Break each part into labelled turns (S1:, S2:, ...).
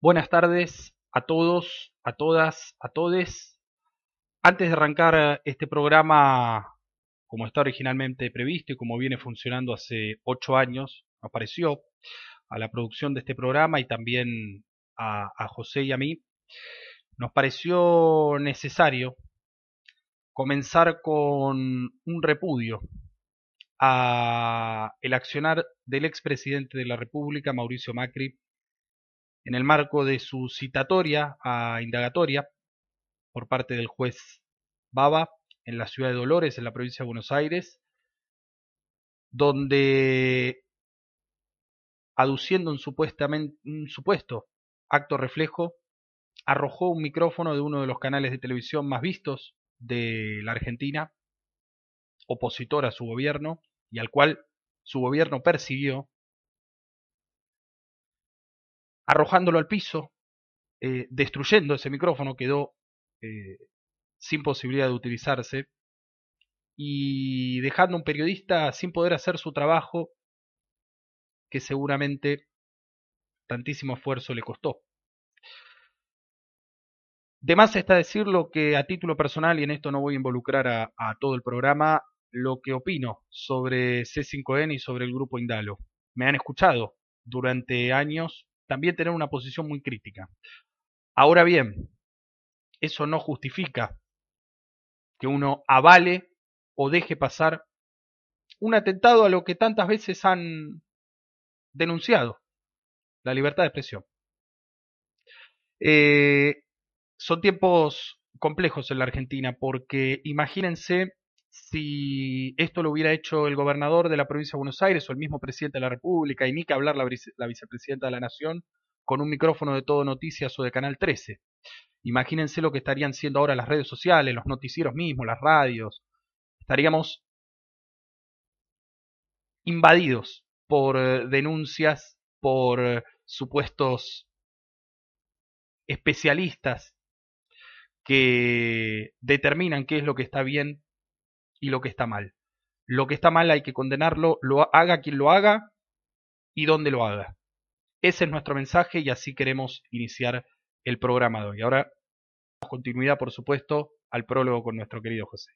S1: Buenas tardes a todos, a todas, a todes. Antes de arrancar este programa, como está originalmente previsto y como viene funcionando hace ocho años, apareció a la producción de este programa y también a, a José y a mí, nos pareció necesario comenzar con un repudio a el accionar del expresidente de la República, Mauricio Macri, en el marco de su citatoria a indagatoria por parte del juez Baba en la ciudad de Dolores, en la provincia de Buenos Aires, donde, aduciendo un, supuestamente, un supuesto acto reflejo, arrojó un micrófono de uno de los canales de televisión más vistos de la Argentina, opositor a su gobierno, y al cual su gobierno persiguió, arrojándolo al piso, eh, destruyendo ese micrófono, quedó eh, sin posibilidad de utilizarse, y dejando a un periodista sin poder hacer su trabajo que seguramente tantísimo esfuerzo le costó. De más está decirlo que a título personal, y en esto no voy a involucrar a, a todo el programa, lo que opino sobre C5N y sobre el grupo Indalo. Me han escuchado durante años también tener una posición muy crítica. Ahora bien, eso no justifica que uno avale o deje pasar un atentado a lo que tantas veces han denunciado, la libertad de expresión. Eh, son tiempos complejos en la Argentina porque imagínense si esto lo hubiera hecho el gobernador de la provincia de Buenos Aires o el mismo presidente de la República y ni que hablar la, la vicepresidenta de la Nación con un micrófono de todo noticias o de Canal 13. Imagínense lo que estarían siendo ahora las redes sociales, los noticieros mismos, las radios. Estaríamos invadidos por eh, denuncias, por eh, supuestos especialistas que determinan qué es lo que está bien y lo que está mal. Lo que está mal hay que condenarlo, lo haga quien lo haga y donde lo haga. Ese es nuestro mensaje y así queremos iniciar el programa de hoy. Ahora, continuidad, por supuesto, al prólogo con nuestro querido José.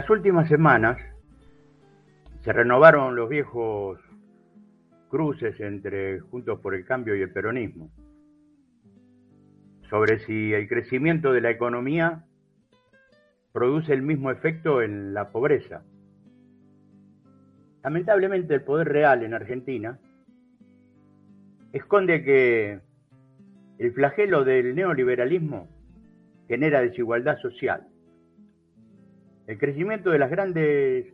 S2: Las últimas semanas se renovaron los viejos cruces entre Juntos por el Cambio y el peronismo sobre si el crecimiento de la economía produce el mismo efecto en la pobreza. Lamentablemente el poder real en Argentina esconde que el flagelo del neoliberalismo genera desigualdad social el crecimiento de las grandes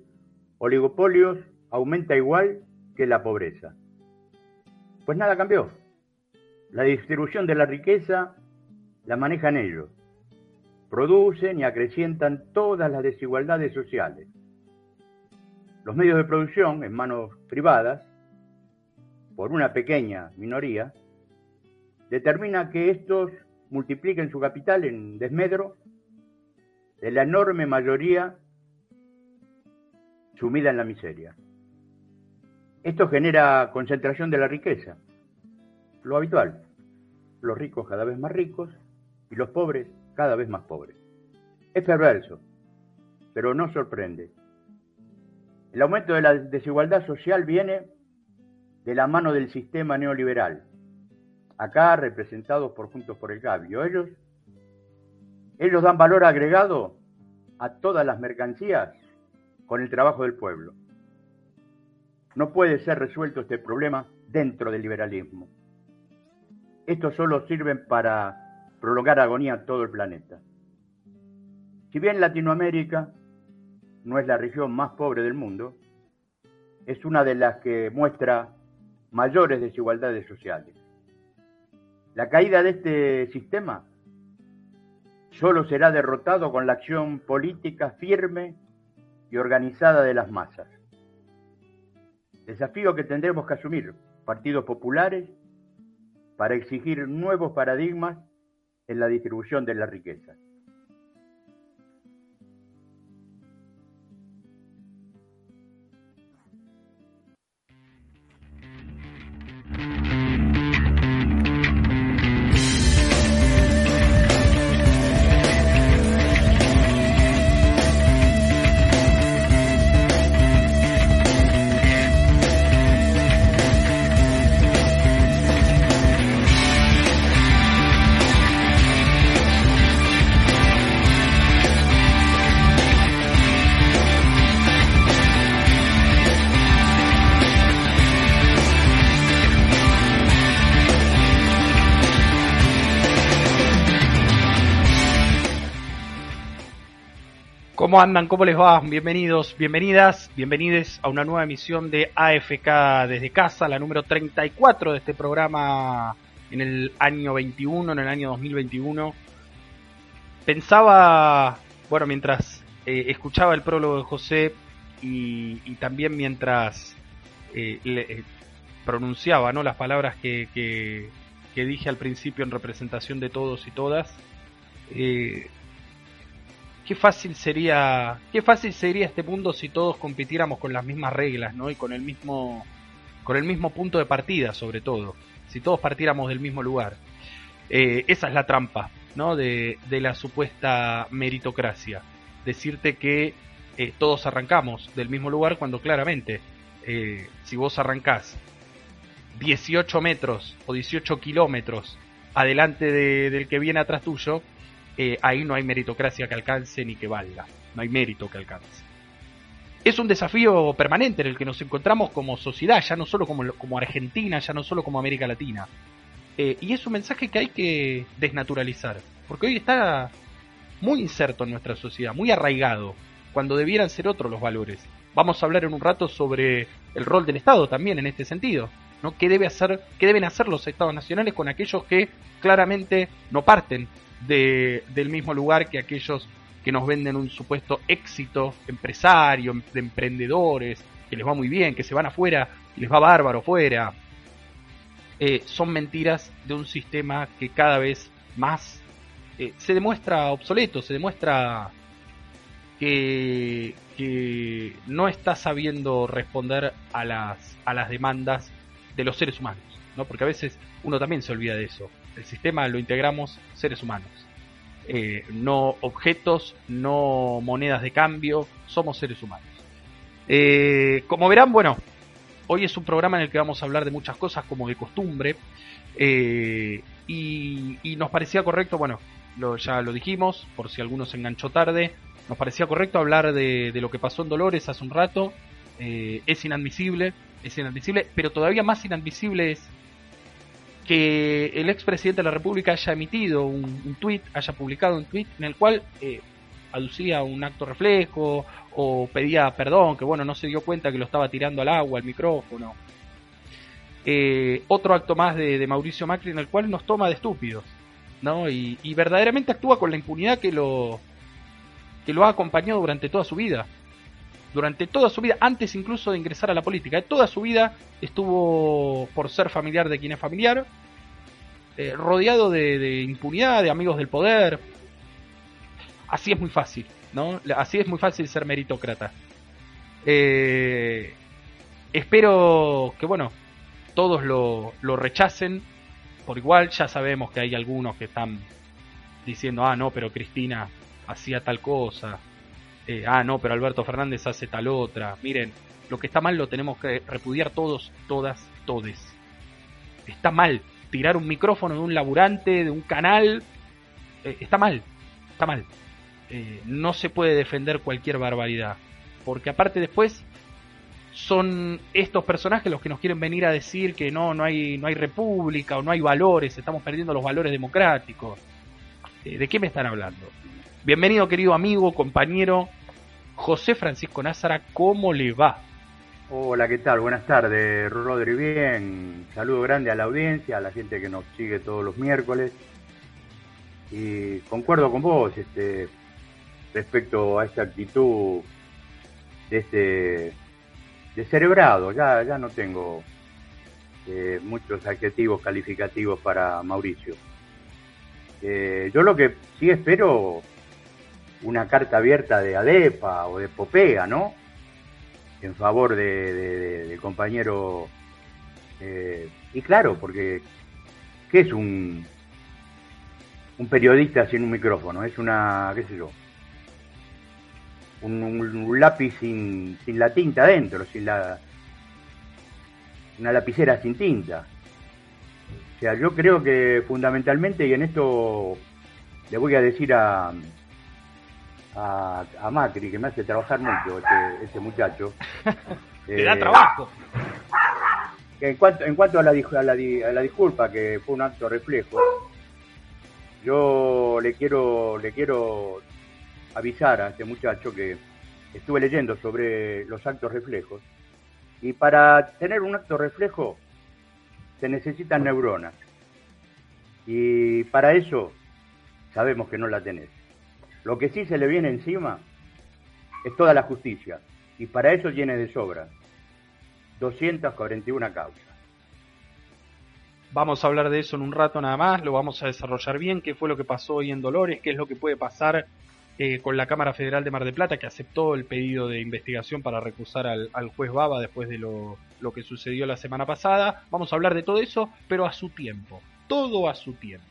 S2: oligopolios aumenta igual que la pobreza. Pues nada cambió. La distribución de la riqueza la manejan ellos. Producen y acrecientan todas las desigualdades sociales. Los medios de producción en manos privadas, por una pequeña minoría, determina que estos multipliquen su capital en desmedro de la enorme mayoría sumida en la miseria. Esto genera concentración de la riqueza, lo habitual, los ricos cada vez más ricos y los pobres cada vez más pobres. Es perverso, pero no sorprende. El aumento de la desigualdad social viene de la mano del sistema neoliberal, acá representados por Juntos por el Cambio. Ellos ellos dan valor agregado a todas las mercancías con el trabajo del pueblo. No puede ser resuelto este problema dentro del liberalismo. Estos solo sirven para prolongar agonía a todo el planeta. Si bien Latinoamérica no es la región más pobre del mundo, es una de las que muestra mayores desigualdades sociales. La caída de este sistema solo será derrotado con la acción política firme y organizada de las masas. Desafío que tendremos que asumir partidos populares para exigir nuevos paradigmas en la distribución de la riqueza.
S1: ¿Cómo andan? ¿Cómo les va? Bienvenidos, bienvenidas, bienvenides a una nueva emisión de AFK desde casa, la número 34 de este programa en el año 21, en el año 2021. Pensaba, bueno, mientras eh, escuchaba el prólogo de José y, también mientras eh, eh, pronunciaba ¿no? las palabras que, que, que, dije al principio en representación de todos y todas, qué fácil sería, qué fácil sería este mundo si todos compitiéramos con las mismas reglas, ¿no? Y con el mismo, con el mismo punto de partida, sobre todo. Si todos partiéramos del mismo lugar. Eh, esa es la trampa, ¿no? De, de, la supuesta meritocracia. Decirte que eh, todos arrancamos del mismo lugar cuando claramente, eh, si vos arrancás 18 metros o 18 kilómetros adelante del que viene atrás tuyo, eh, ahí no hay meritocracia que alcance ni que valga, no hay mérito que alcance. Es un desafío permanente en el que nos encontramos como sociedad, ya no solo como, Argentina, ya no solo como América Latina. Eh, y es un mensaje que hay que desnaturalizar, porque hoy está muy inserto en nuestra sociedad, muy arraigado, cuando debieran ser otros los valores. Vamos a hablar en un rato sobre el rol del Estado también en este sentido. ¿no? ¿Qué, debe hacer, ¿Qué deben hacer los Estados nacionales con aquellos que claramente no parten de, del mismo lugar que aquellos que nos venden un supuesto éxito empresario, em, de emprendedores, que les va muy bien, que se van afuera y les va bárbaro fuera. Eh, son mentiras de un sistema que cada vez más eh, se demuestra obsoleto, se demuestra que, que no está sabiendo responder a las, a las demandas de los seres humanos, ¿no? Porque a veces uno también se olvida de eso el sistema lo integramos seres humanos. Eh, no objetos, no monedas de cambio, somos seres humanos. Eh, como verán, bueno, hoy es un programa en el que vamos a hablar de muchas cosas como de costumbre eh, y, nos parecía correcto, bueno, lo, ya lo dijimos, por si alguno se enganchó tarde, nos parecía correcto hablar de, de lo que pasó en Dolores hace un rato, es inadmisible, es inadmisible, pero todavía más inadmisible es que el expresidente de la República haya emitido un, un haya publicado un tuit en el cual eh, aducía un acto reflejo o pedía perdón, que bueno, no se dio cuenta que lo estaba tirando al agua, al micrófono. Eh, otro acto más de, Mauricio Macri en el cual nos toma de estúpidos, ¿no? Y, y, verdaderamente actúa con la impunidad que lo, que lo ha acompañado durante toda su vida. Durante toda su vida, antes incluso de ingresar a la política, toda su vida estuvo por ser familiar de quien es familiar, eh, rodeado de, impunidad, de amigos del poder. Así es muy fácil, ¿no? Así es muy fácil ser meritócrata. Eh, espero que, bueno, todos lo, lo rechacen por igual. Ya sabemos que hay algunos que están diciendo, ah, no, pero Cristina hacía tal cosa. Eh, ah, no, pero Alberto Fernández hace tal otra. Miren, lo que está mal lo tenemos que repudiar todos, todas, todes. Está mal tirar un micrófono de un laburante, de un canal. Eh, está mal, está mal. Eh, no se puede defender cualquier barbaridad. Porque aparte después son estos personajes los que nos quieren venir a decir que no, no hay, no hay república o no hay valores, estamos perdiendo los valores democráticos. ¿De qué me están hablando? Bienvenido querido amigo, compañero José Francisco Názara, ¿cómo le va?
S2: Hola, ¿qué tal? Buenas tardes, Rodri. Bien, saludo grande a la audiencia, a la gente que nos sigue todos los miércoles. Y concuerdo con vos este, respecto a esta actitud de este cerebrado, ya, ya no tengo eh, muchos adjetivos calificativos para Mauricio. Eh, yo lo que sí espero, una carta abierta de ADEPA o de Popea, ¿no? En favor de, compañero. Eh, y claro, porque ¿qué es un, un periodista sin un micrófono? Es una, qué sé yo, un, lápiz sin, sin la tinta adentro, sin la una lapicera sin tinta. O sea, yo creo que fundamentalmente, y en esto le voy a decir a, a, Macri, que me hace trabajar mucho este, este muchacho.
S1: Le da eh, trabajo.
S2: en cuanto, en cuanto a, la, a, la, a la disculpa, que fue un acto reflejo, yo le quiero, le quiero avisar a este muchacho que estuve leyendo sobre los actos reflejos y para tener un acto reflejo se necesitan neuronas. Y para eso sabemos que no la tenés. Lo que sí se le viene encima es toda la justicia. Y para eso tiene de sobra 241 causas.
S1: Vamos a hablar de eso en un rato nada más, lo vamos a desarrollar bien, qué fue lo que pasó hoy en Dolores, qué es lo que puede pasar eh, con la Cámara Federal de Mar del Plata, que aceptó el pedido de investigación para recusar al, juez Baba después de lo, que sucedió la semana pasada. Vamos a hablar de todo eso, pero a su tiempo. Todo a su tiempo.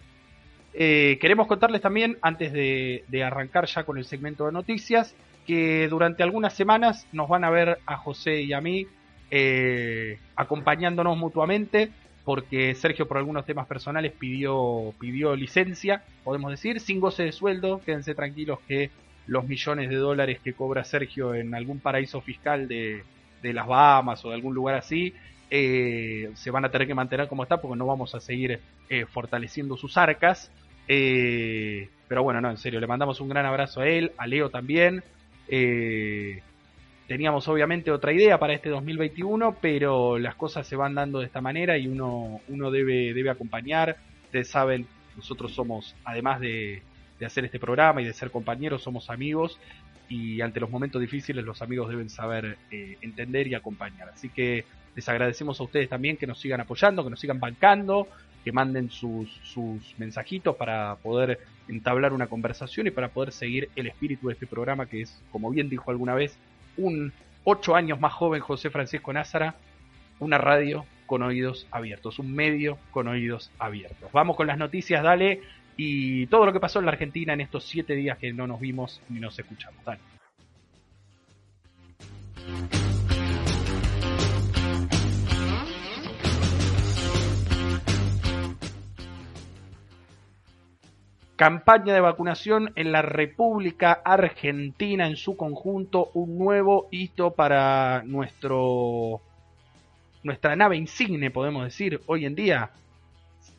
S1: Eh, queremos contarles también, antes de, arrancar ya con el segmento de noticias, que durante algunas semanas nos van a ver a José y a mí eh, acompañándonos mutuamente porque Sergio por algunos temas personales pidió, pidió licencia, podemos decir, sin goce de sueldo, quédense tranquilos que los millones de dólares que cobra Sergio en algún paraíso fiscal de, las Bahamas o de algún lugar así, eh, se van a tener que mantener como está porque no vamos a seguir eh, fortaleciendo sus arcas. Eh, pero bueno, no, en serio, le mandamos un gran abrazo a él, a Leo también. Teníamos obviamente otra idea para este 2021, pero las cosas se van dando de esta manera y uno, uno debe, debe acompañar. Ustedes saben, nosotros somos, además de, hacer este programa y de ser compañeros, somos amigos y ante los momentos difíciles los amigos deben saber eh, entender y acompañar. Así que les agradecemos a ustedes también que nos sigan apoyando, que nos sigan bancando, que manden sus, sus mensajitos para poder entablar una conversación y para poder seguir el espíritu de este programa que es, como bien dijo alguna vez, un ocho años más joven José Francisco Názara, una radio con oídos abiertos, un medio con oídos abiertos. Vamos con las noticias, dale, y todo lo que pasó en la Argentina en estos siete días que no nos vimos ni nos escuchamos. Dale. Campaña de vacunación en la República Argentina en su conjunto, un nuevo hito para nuestro nuestra nave insigne, podemos decir, hoy en día.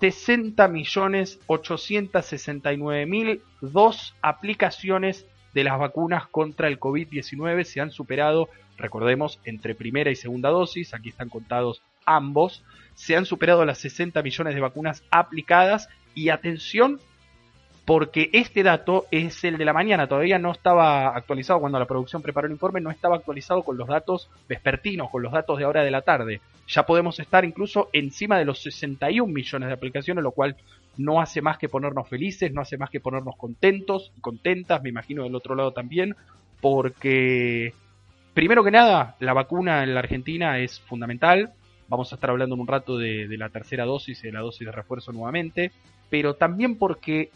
S1: 60 millones 869 mil dos aplicaciones de las vacunas contra el COVID-19 se han superado, recordemos, entre primera y segunda dosis, aquí están contados ambos, se han superado las 60 millones de vacunas aplicadas y atención porque este dato es el de la mañana, todavía no estaba actualizado cuando la producción preparó el informe, no estaba actualizado con los datos vespertinos, con los datos de ahora de la tarde. Ya podemos estar incluso encima de los 61 millones de aplicaciones, lo cual no hace más que ponernos felices, no hace más que ponernos contentos y contentas, me imagino del otro lado también, porque primero que nada, la vacuna en la Argentina es fundamental. Vamos a estar hablando en un rato de, la tercera dosis y de la dosis de refuerzo nuevamente, pero también porque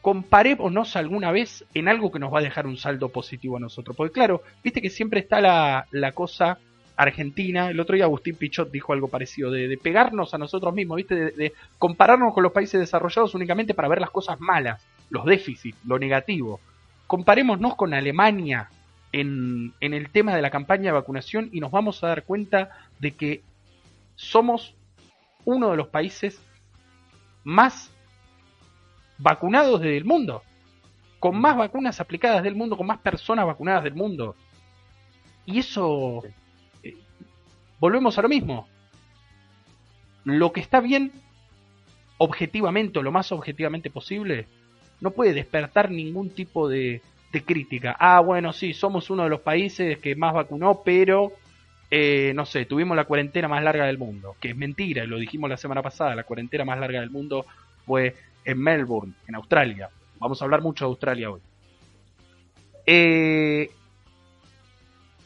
S1: comparémonos alguna vez en algo que nos va a dejar un saldo positivo a nosotros. Porque claro, viste que siempre está la, cosa argentina. El otro día Agustín Pichot dijo algo parecido, de, pegarnos a nosotros mismos, viste, de, compararnos con los países desarrollados únicamente para ver las cosas malas, los déficits, lo negativo. Comparémonos con Alemania en el tema de la campaña de vacunación y nos vamos a dar cuenta de que somos uno de los países más vacunados del mundo, con más vacunas aplicadas del mundo, con más personas vacunadas del mundo. Y eso, eh, volvemos a lo mismo. Lo que está bien, objetivamente o lo más objetivamente posible, no puede despertar ningún tipo de, de crítica. Ah, bueno, sí, somos uno de los países que más vacunó, pero eh, no sé, tuvimos la cuarentena más larga del mundo, que es mentira, lo dijimos la semana pasada, la cuarentena más larga del mundo fue en Melbourne, en Australia. Vamos a hablar mucho de Australia hoy. Eh,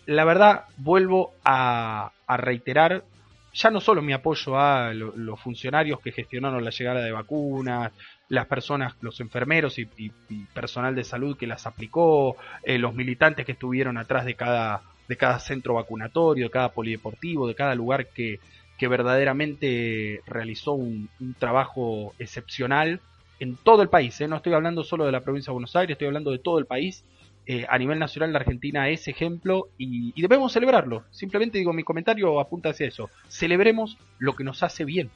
S1: la verdad, vuelvo a, reiterar ya no solo mi apoyo a los funcionarios que gestionaron la llegada de vacunas, las personas, los enfermeros y, personal de salud que las aplicó, eh, los militantes que estuvieron atrás de cada, de cada centro vacunatorio, de cada polideportivo, de cada lugar que, que verdaderamente realizó un, trabajo excepcional en todo el país. ¿eh? No estoy hablando solo de la provincia de Buenos Aires, estoy hablando de todo el país eh, a nivel nacional la Argentina es ejemplo y, debemos celebrarlo. Simplemente digo, mi comentario apunta hacia eso. Celebremos lo que nos hace bien.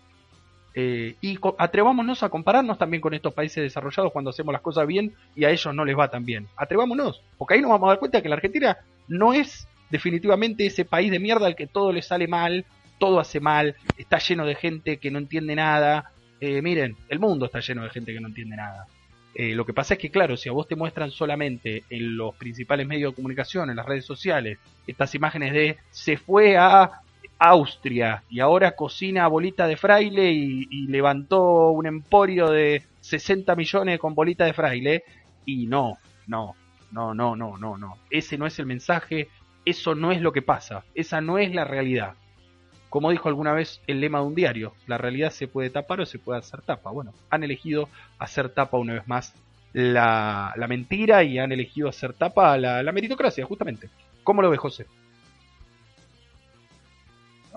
S1: Eh, y atrevámonos a compararnos también con estos países desarrollados cuando hacemos las cosas bien y a ellos no les va tan bien. Atrevámonos, porque ahí nos vamos a dar cuenta que la Argentina no es definitivamente ese país de mierda al que todo le sale mal, todo hace mal, está lleno de gente que no entiende nada. Eh, miren, el mundo está lleno de gente que no entiende nada. Eh, lo que pasa es que, claro, si a vos te muestran solamente en los principales medios de comunicación, en las redes sociales, estas imágenes de se fue a Austria y ahora cocina bolita de fraile y, levantó un emporio de 60 millones con bolita de fraile, y no, no, no, no, no, no, no. Ese no es el mensaje, eso no es lo que pasa, esa no es la realidad. Como dijo alguna vez el lema de un diario, la realidad se puede tapar o se puede hacer tapa. Bueno, han elegido hacer tapa una vez más la, mentira y han elegido hacer tapa la, la meritocracia, justamente. ¿Cómo lo ve José?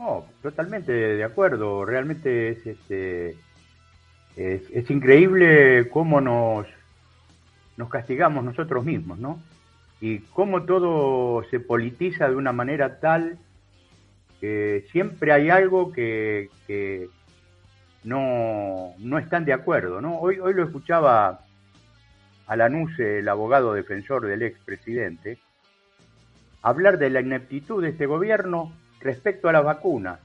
S2: No, totalmente de acuerdo. Realmente es, este, es, increíble cómo nos, nos castigamos nosotros mismos, ¿no? Y cómo todo se politiza de una manera tal siempre hay algo que, no, no, están de acuerdo. ¿no? Hoy, hoy lo escuchaba a Lanuse, el abogado defensor del expresidente, hablar de la ineptitud de este gobierno respecto a las vacunas,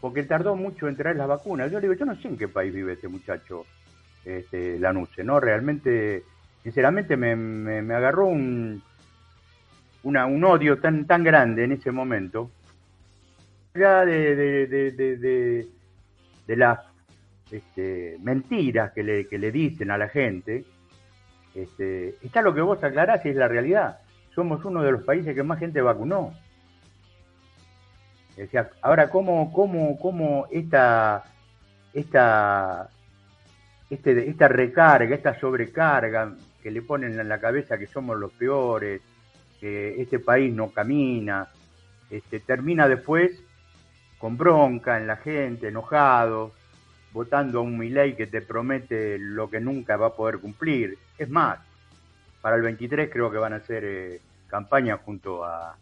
S2: porque tardó mucho en traer las vacunas. Yo le digo, yo no sé en qué país vive este muchacho, este, Lanuse, ¿no? Realmente, sinceramente me, me, agarró un, una, un odio tan, tan grande en ese momento de, de, de, las este, mentiras que le, que le dicen a la gente, este, está lo que vos aclarás y es la realidad. Somos uno de los países que más gente vacunó. Decía, ahora, ¿cómo, cómo, cómo esta, esta, este, esta recarga, esta sobrecarga que le ponen en la cabeza que somos los peores, que este país no camina, este, termina después con bronca en la gente, enojado, votando a un Milei que te promete lo que nunca va a poder cumplir. Es más, para el 23 creo que van a hacer eh, campaña junto a,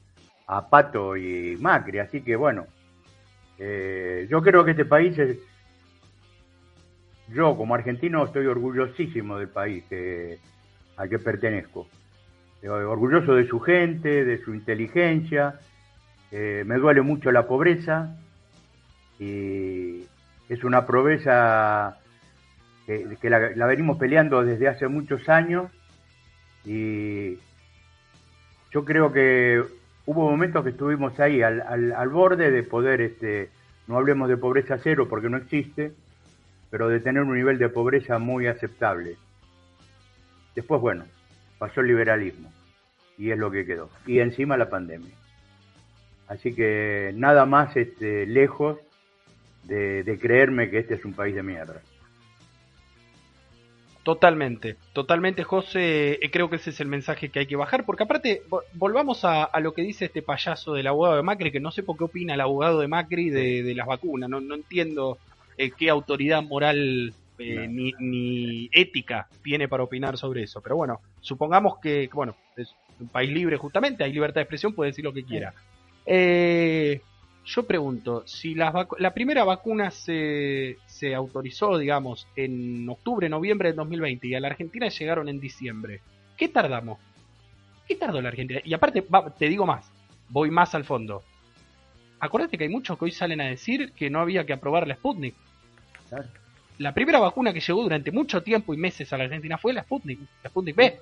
S2: Pato y Macri, así que bueno, eh, yo creo que este país es, yo como argentino estoy orgullosísimo del país al que pertenezco, orgulloso de su gente, de su inteligencia, eh, me duele mucho la pobreza, y es una pobreza que, la, venimos peleando desde hace muchos años y yo creo que hubo momentos que estuvimos ahí al, al, borde de poder, este, no hablemos de pobreza cero porque no existe, pero de tener un nivel de pobreza muy aceptable. Después, bueno, pasó el liberalismo y es lo que quedó. Y encima la pandemia. Así que nada más este, lejos de, creerme que este es un país de mierda.
S1: Totalmente, totalmente, José. Eh, creo que ese es el mensaje que hay que bajar, porque aparte, volvamos a, lo que dice este payaso del abogado de Macri, que no sé por qué opina el abogado de Macri de, las vacunas. No, no entiendo eh, qué autoridad moral eh, ni, ni, ética tiene para opinar sobre eso. Pero bueno, supongamos que, bueno, es un país libre justamente, hay libertad de expresión, puede decir lo que quiera. Eh, yo pregunto, si la, la primera vacuna se, se, autorizó, digamos, en octubre, noviembre de 2020 y a la Argentina llegaron en diciembre, ¿qué tardamos? ¿Qué tardó la Argentina? Y aparte, te digo más, voy más al fondo. Acuérdate que hay muchos que hoy salen a decir que no había que aprobar la Sputnik. La primera vacuna que llegó durante mucho tiempo y meses a la Argentina fue la Sputnik, la Sputnik B.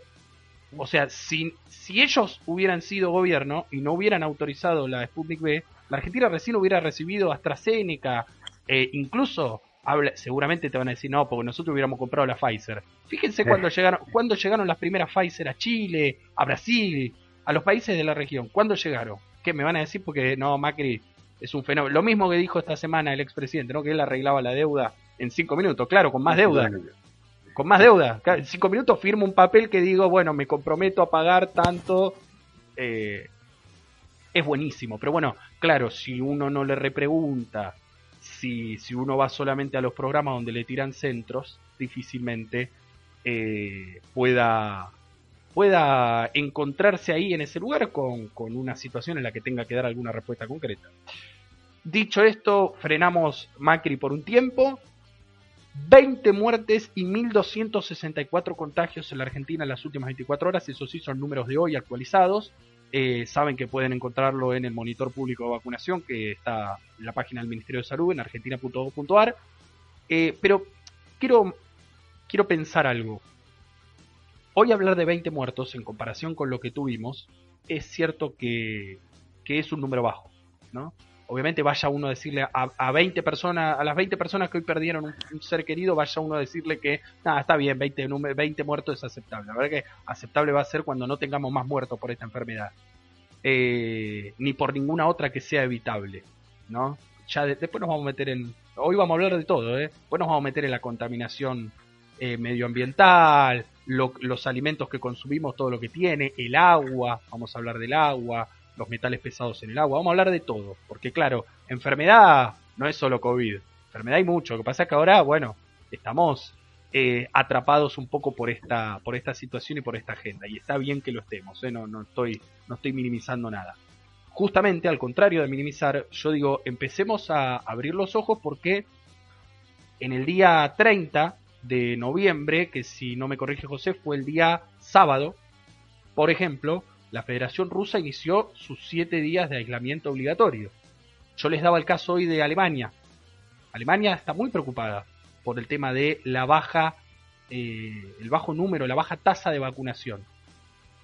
S1: O sea, si, si ellos hubieran sido gobierno y no hubieran autorizado la Sputnik B, la Argentina recién hubiera recibido AstraZeneca, eh, incluso habla, seguramente te van a decir no, porque nosotros hubiéramos comprado la Pfizer. Fíjense cuando llegaron, cuando llegaron las primeras Pfizer a Chile, a Brasil, a los países de la región. ¿Cuándo llegaron? ¿Qué me van a decir? Porque no, Macri es un fenómeno. Lo mismo que dijo esta semana el expresidente, ¿no? Que él arreglaba la deuda en cinco minutos, claro, con más deuda. Con más deuda. En cinco minutos firmo un papel que digo, bueno, me comprometo a pagar tanto. Eh, es buenísimo. Pero bueno, claro, si uno no le repregunta, si, si uno va solamente a los programas donde le tiran centros, difícilmente eh, pueda, pueda encontrarse ahí en ese lugar con, con una situación en la que tenga que dar alguna respuesta concreta. Dicho esto, frenamos Macri por un tiempo. 20 muertes y 1.264 contagios en la Argentina en las últimas 24 horas. Esos sí son números de hoy actualizados. Eh, saben que pueden encontrarlo en el monitor público de vacunación que está en la página del Ministerio de Salud en argentina.gov.ar. Eh, pero quiero, quiero pensar algo. Hoy hablar de 20 muertos en comparación con lo que tuvimos es cierto que, que es un número bajo, ¿no? Obviamente vaya uno a decirle a, a 20 personas, a las 20 personas que hoy perdieron un, ser querido, vaya uno a decirle que nada, está bien, 20, 20 muertos es aceptable. La verdad que aceptable va a ser cuando no tengamos más muertos por esta enfermedad. Eh, ni por ninguna otra que sea evitable, ¿no? Ya después nos vamos a meter en... Hoy vamos a hablar de todo, ¿eh? Después nos vamos a meter en la contaminación eh, medioambiental, lo, los alimentos que consumimos, todo lo que tiene, el agua, vamos a hablar del agua, los metales pesados en el agua, vamos a hablar de todo, porque claro, enfermedad no es solo COVID, enfermedad hay mucho, lo que pasa es que ahora, bueno, estamos eh, atrapados un poco por esta, por esta situación y por esta agenda, y está bien que lo estemos, ¿eh? no, no, estoy, no estoy minimizando nada. Justamente al contrario de minimizar, yo digo, empecemos a abrir los ojos porque en el día 30 de noviembre, que si no me corrige José, fue el día sábado, por ejemplo, la Federación Rusa inició sus siete días de aislamiento obligatorio. Yo les daba el caso hoy de Alemania. Alemania está muy preocupada por el tema de la baja, eh, el bajo número, la baja tasa de vacunación.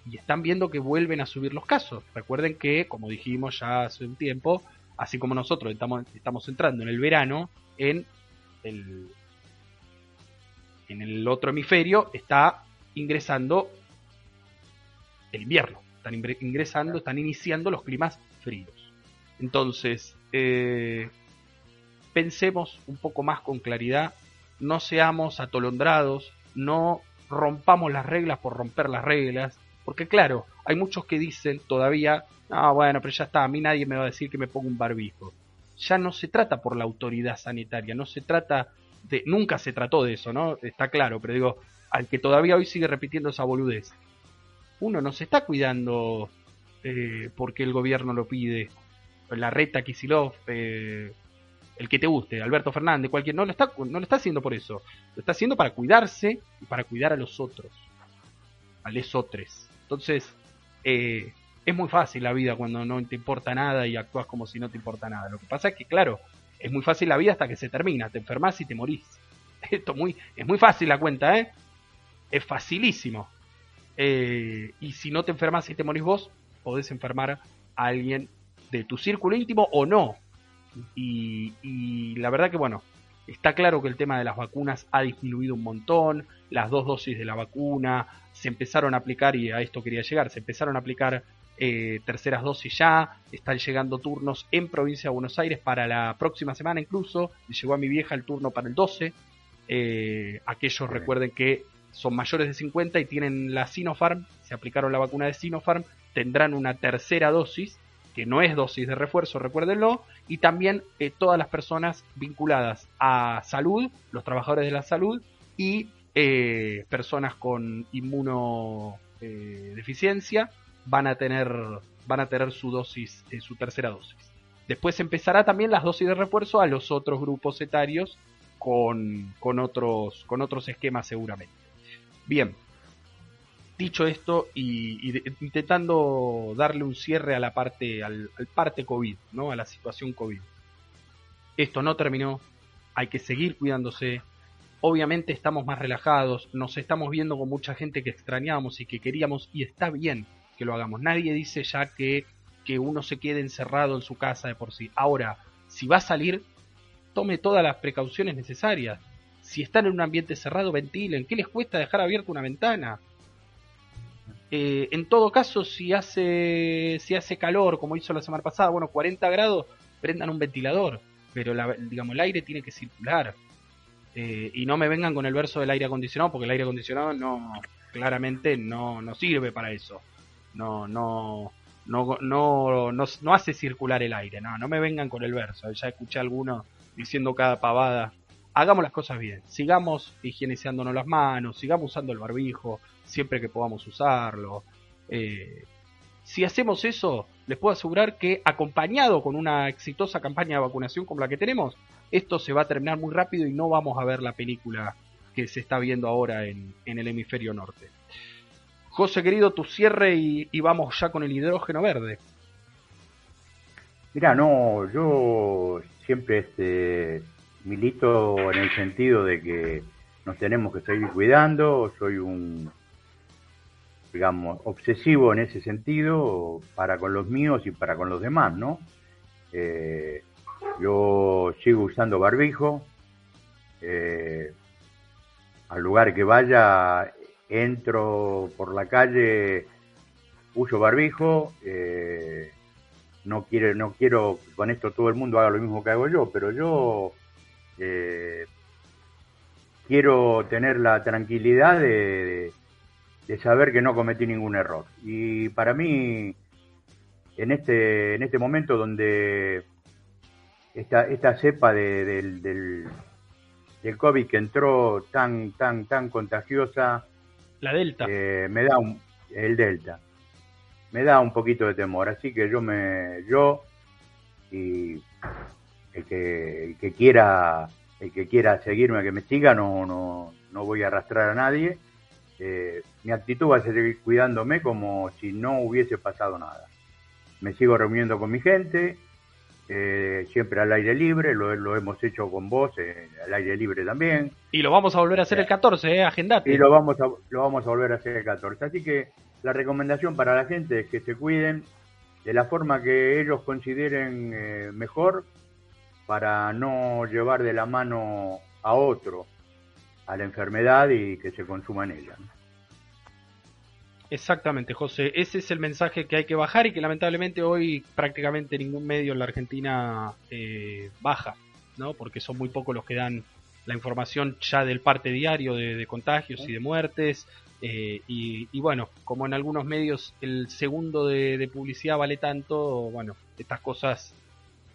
S1: Y están viendo que vuelven a subir los casos. Recuerden que, como dijimos ya hace un tiempo, así como nosotros estamos, estamos entrando en el verano, en el, en el otro hemisferio está ingresando el invierno están ingresando, están iniciando los climas fríos. Entonces, eh, pensemos un poco más con claridad, no seamos atolondrados, no rompamos las reglas por romper las reglas, porque claro, hay muchos que dicen todavía, ah, bueno, pero ya está, a mí nadie me va a decir que me ponga un barbijo. Ya no se trata por la autoridad sanitaria, no se trata de, nunca se trató de eso, ¿no? Está claro, pero digo, al que todavía hoy sigue repitiendo esa boludez, uno no se está cuidando eh, porque el gobierno lo pide. La reta Kisilov, eh, el que te guste, Alberto Fernández, cualquier, no lo está, no lo está haciendo por eso. Lo está haciendo para cuidarse y para cuidar a los otros, a los otros. Entonces, eh, es muy fácil la vida cuando no te importa nada y actúas como si no te importa nada. Lo que pasa es que, claro, es muy fácil la vida hasta que se termina. Te enfermas y te morís. Esto muy, es muy fácil la cuenta, ¿eh? Es facilísimo. Eh, y si no te enfermas y te morís vos, podés enfermar a alguien de tu círculo íntimo o no. Y, la verdad que bueno, está claro que el tema de las vacunas ha disminuido un montón, las dos dosis de la vacuna se empezaron a aplicar, y a esto quería llegar, se empezaron a aplicar eh, terceras dosis ya, están llegando turnos en provincia de Buenos Aires para la próxima semana incluso, llegó a mi vieja el turno para el 12, eh, aquellos recuerden que son mayores de 50 y tienen la Sinopharm, se aplicaron la vacuna de Sinopharm, tendrán una tercera dosis, que no es dosis de refuerzo, recuérdenlo, y también eh, todas las personas vinculadas a salud, los trabajadores de la salud y eh, personas con inmunodeficiencia eh, van a tener van a tener su dosis, su tercera dosis. Después empezará también las dosis de refuerzo a los otros grupos etarios con, con, otros, con otros esquemas seguramente. Bien, dicho esto y, intentando darle un cierre a la parte, al, parte COVID, ¿no? A la situación COVID. Esto no terminó, hay que seguir cuidándose, obviamente estamos más relajados, nos estamos viendo con mucha gente que extrañamos y que queríamos y está bien que lo hagamos. Nadie dice ya que, que uno se quede encerrado en su casa de por sí. Ahora, si va a salir, tome todas las precauciones necesarias. Si están en un ambiente cerrado, ventilen. ¿Qué les cuesta dejar abierta una ventana? Eh, en todo caso, si hace, si hace calor, como hizo la semana pasada, bueno, 40 grados, prendan un ventilador. Pero digamos, el aire tiene que circular. Eh, y no me vengan con el verso del aire acondicionado, porque el aire acondicionado no, claramente no, no sirve para eso. No, no, no, no, no, hace circular el aire. No, no me vengan con el verso. Ya escuché algunos diciendo cada pavada. Hagamos las cosas bien. Sigamos higienizándonos las manos, sigamos usando el barbijo siempre que podamos usarlo. Eh, si hacemos eso, les puedo asegurar que acompañado con una exitosa campaña de vacunación como la que tenemos, esto se va a terminar muy rápido y no vamos a ver la película que se está viendo ahora en, el hemisferio norte. José querido, tu cierre y, vamos ya con el hidrógeno verde.
S2: Mira, no, yo siempre este, milito en el sentido de que nos tenemos que seguir cuidando, soy un, digamos, obsesivo en ese sentido para con los míos y para con los demás, ¿no? Eh, yo sigo usando barbijo. Eh, al lugar que vaya, entro por la calle, uso barbijo. Eh, no, quiero, no quiero con esto todo el mundo haga lo mismo que hago yo, pero yo eh, quiero tener la tranquilidad de, de, saber que no cometí ningún error. Y para mí, en este, en este momento donde esta, esta cepa del, del, COVID que entró tan, tan, tan contagiosa.
S1: La Delta.
S2: Eh, me da un, el Delta. Me da un poquito de temor. Así que yo me, yo y el que, el que quiera, el que quiera seguirme, que me siga, no, no, no voy a arrastrar a nadie. Eh, mi actitud va a seguir cuidándome como si no hubiese pasado nada. Me sigo reuniendo con mi gente, eh, siempre al aire libre, lo, hemos hecho con vos, eh, al aire libre también.
S1: Y lo vamos a volver a hacer el 14, eh, agendate.
S2: Y lo vamos, a, lo vamos a volver a hacer el 14. Así que la recomendación para la gente es que se cuiden de la forma que ellos consideren mejor para no llevar de la mano a otro a la enfermedad y que se consuma en ella.
S1: Exactamente, José. Ese es el mensaje que hay que bajar y que lamentablemente hoy prácticamente ningún medio en la Argentina eh, baja, ¿no? Porque son muy pocos los que dan la información ya del parte diario de, contagios y de muertes. Eh, y, bueno, como en algunos medios el segundo de, publicidad vale tanto, bueno, estas cosas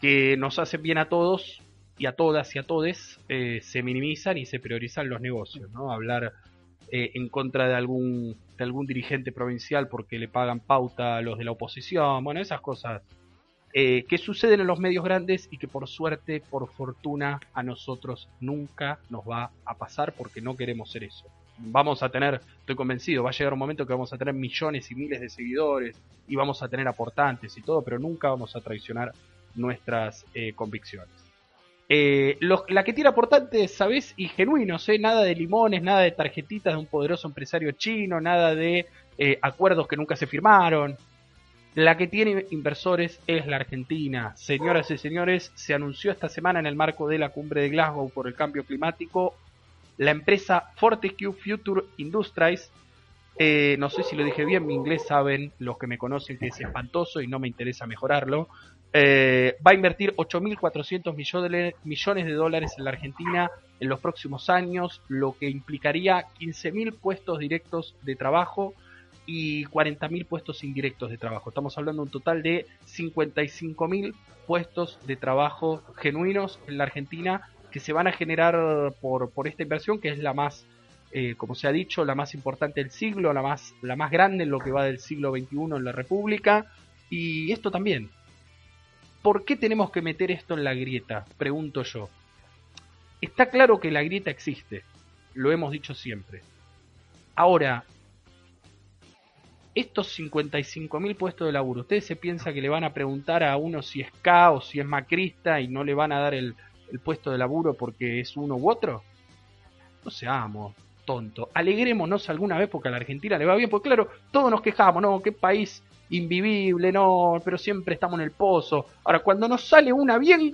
S1: que nos hacen bien a todos y a todas y a todes eh, se minimizan y se priorizan los negocios, ¿no? Hablar eh, en contra de algún, de algún dirigente provincial porque le pagan pauta a los de la oposición, bueno, esas cosas eh, que suceden en los medios grandes y que por suerte, por fortuna, a nosotros nunca nos va a pasar porque no queremos ser eso. Vamos a tener, estoy convencido, va a llegar un momento que vamos a tener millones y miles de seguidores y vamos a tener aportantes y todo, pero nunca vamos a traicionar nuestras eh, convicciones. Eh, la que tiene aportantes, ¿sabes? Y genuinos, ¿eh? Nada de limones, nada de tarjetitas de un poderoso empresario chino, nada de eh, acuerdos que nunca se firmaron. La que tiene inversores es la Argentina. Señoras y señores, se anunció esta semana en el marco de la cumbre de Glasgow por el cambio climático la empresa Fortescue Future Industries. No sé si lo dije bien, mi inglés saben los que me conocen que es espantoso y no me interesa mejorarlo. Eh, va a invertir 8.400 millones de dólares en la Argentina en los próximos años, lo que implicaría 15.000 puestos directos de trabajo y 40.000 puestos indirectos de trabajo. Estamos hablando de un total de 55.000 puestos de trabajo genuinos en la Argentina que se van a generar por, por esta inversión, que es la más, eh, como se ha dicho, la más importante del siglo, la más, la más grande en lo que va del siglo XXI en la República. Y esto también, ¿Por qué tenemos que meter esto en la grieta? Pregunto yo. Está claro que la grieta existe, lo hemos dicho siempre. Ahora, estos 55.000 puestos de laburo, ¿ustedes se piensa que le van a preguntar a uno si es K o si es macrista y no le van a dar el, puesto de laburo porque es uno u otro? no seamos tontos, alegrémonos alguna vez porque a la Argentina le va bien, porque claro, todos nos quejamos, no, qué país invivible, no, pero siempre estamos en el pozo. Ahora, cuando nos sale una bien,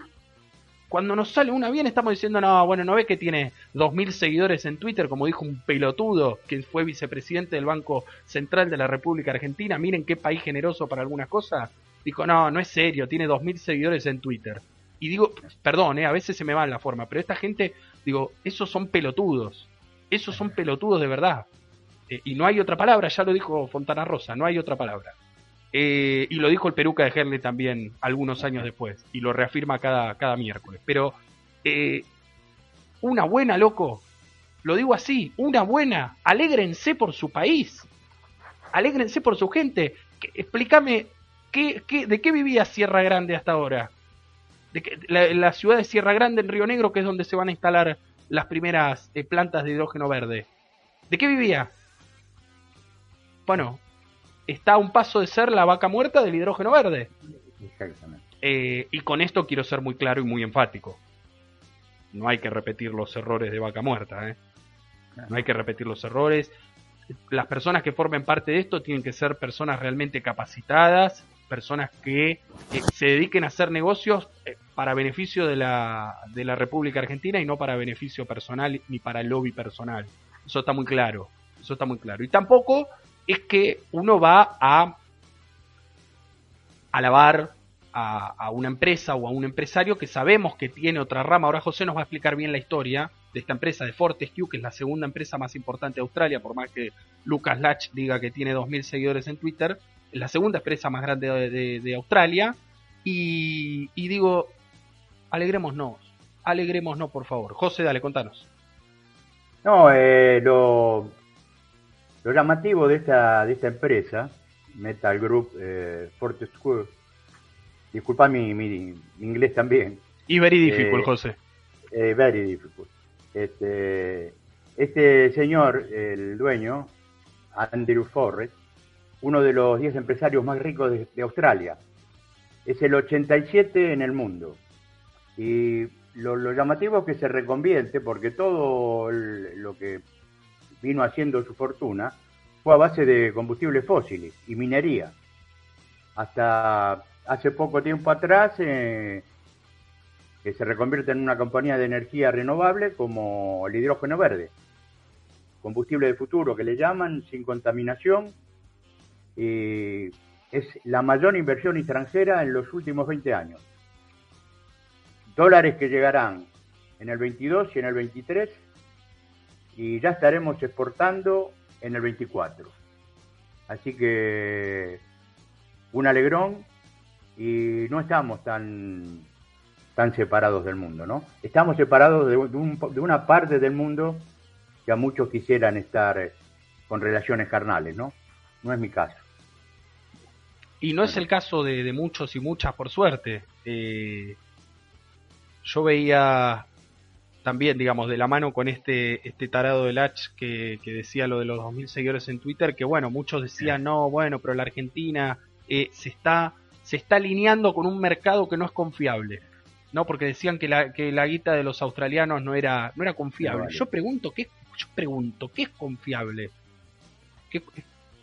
S1: cuando nos sale una bien estamos diciendo, no, bueno, no ves que tiene 2.000 seguidores en Twitter, como dijo un pelotudo que fue vicepresidente del Banco Central de la República Argentina, miren qué país generoso para algunas cosas. Dijo, no, no es serio, tiene 2.000 seguidores en Twitter. Y digo, perdón, eh, a veces se me va la forma, pero esta gente, digo, esos son pelotudos. Esos son pelotudos de verdad. Eh, y no hay otra palabra, ya lo dijo Fontana Rosa, no hay otra palabra. Eh, y lo dijo el peruca de Herley también algunos años después, y lo reafirma cada, cada miércoles. Pero una buena, loco, lo digo así, una buena, alégrense por su país, alégrense por su gente. Explícame, ¿qué, qué, ¿de qué vivía Sierra Grande hasta ahora? la, ciudad de Sierra Grande en Río Negro, que es donde se van a instalar las primeras eh, plantas de hidrógeno verde. ¿De qué vivía? Bueno, está a un paso de ser la vaca muerta del hidrógeno verde. Eh, y con esto quiero ser muy claro y muy enfático. No hay que repetir los errores de vaca muerta. ¿eh? No hay que repetir los errores. Las personas que formen parte de esto tienen que ser personas realmente capacitadas, personas que eh, se dediquen a hacer negocios eh, para beneficio de la, de la República Argentina y no para beneficio personal ni para el lobby personal. Eso está muy claro. Eso está muy claro. Y tampoco es que uno va a alabar a, a, una empresa o a un empresario que sabemos que tiene otra rama. Ahora José nos va a explicar bien la historia de esta empresa de Fortescue, que es la segunda empresa más importante de Australia, por más que Lucas Lach diga que tiene 2.000 seguidores en Twitter la segunda empresa más grande de, Australia. Y, digo, alegrémonos, alegrémonos por favor. José, dale, contanos.
S2: No, eh, lo, lo llamativo de esta, de esta empresa, Metal Group eh, Fortescue, disculpa mi, mi, inglés también.
S1: Y very difficult, eh, José.
S2: Eh, very difficult. Este, este señor, el dueño, Andrew Forrest, uno de los 10 empresarios más ricos de, Australia. Es el 87 en el mundo. Y lo, llamativo es que se reconvierte porque todo lo que vino haciendo su fortuna fue a base de combustibles fósiles y minería. Hasta hace poco tiempo atrás, eh, que se reconvierte en una compañía de energía renovable como el hidrógeno verde. Combustible de futuro que le llaman, sin contaminación eh, es la mayor inversión extranjera en los últimos 20 años. Dólares que llegarán en el 22 y en el 23 y ya estaremos exportando en el 24. Así que un alegrón y no estamos tan, tan separados del mundo, ¿no? Estamos separados de, una parte del mundo que a muchos quisieran estar con relaciones carnales, ¿no? No es mi caso.
S1: Y no es el caso de, muchos y muchas, por suerte. Eh, yo veía también, digamos, de la mano con este, este tarado del H que, decía lo de los 2.000 seguidores en Twitter, que bueno, muchos decían, no, bueno, pero la Argentina eh, se, está, se está alineando con un mercado que no es confiable. ¿no? Porque decían que la, que la guita de los australianos no era, no era confiable. Yo pregunto, ¿qué, yo pregunto, ¿qué es confiable?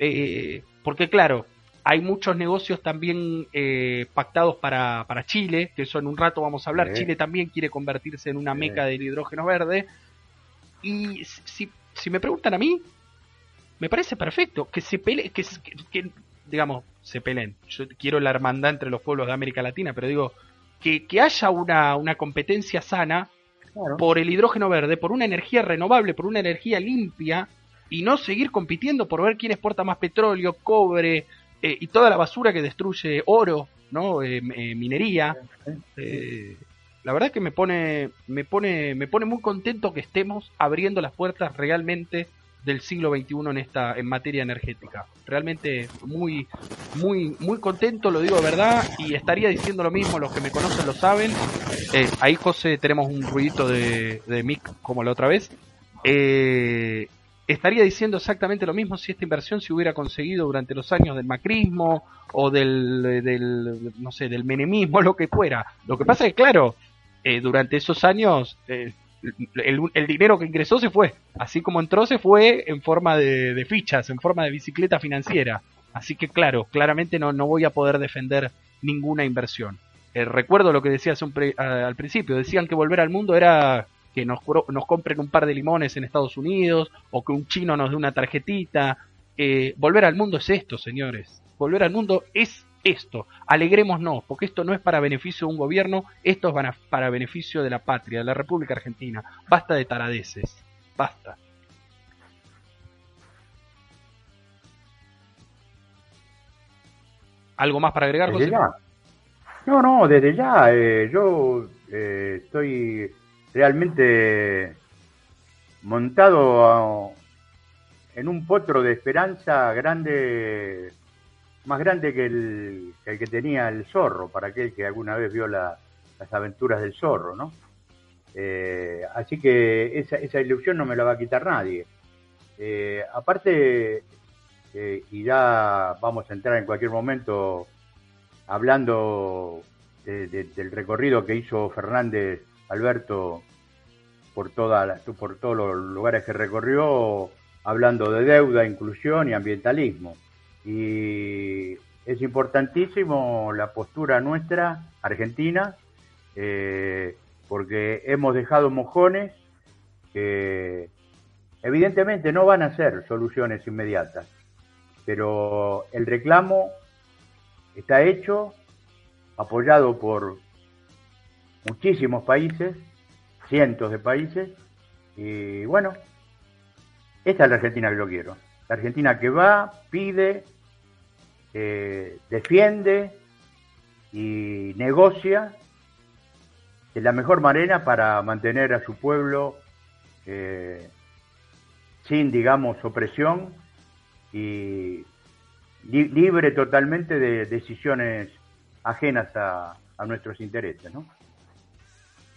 S1: Eh, porque claro, hay muchos negocios también eh, pactados para, para, Chile, que eso en un rato vamos a hablar. Chile también quiere convertirse en una meca del hidrógeno verde. Y si, si me preguntan a mí, me parece perfecto que se peleen, que, que, digamos, se peleen. Yo quiero la hermandad entre los pueblos de América Latina, pero digo, que, que haya una, una competencia sana por el hidrógeno verde, por una energía renovable, por una energía limpia, y no seguir compitiendo por ver quién exporta más petróleo, cobre, eh, y toda la basura que destruye oro, ¿no? Eh, eh, minería. la verdad que me pone, me pone, me pone muy contento que estemos abriendo las puertas realmente del siglo XXI en esta, en materia energética. Realmente muy, muy, muy contento, lo digo de verdad, y estaría diciendo lo mismo, los que me conocen lo saben. ahí José tenemos un ruidito de, de mic como la otra vez. Eh, estaría diciendo exactamente lo mismo si esta inversión se hubiera conseguido durante los años del macrismo o del, del no sé, del menemismo, lo que fuera. Lo que pasa es que, claro, eh, durante esos años eh, el, dinero que ingresó se fue. Así como entró, se fue en forma de, fichas, en forma de bicicleta financiera. Así que claro, claramente no, no voy a poder defender ninguna inversión. Eh, recuerdo lo que decías al principio, decían que volver al mundo era que nos, nos compren un par de limones en Estados Unidos o que un chino nos dé una tarjetita. Eh, volver al mundo es esto, señores. Volver al mundo es esto. Alegrémonos, porque esto no es para beneficio de un gobierno, esto es para, para beneficio de la patria, de la República Argentina. Basta de taradeces. Basta. ¿Algo más para agregar,
S2: José? No, no, desde ya. Eh, yo eh, estoy realmente montado en un potro de esperanza grande, más grande que el, que tenía el zorro, para aquel que alguna vez vio las aventuras del zorro, ¿no? Eh, así que esa, esa, ilusión no me la va a quitar nadie. aparte, y ya vamos a entrar en cualquier momento hablando del recorrido que hizo Fernández Alberto por, toda por todos los lugares que recorrió, hablando de deuda, inclusión y ambientalismo. Y es importantísimo la postura nuestra, argentina, eh, porque hemos dejado mojones que evidentemente no van a ser soluciones inmediatas, pero el reclamo está hecho, apoyado por muchísimos países, cientos de países, y bueno, esta es la Argentina que yo quiero. La Argentina que va, pide, eh, defiende y negocia de la mejor manera para mantener a su pueblo eh, sin, digamos, opresión y libre totalmente de decisiones ajenas a, nuestros intereses, ¿no?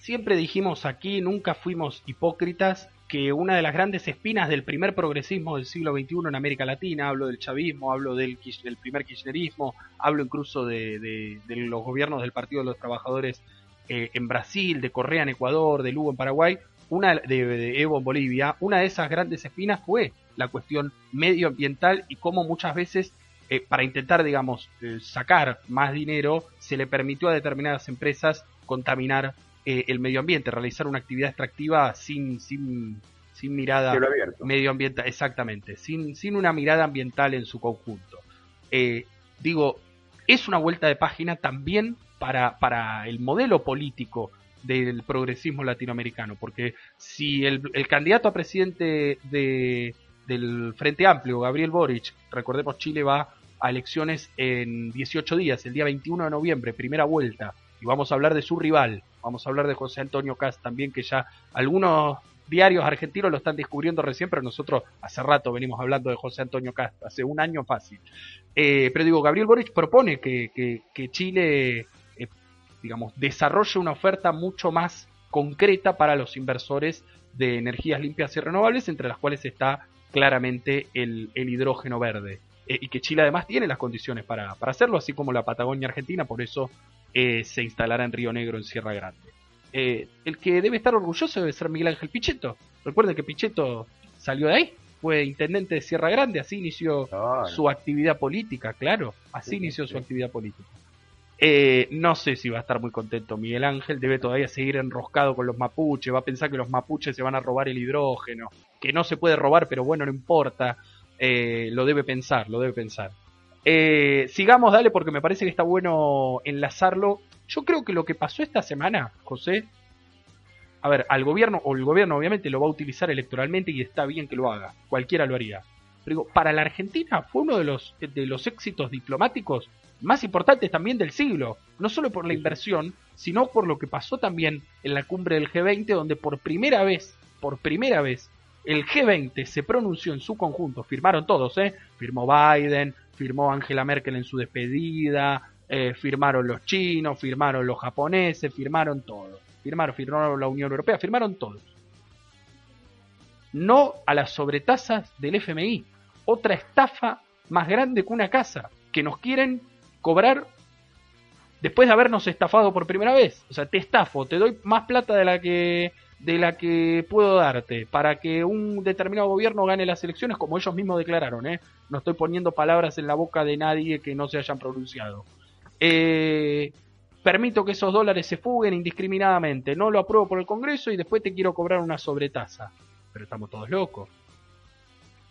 S1: Siempre dijimos aquí, nunca fuimos hipócritas, que una de las grandes espinas del primer progresismo del siglo XXI en América Latina, hablo del chavismo, hablo del, primer kirchnerismo, hablo incluso de, los gobiernos del Partido de los Trabajadores eh, en Brasil, de Correa en Ecuador, de Lugo en Paraguay, una de, Evo en Bolivia, una de esas grandes espinas fue la cuestión medioambiental y cómo muchas veces eh, para intentar, digamos, eh, sacar más dinero, se le permitió a determinadas empresas contaminar eh, el medio ambiente, realizar una actividad extractiva sin, sin, sin mirada medioambiental, exactamente, sin, sin una mirada ambiental en su conjunto. digo, es una vuelta de página también para, para el modelo político del progresismo latinoamericano, porque si el, el candidato a presidente de, del Frente Amplio, Gabriel Boric, recordemos Chile va a elecciones en 18 días, el día 21 de noviembre, primera vuelta, y vamos a hablar de su rival, vamos a hablar de José Antonio Cast también, que ya algunos diarios argentinos lo están descubriendo recién, pero nosotros hace rato venimos hablando de José Antonio Cast, hace un año fácil. Eh, pero digo, Gabriel Boric propone que, que, Chile, eh, digamos, desarrolle una oferta mucho más concreta para los inversores de energías limpias y renovables, entre las cuales está claramente el, el hidrógeno verde. Eh, y que Chile además tiene las condiciones para, hacerlo, así como la Patagonia Argentina, por eso eh, se instalará en Río Negro, en Sierra Grande. Eh, el que debe estar orgulloso debe ser Miguel Ángel Pichetto. Recuerden que Pichetto salió de ahí, fue intendente de Sierra Grande, así inició su actividad política, claro, así inició su actividad política. no sé si va a estar muy contento Miguel Ángel, debe todavía seguir enroscado con los mapuches, va a pensar que los mapuches se van a robar el hidrógeno, que no se puede robar, pero bueno, no importa. Eh, lo debe pensar, lo debe pensar. Eh, sigamos, dale, porque me parece que está bueno enlazarlo. Yo creo que lo que pasó esta semana, José, a ver, al gobierno, o el gobierno obviamente lo va a utilizar electoralmente y está bien que lo haga, cualquiera lo haría. Pero digo, para la Argentina fue uno de los, de los éxitos diplomáticos más importantes también del siglo, no solo por la inversión, sino por lo que pasó también en la cumbre del G20, donde por primera vez, por primera vez, el G20 se pronunció en su conjunto, firmaron todos, ¿eh? Firmó Biden, firmó Angela Merkel en su despedida, eh, firmaron los chinos, firmaron los japoneses, firmaron todos. Firmaron, firmaron la Unión Europea, firmaron todos. No a las sobretasas del FMI. Otra estafa más grande que una casa, que nos quieren cobrar después de habernos estafado por primera vez. O sea, te estafo, te doy más plata de la que de la que puedo darte para que un determinado gobierno gane las elecciones, como ellos mismos declararon, ¿eh? no estoy poniendo palabras en la boca de nadie que no se hayan pronunciado. Eh, permito que esos dólares se fuguen indiscriminadamente, no lo apruebo por el Congreso y después te quiero cobrar una sobretasa. Pero estamos todos locos.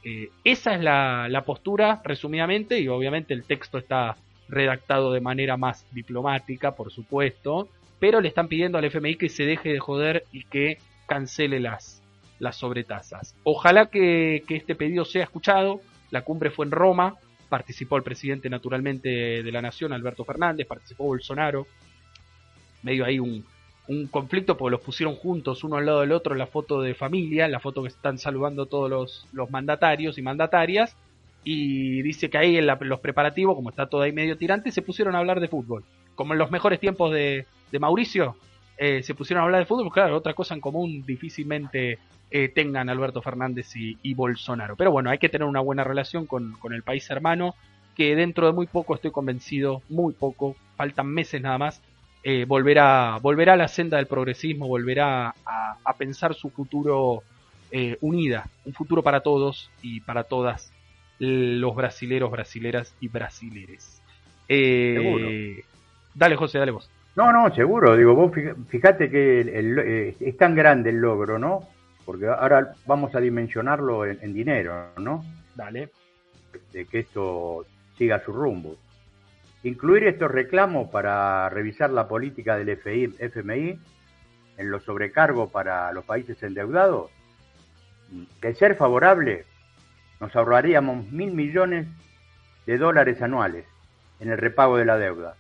S1: Eh, esa es la, la postura, resumidamente, y obviamente el texto está redactado de manera más diplomática, por supuesto, pero le están pidiendo al FMI que se deje de joder y que cancele las, las sobretasas. Ojalá que, este pedido sea escuchado. La cumbre fue en Roma, participó el presidente naturalmente de la nación, Alberto Fernández, participó Bolsonaro. Medio ahí un, un conflicto porque los pusieron juntos uno al lado del otro en la foto de familia, la foto que están saludando todos los, los mandatarios y mandatarias. Y dice que ahí en los preparativos, como está todo ahí medio tirante, se pusieron a hablar de fútbol. Como en los mejores tiempos de, Mauricio, eh, se pusieron a hablar de fútbol, claro, otra cosa en común difícilmente eh, tengan Alberto Fernández y, Bolsonaro. Pero bueno, hay que tener una buena relación con, el país hermano, que dentro de muy poco estoy convencido, muy poco, faltan meses nada más, eh, volverá, volverá a la senda del progresismo, volverá a, pensar su futuro unida, un futuro para todos y para todas los brasileros, brasileras y brasileres. Dale José, dale vos.
S2: No, no, seguro. Digo, vos fíjate que eh, es tan grande el logro, ¿no? Porque ahora vamos a dimensionarlo en, dinero, ¿no?
S1: Dale.
S2: De que esto siga su rumbo. Incluir estos reclamos para revisar la política del FMI en los sobrecargos para los países endeudados, de ser favorable, nos ahorraríamos mil millones de dólares anuales en el repago de la deuda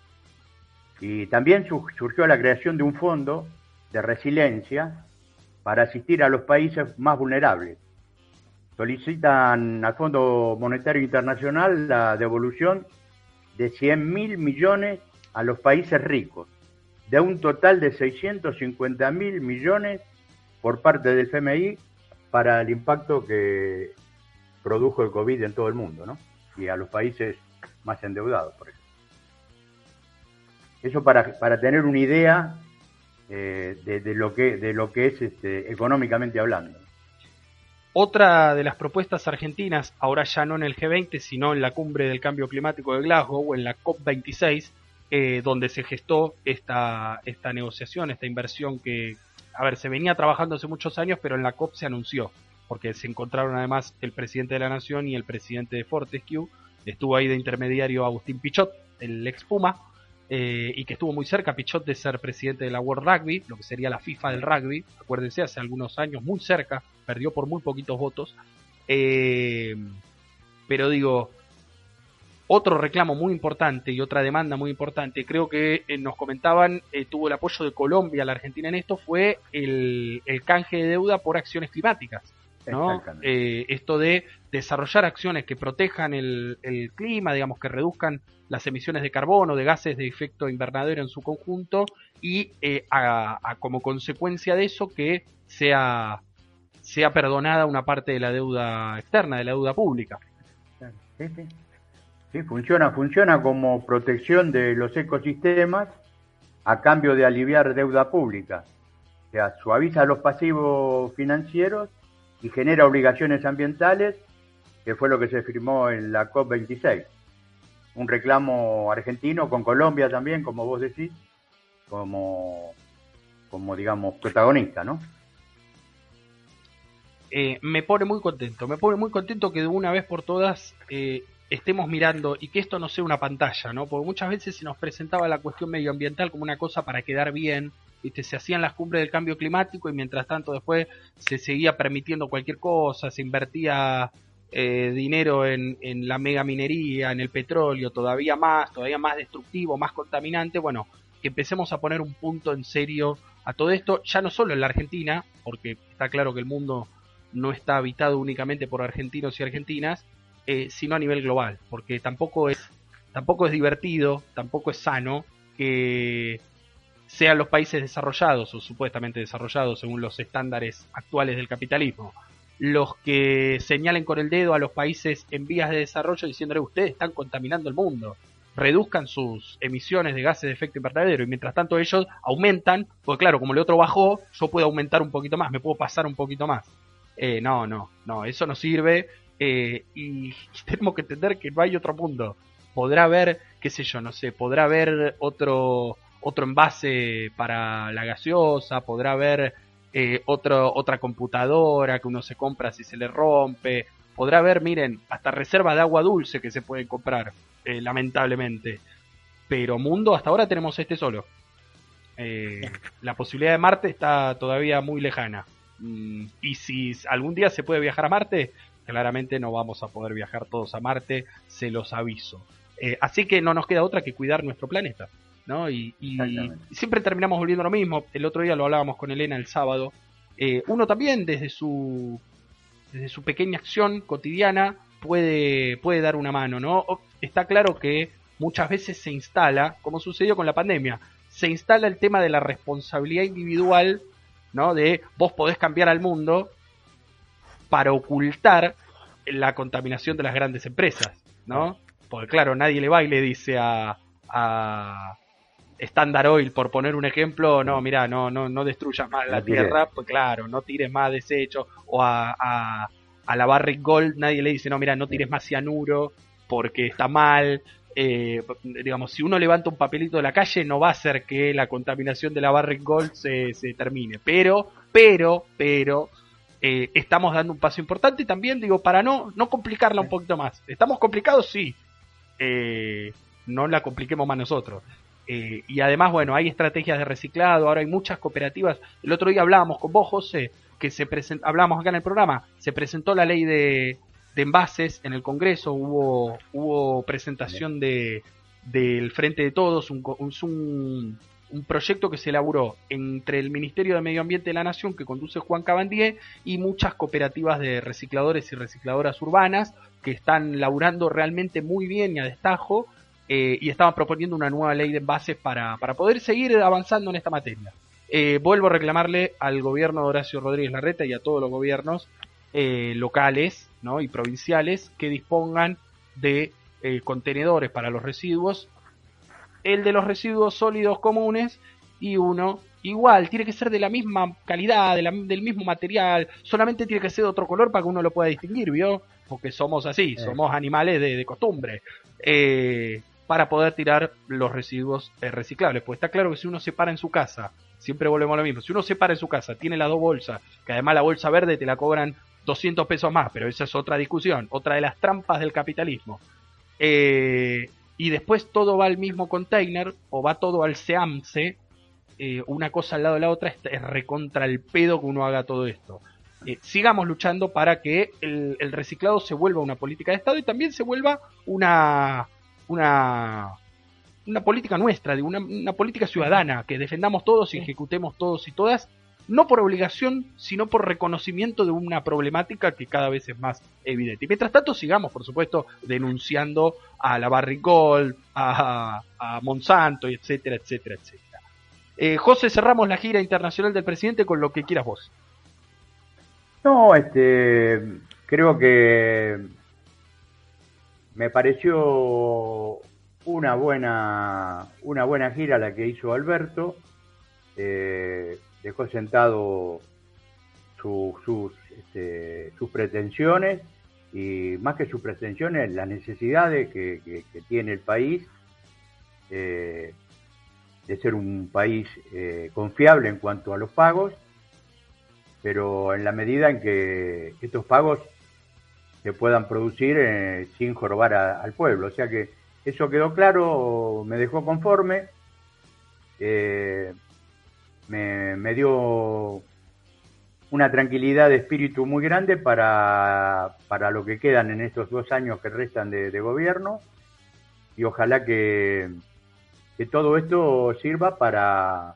S2: y también surgió la creación de un fondo de resiliencia para asistir a los países más vulnerables. Solicitan al Fondo Monetario Internacional la devolución de 100 mil millones a los países ricos, de un total de 650 mil millones por parte del FMI para el impacto que produjo el COVID en todo el mundo, ¿no? Y a los países más endeudados, por ejemplo. Eso para, para tener una idea eh, de, lo que, de lo que es este, económicamente hablando.
S1: Otra de las propuestas argentinas, ahora ya no en el G20, sino en la cumbre del cambio climático de Glasgow o en la COP26, eh, donde se gestó esta, esta negociación, esta inversión que, a ver, se venía trabajando hace muchos años, pero en la COP se anunció, porque se encontraron además el presidente de la Nación y el presidente de Fortescue. Estuvo ahí de intermediario Agustín Pichot, el ex Puma, eh, y que estuvo muy cerca Pichot de ser presidente de la World Rugby, lo que sería la FIFA del rugby, acuérdense, hace algunos años, muy cerca, perdió por muy poquitos votos. Eh, pero digo, otro reclamo muy importante y otra demanda muy importante, creo que eh, nos comentaban, tuvo el apoyo de Colombia, la Argentina en esto, fue el canje de deuda por acciones climáticas. ¿No? Eh, esto de desarrollar acciones que protejan el, clima, digamos, que reduzcan las emisiones de carbono, de gases de efecto invernadero en su conjunto y eh, a, como consecuencia de eso que sea, sea perdonada una parte de la deuda externa, de la deuda pública.
S2: Sí, funciona, funciona como protección de los ecosistemas a cambio de aliviar deuda pública. O sea, suaviza los pasivos financieros y genera obligaciones ambientales, que fue lo que se firmó en la COP26. Un reclamo argentino con Colombia también, como vos decís, como, como digamos, protagonista, ¿no?
S1: Eh, me pone muy contento, me pone muy contento que de una vez por todas eh, estemos mirando y que esto no sea una pantalla, ¿no? Porque muchas veces se nos presentaba la cuestión medioambiental como una cosa para quedar bien, se hacían las cumbres del cambio climático y mientras tanto después se seguía permitiendo cualquier cosa, se invertía eh, dinero en, la mega minería, en el petróleo, todavía más, todavía más destructivo, más contaminante. Bueno, que empecemos a poner un punto en serio a todo esto, ya no solo en la Argentina, porque está claro que el mundo no está habitado únicamente por argentinos y argentinas, eh, sino a nivel global, porque tampoco es, tampoco es divertido, tampoco es sano que sean los países desarrollados o supuestamente desarrollados según los estándares actuales del capitalismo, los que señalen con el dedo a los países en vías de desarrollo diciéndole ustedes están contaminando el mundo. reduzcan sus emisiones de gases de efecto invernadero y mientras tanto ellos aumentan, porque claro, como el otro bajó, yo puedo aumentar un poquito más, me puedo pasar un poquito más. Eh, no, no, no, eso no sirve eh, y tenemos que entender que no hay otro mundo. Podrá haber, qué sé yo, no sé, podrá haber otro otro envase para la gaseosa, podrá haber eh, otro, otra computadora que uno se compra si se le rompe, podrá haber, miren, hasta reservas de agua dulce que se pueden comprar, eh, lamentablemente. Pero mundo, hasta ahora tenemos este solo. Eh, la posibilidad de Marte está todavía muy lejana. Mm, y si algún día se puede viajar a Marte, claramente no vamos a poder viajar todos a Marte, se los aviso. Eh, así que no nos queda otra que cuidar nuestro planeta. ¿No? Y, siempre terminamos volviendo lo mismo. El otro día lo hablábamos con Elena el sábado. uno también desde su desde su pequeña acción cotidiana puede, puede dar una mano, ¿no? Está claro que muchas veces se instala, como sucedió con la pandemia, se instala el tema de la responsabilidad individual, ¿no? De vos podés cambiar al mundo para ocultar la contaminación de las grandes empresas, ¿no? Porque claro, nadie le va y le dice a, a Standard Oil, por poner un ejemplo, no, mira, no, no, no destruyas más la tierra, pues claro, no tires más desechos, o a, a, a, la Barrick Gold nadie le dice, no, mira, no tires más cianuro porque está mal. Eh, digamos, si uno levanta un papelito de la calle, no va a hacer que la contaminación de la Barrick Gold se, se termine. Pero, pero, pero, eh, estamos dando un paso importante también, digo, para no, no complicarla un poquito más. ¿Estamos complicados? Sí. Eh, no la compliquemos más nosotros. Eh, y además, bueno, hay estrategias de reciclado, ahora hay muchas cooperativas. El otro día hablábamos con vos, José, que se presentó, hablábamos acá en el programa, se presentó la ley de, envases en el Congreso, hubo, hubo presentación de, del Frente de Todos, un, un, un, proyecto que se elaboró entre el Ministerio de Medio Ambiente de la Nación, que conduce Juan Cabandier, y muchas cooperativas de recicladores y recicladoras urbanas, que están laburando realmente muy bien y a destajo, eh, y estaban proponiendo una nueva ley de envases para, para poder seguir avanzando en esta materia. Eh, vuelvo a reclamarle al gobierno de Horacio Rodríguez Larreta y a todos los gobiernos eh, locales ¿no? y provinciales que dispongan de contenedores para los residuos, el de los residuos sólidos comunes y uno igual, tiene que ser de la misma calidad, del mismo material, solamente tiene que ser de otro color para que uno lo pueda distinguir, ¿vio? Porque somos así, somos animales de, de costumbre. Eh, para poder tirar los residuos eh, reciclables. Pues está claro que si uno se para en su casa, siempre volvemos a lo mismo, si uno se para en su casa, tiene las dos bolsas, que además la bolsa verde te la cobran 200 pesos más, pero esa es otra discusión, otra de las trampas del capitalismo. Eh, y después todo va al mismo container o va todo al SEAMSE, eh, una cosa al lado de la otra, es, recontra el pedo que uno haga todo esto. sigamos luchando para que el reciclado se vuelva una política de Estado y también se vuelva una, una, una política nuestra, de una, una política ciudadana, que defendamos todos y ejecutemos todos y todas, no por obligación, sino por reconocimiento de una problemática que cada vez es más evidente. Y mientras tanto sigamos, por supuesto, denunciando a la Barrick Gold, a, a Monsanto, etcétera, etcétera, etcétera. Eh, José, cerramos la gira internacional del presidente con lo que quieras vos.
S2: No, este, creo que me pareció una buena, una buena gira la que hizo Alberto. Eh, dejó sentado sus, este, sus pretensiones y más que sus pretensiones, las necesidades que, tiene el país eh, de ser un país eh, confiable en cuanto a los pagos, pero en la medida en que estos pagos que puedan producir eh, sin jorobar al pueblo. O sea que eso quedó claro, me dejó conforme, eh, me, dio una tranquilidad de espíritu muy grande para, para, lo que quedan en estos dos años que restan de, gobierno y ojalá que, que, todo esto sirva para,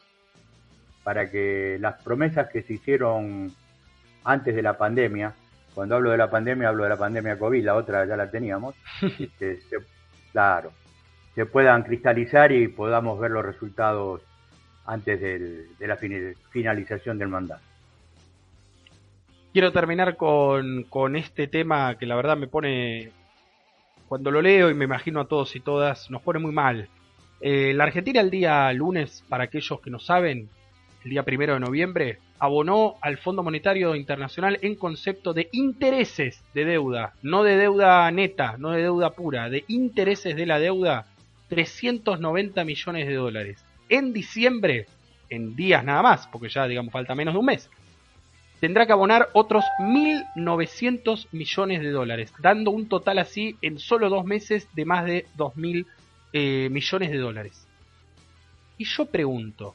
S2: para que las promesas que se hicieron antes de la pandemia, cuando hablo de la pandemia, hablo de la pandemia COVID, la otra ya la teníamos. Este, claro, se puedan cristalizar y podamos ver los resultados antes de la finalización del mandato.
S1: Quiero terminar con, con este tema que la verdad me pone cuando lo leo y me imagino a todos y todas, nos pone muy mal. Eh, la Argentina el día lunes, para aquellos que no saben, el día primero de noviembre, abonó al Fondo Monetario Internacional en concepto de intereses de deuda, no de deuda neta, no de deuda pura, de intereses de la deuda, 390 millones de dólares. En diciembre, en días nada más, porque ya digamos falta menos de un mes, tendrá que abonar otros 1.900 millones de dólares, dando un total así en solo dos meses de más de 2.000 eh, millones de dólares. Y yo pregunto,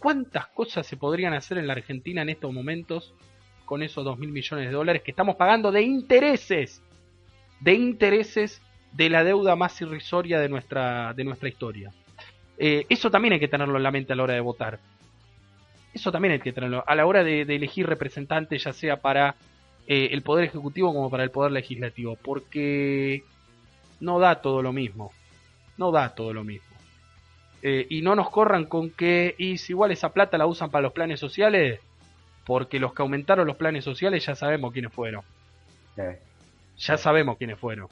S1: ¿cuántas cosas se podrían hacer en la Argentina en estos momentos con esos 2.000 millones de dólares que estamos pagando de intereses? De intereses de la deuda más irrisoria de nuestra, de nuestra historia. Eh, eso también hay que tenerlo en la mente a la hora de votar. Eso también hay que tenerlo. A la hora de, elegir representantes, ya sea para eh, el Poder Ejecutivo como para el Poder Legislativo. Porque no da todo lo mismo. No da todo lo mismo. Eh, y no nos corran con que, y si igual esa plata la usan para los planes sociales, porque los que aumentaron los planes sociales ya sabemos quiénes fueron. Ya sabemos quiénes fueron.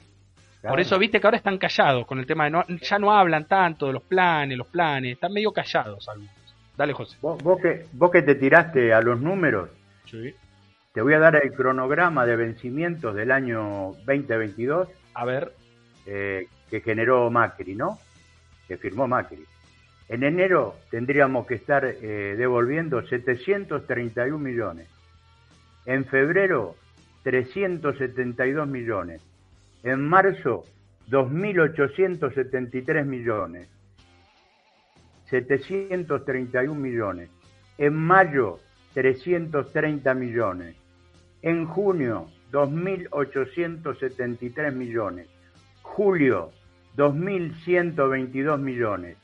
S1: Por eso viste que ahora están callados con el tema de no, ya no hablan tanto de los planes, los planes, están medio callados algunos. Dale, José.
S2: Vos, que, vos que te tiraste a los números, te voy a dar el cronograma de vencimientos del año 2022.
S1: A ver.
S2: Eh, que generó Macri, ¿no? Que firmó Macri. En enero tendríamos que estar eh, devolviendo 731 millones. En febrero, 372 millones. En marzo, 2.873 millones. 731 millones. En mayo, 330 millones. En junio, 2.873 millones. Julio, 2.122 millones.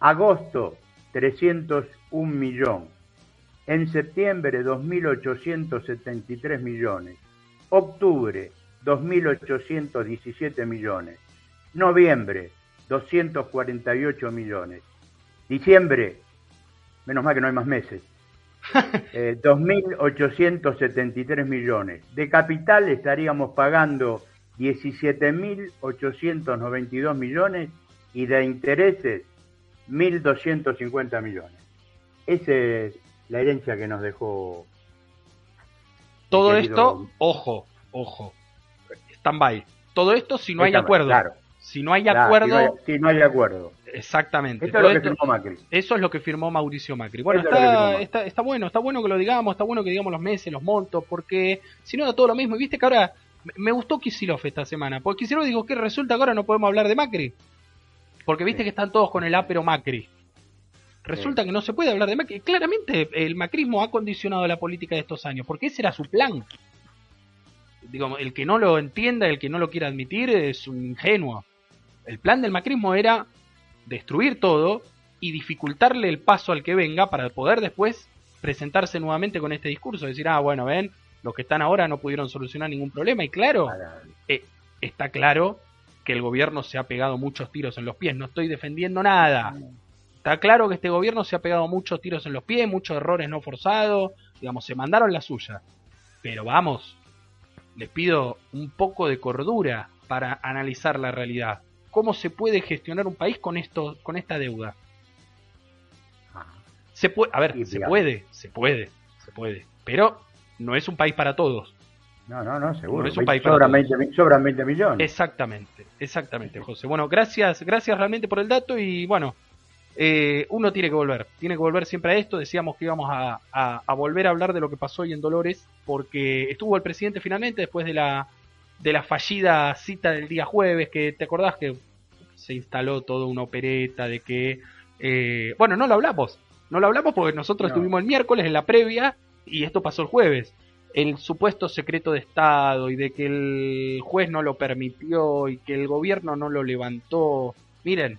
S2: Agosto, 301 millones. En septiembre, 2.873 millones. Octubre, 2.817 millones. Noviembre, 248 millones. Diciembre, menos mal que no hay más meses, 2.873 eh, millones. De capital estaríamos pagando 17.892 millones y de intereses 1.250 millones. Esa es la herencia que nos dejó.
S1: Todo esto, ojo, ojo, stand-by. Todo esto si no hay acuerdo. Claro. Si no hay acuerdo.
S2: Si no hay, acuerdo.
S1: Exactamente.
S2: Eso es lo que firmó Macri.
S1: Eso es lo que firmó Mauricio Macri. Bueno, está, está, está, bueno, está bueno que lo digamos, está bueno que digamos los meses, los montos, porque si no da todo lo mismo. Y viste que ahora me gustó Kisilov esta semana, porque Kisilov digo que resulta que ahora no podemos hablar de Macri. Porque viste que están todos con el apero Macri. Resulta que no se puede hablar de Macri. Claramente el macrismo ha condicionado la política de estos años, porque ese era su plan. Digo, el que no lo entienda, el que no lo quiera admitir, es un ingenuo el plan del macrismo era destruir todo y dificultarle el paso al que venga para poder después presentarse nuevamente con este discurso, decir, ah, bueno, ven, los que están ahora no pudieron solucionar ningún problema. Y claro, eh, está claro que el gobierno se ha pegado muchos tiros en los pies, no estoy defendiendo nada. Está claro que este gobierno se ha pegado muchos tiros en los pies, muchos errores no forzados, digamos, se mandaron la suya. Pero vamos, les pido un poco de cordura para analizar la realidad cómo se puede gestionar un país con esto, con esta deuda. Se puede, a ver, se puede, se puede, se puede, pero no es un país para todos.
S2: No, no, no, seguro. No es un país sobran, 20, sobran 20 millones.
S1: Exactamente, exactamente, José. Bueno, gracias, gracias realmente por el dato y bueno, eh, uno tiene que volver, tiene que volver siempre a esto. Decíamos que íbamos a, a, volver a hablar de lo que pasó hoy en Dolores, porque estuvo el presidente finalmente después de la, de la fallida cita del día jueves, que te acordás que se instaló toda una opereta de que... Eh, bueno, no lo hablamos, no lo hablamos porque nosotros estuvimos el miércoles en la previa y esto pasó el jueves. El supuesto secreto de Estado y de que el juez no lo permitió y que el gobierno no lo levantó. Miren,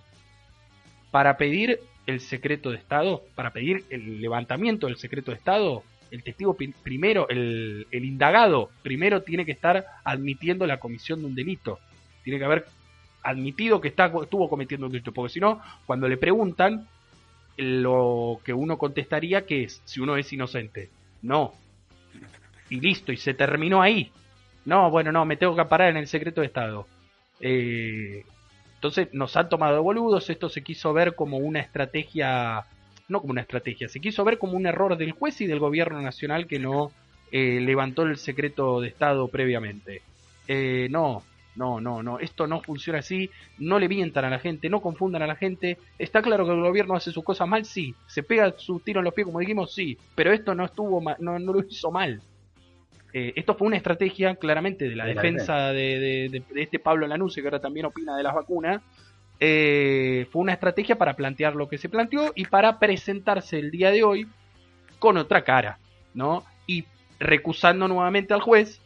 S1: para pedir el secreto de Estado, para pedir el levantamiento del secreto de Estado, el testigo primero, el, el, indagado, primero tiene que estar admitiendo la comisión de un delito. Tiene que haber admitido que está, estuvo cometiendo un delito, porque si no, cuando le preguntan, lo que uno contestaría que es si uno es inocente. No. Y listo, y se terminó ahí. No, bueno, no, me tengo que parar en el secreto de Estado. Eh, entonces nos han tomado boludos, esto se quiso ver como una estrategia, no como una estrategia, se quiso ver como un error del juez y del gobierno nacional que no eh, levantó el secreto de Estado previamente. Eh, no, no, no, no, esto no funciona así, no le mientan a la gente, no confundan a la gente. Está claro que el gobierno hace sus cosas mal, sí. Se pega su tiro en los pies, como dijimos, sí. Pero esto no estuvo no, no lo hizo mal. Eh, esto fue una estrategia claramente de la defensa de, de, este Pablo Lanuse, que ahora también opina de las vacunas. Eh, fue una estrategia para plantear lo que se planteó y para presentarse el día de hoy con otra cara, ¿no? Y recusando nuevamente al juez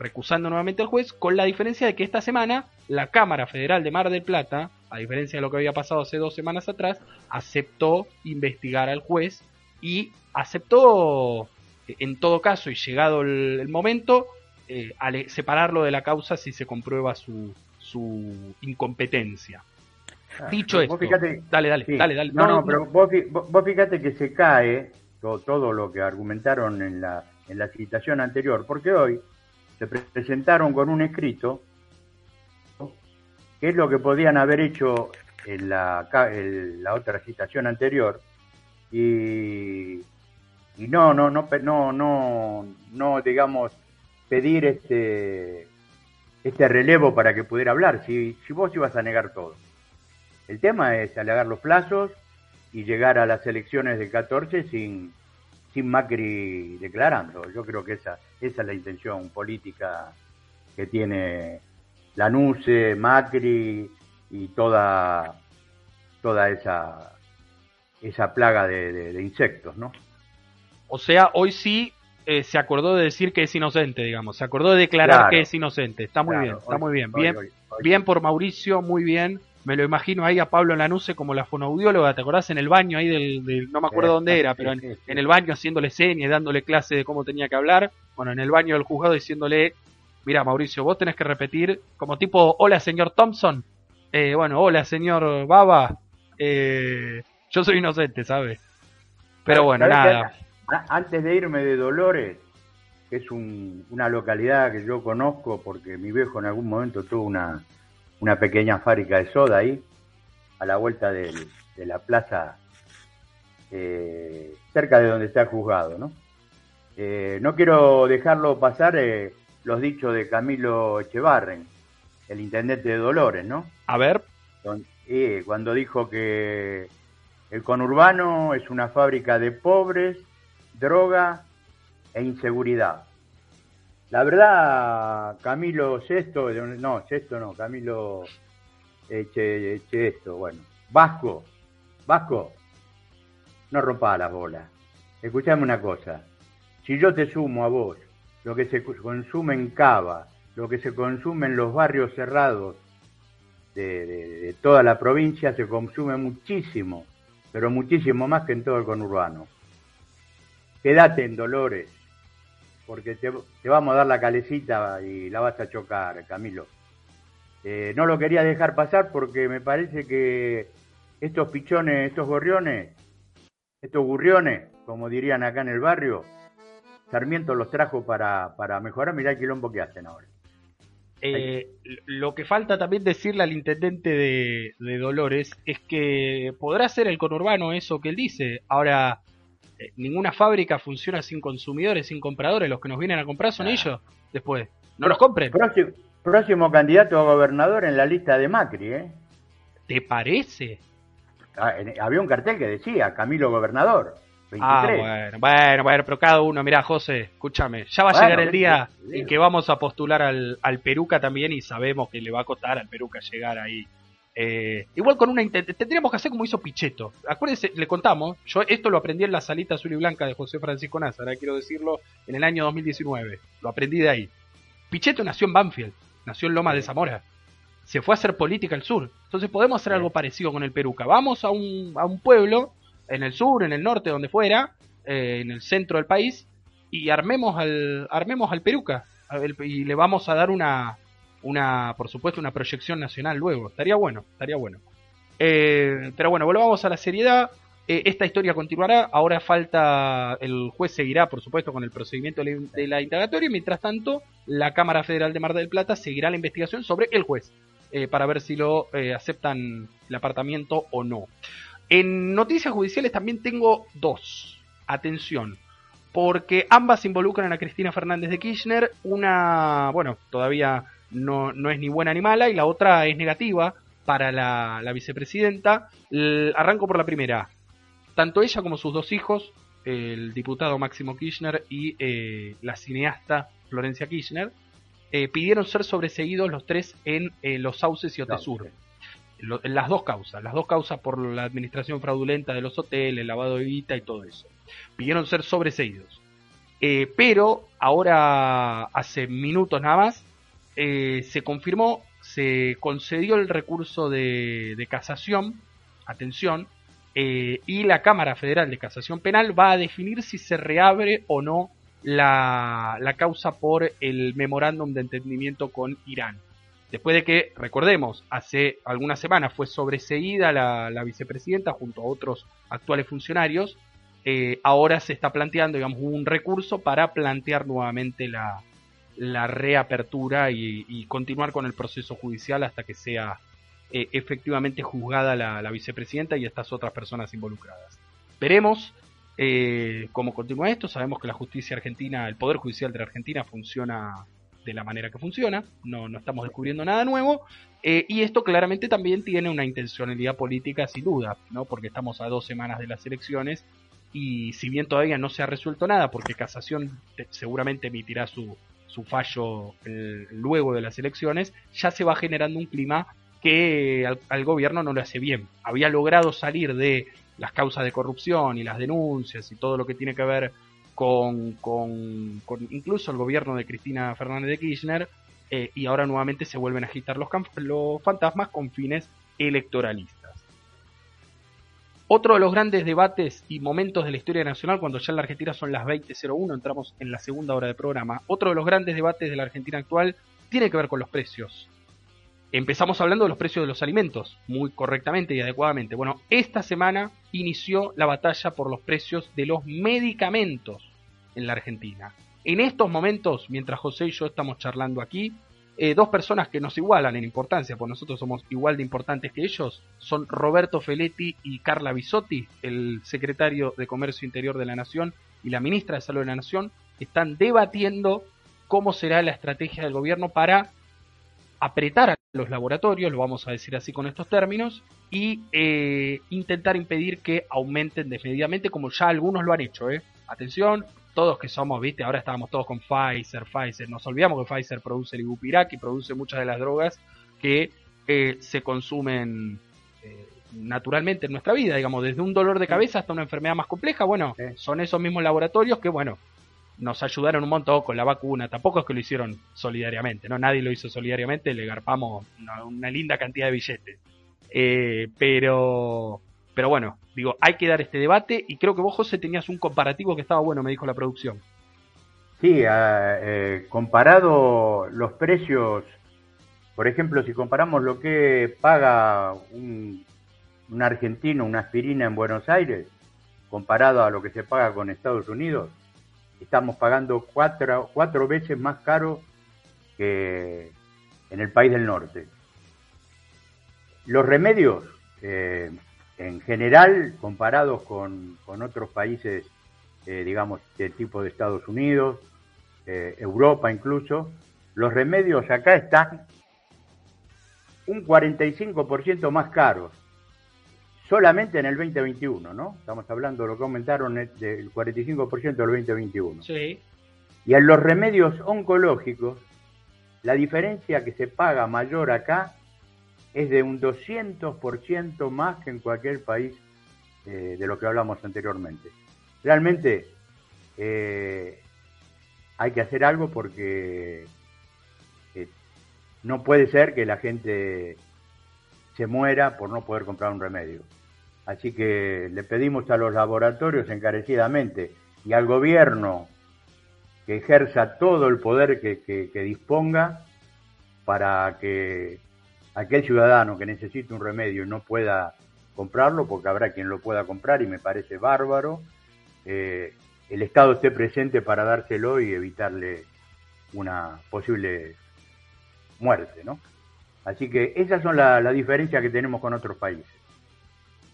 S1: recusando nuevamente al juez, con la diferencia de que esta semana la Cámara Federal de Mar del Plata, a diferencia de lo que había pasado hace dos semanas atrás, aceptó investigar al juez y aceptó, en todo caso, y llegado el, momento, eh, separarlo de la causa si se comprueba su, su incompetencia. Ah, Dicho esto, dale, dale, dale, dale.
S2: No, no, pero vos, vos, fíjate que se cae todo, todo, lo que argumentaron en la, en la citación anterior, porque hoy se presentaron con un escrito, que es lo que podían haber hecho en la, la otra citación anterior, y, y no, no, no, no, no, no, digamos, pedir este, este relevo para que pudiera hablar, si, si vos ibas a negar todo. El tema es alegar los plazos y llegar a las elecciones del 14 sin, sin Macri declarando. Yo creo que esa, esa es la intención política que tiene Lanuse, Macri y toda, toda esa, esa plaga de, insectos, ¿no?
S1: O sea, hoy sí eh, se acordó de decir que es inocente, digamos, se acordó de declarar que es inocente. Está muy bien, está muy bien. bien, bien por Mauricio, muy bien me lo imagino ahí a Pablo Lanuse como la fonoaudióloga, ¿te acordás? En el baño ahí del, no me acuerdo dónde era, pero en, el baño haciéndole señas, dándole clase de cómo tenía que hablar, bueno, en el baño del juzgado diciéndole, mira Mauricio, vos tenés que repetir como tipo, hola señor Thompson, eh, bueno, hola señor Baba, eh, yo soy inocente, ¿sabes? Pero bueno, nada.
S2: Antes de irme de Dolores, que es una localidad que yo conozco porque mi viejo en algún momento tuvo una una pequeña fábrica de soda ahí, a la vuelta de la plaza, eh, cerca de donde está el juzgado, ¿no? Eh, no quiero dejarlo pasar eh, los dichos de Camilo Echevarren, el intendente de Dolores, ¿no?
S1: A ver.
S2: cuando dijo que el conurbano es una fábrica de pobres, droga e inseguridad. La verdad, Camilo Sexto, no, Sexto no, Camilo Eche, Eche esto, bueno. Vasco, Vasco, no rompa las bolas. Escuchame una cosa. Si yo te sumo a vos lo que se consume en Cava, lo que se consume en los barrios cerrados de toda la provincia, se consume muchísimo, pero muchísimo más que en todo el conurbano. Quédate en Dolores, porque te, vamos a dar la calecita y la vas a chocar, Camilo. Eh, no lo quería dejar pasar porque me parece que estos pichones, estos gorriones, estos gurriones, como dirían acá en el barrio, Sarmiento los trajo para, para mejorar. Mirá el quilombo que hacen ahora.
S1: Eh, lo que falta también decirle al intendente de, de, Dolores es que podrá ser el conurbano eso que él dice. Ahora, ninguna fábrica funciona sin consumidores, sin compradores. Los que nos vienen a comprar son ellos después. No los compren.
S2: Próximo, candidato a gobernador en la lista de Macri, ¿eh?
S1: ¿Te parece?
S2: Ah, había un cartel que decía Camilo Gobernador.
S1: Ah, bueno, bueno, bueno, pero cada uno, mira, José, escúchame, ya va a llegar el día en que vamos a postular al, al Peruca también y sabemos que le va a costar al Peruca llegar ahí eh, igual con una tendríamos que hacer como hizo Pichetto. Acuérdense, le contamos, yo esto lo aprendí en la salita azul y blanca de José Francisco Nazar, quiero decirlo, en el año 2019. Lo aprendí de ahí. Pichetto nació en Banfield, nació en Loma de Zamora. Se fue a hacer política al sur. Entonces podemos hacer algo parecido con el Peruca. Vamos a un, a un pueblo, en el sur, en el norte, donde fuera, eh, en el centro del país, y armemos al, armemos al Peruca. Y le vamos a dar una, una, por supuesto, una proyección nacional luego. Estaría bueno, estaría bueno. Eh, pero bueno, volvamos a la seriedad. Eh, esta historia continuará. Ahora falta, el juez seguirá, por supuesto, con el procedimiento de la indagatoria. Mientras tanto, la Cámara Federal de Mar del Plata seguirá la investigación sobre el juez. eh, para ver si lo aceptan el apartamiento o no. En noticias judiciales también tengo dos. Atención, porque ambas involucran a Cristina Fernández de Kirchner. Una, bueno, todavía no, no es ni buena ni mala y la otra es negativa para la, vicepresidenta. arranco por la primera. Tanto ella como sus dos hijos, el diputado Máximo Kirchner y eh, la cineasta Florencia Kirchner, eh, pidieron ser sobreseguidos los tres en eh, los sauces y Otesur. las dos causas, las dos causas por la administración fraudulenta de los hoteles, lavado de guita y todo eso. Pidieron ser sobreseídos. pero ahora, hace minutos nada más, se confirmó se concedió el recurso de, casación, atención, eh, y la Cámara Federal de Casación Penal va a definir si se reabre o no la, causa por el memorándum de entendimiento con Irán. Después de que, recordemos, hace algunas semanas fue sobreseída la, vicepresidenta junto a otros actuales funcionarios, eh, ahora se está planteando, digamos, un recurso para plantear nuevamente la, la reapertura y, continuar con el proceso judicial hasta que sea eh, efectivamente juzgada la, vicepresidenta y estas otras personas involucradas. Veremos eh, cómo continúa esto. Sabemos que la justicia argentina, el Poder Judicial de la Argentina funciona de la manera que funciona, no, no estamos descubriendo nada nuevo, eh, y esto claramente también tiene una intencionalidad política sin duda, ¿no? porque estamos a dos semanas de las elecciones y si bien todavía no se ha resuelto nada, porque Casación seguramente emitirá su, su fallo luego de las elecciones, ya se va generando un clima que al, gobierno no le hace bien. Había logrado salir de las causas de corrupción y las denuncias y todo lo que tiene que ver con, con, incluso el gobierno de Cristina Fernández de Kirchner eh, y ahora nuevamente se vuelven a agitar los, los fantasmas con fines electoralistas. Otro de los grandes debates y momentos de la historia nacional, cuando ya en la Argentina son las 20.01, entramos en la segunda hora de programa, otro de los grandes debates de la Argentina actual tiene que ver con los precios. Empezamos hablando de los precios de los alimentos, muy correctamente y adecuadamente. Bueno, esta semana inició la batalla por los precios de los medicamentos en la Argentina. En estos momentos, mientras José y yo estamos charlando aquí, eh, dos personas que nos igualan en importancia, pues nosotros somos igual de importantes que ellos, son Roberto Feletti y Carla Bisotti, el secretario de Comercio Interior de la Nación y la ministra de Salud de la Nación, están debatiendo cómo será la estrategia del gobierno para apretar a los laboratorios, lo vamos a decir así con estos términos, y eh, intentar impedir que aumenten desmedidamente, como ya algunos lo han hecho. ¿eh? Atención, todos que somos, viste, ahora estábamos todos con Pfizer, Pfizer, nos olvidamos que Pfizer produce el ibupirac y produce muchas de las drogas que eh, se consumen eh, naturalmente en nuestra vida, digamos, desde un dolor de cabeza hasta una enfermedad más compleja, bueno, son esos mismos laboratorios que, bueno, nos ayudaron un montón con la vacuna, tampoco es que lo hicieron solidariamente, ¿no? Nadie lo hizo solidariamente, le garpamos una, linda cantidad de billetes. Eh, pero pero bueno, digo, hay que dar este debate y creo que vos, José, tenías un comparativo que estaba bueno, me dijo la producción.
S2: Sí, ah, eh, comparado los precios, por ejemplo, si comparamos lo que paga un, argentino una aspirina en Buenos Aires, comparado a lo que se paga con Estados Unidos, estamos pagando cuatro, cuatro veces más caro que en el país del norte. Los remedios, eh, en general, comparados con, otros países, eh, digamos, del tipo de Estados Unidos, eh, Europa incluso, los remedios acá están un 45% más caros, solamente en el 2021, ¿no? Estamos hablando de lo que aumentaron del 45% del 2021. Sí. Y en los remedios oncológicos, la diferencia que se paga mayor acá es de un 200% más que en cualquier país eh, de lo que hablamos anteriormente. Realmente eh, hay que hacer algo porque eh, no puede ser que la gente se muera por no poder comprar un remedio. Así que le pedimos a los laboratorios encarecidamente y al gobierno que ejerza todo el poder que disponga para que aquel ciudadano que necesite un remedio y no pueda comprarlo, porque habrá quien lo pueda comprar y me parece bárbaro, eh, el Estado esté presente para dárselo y evitarle una posible muerte, ¿no? Así que esas son las la diferencias que tenemos con otros países.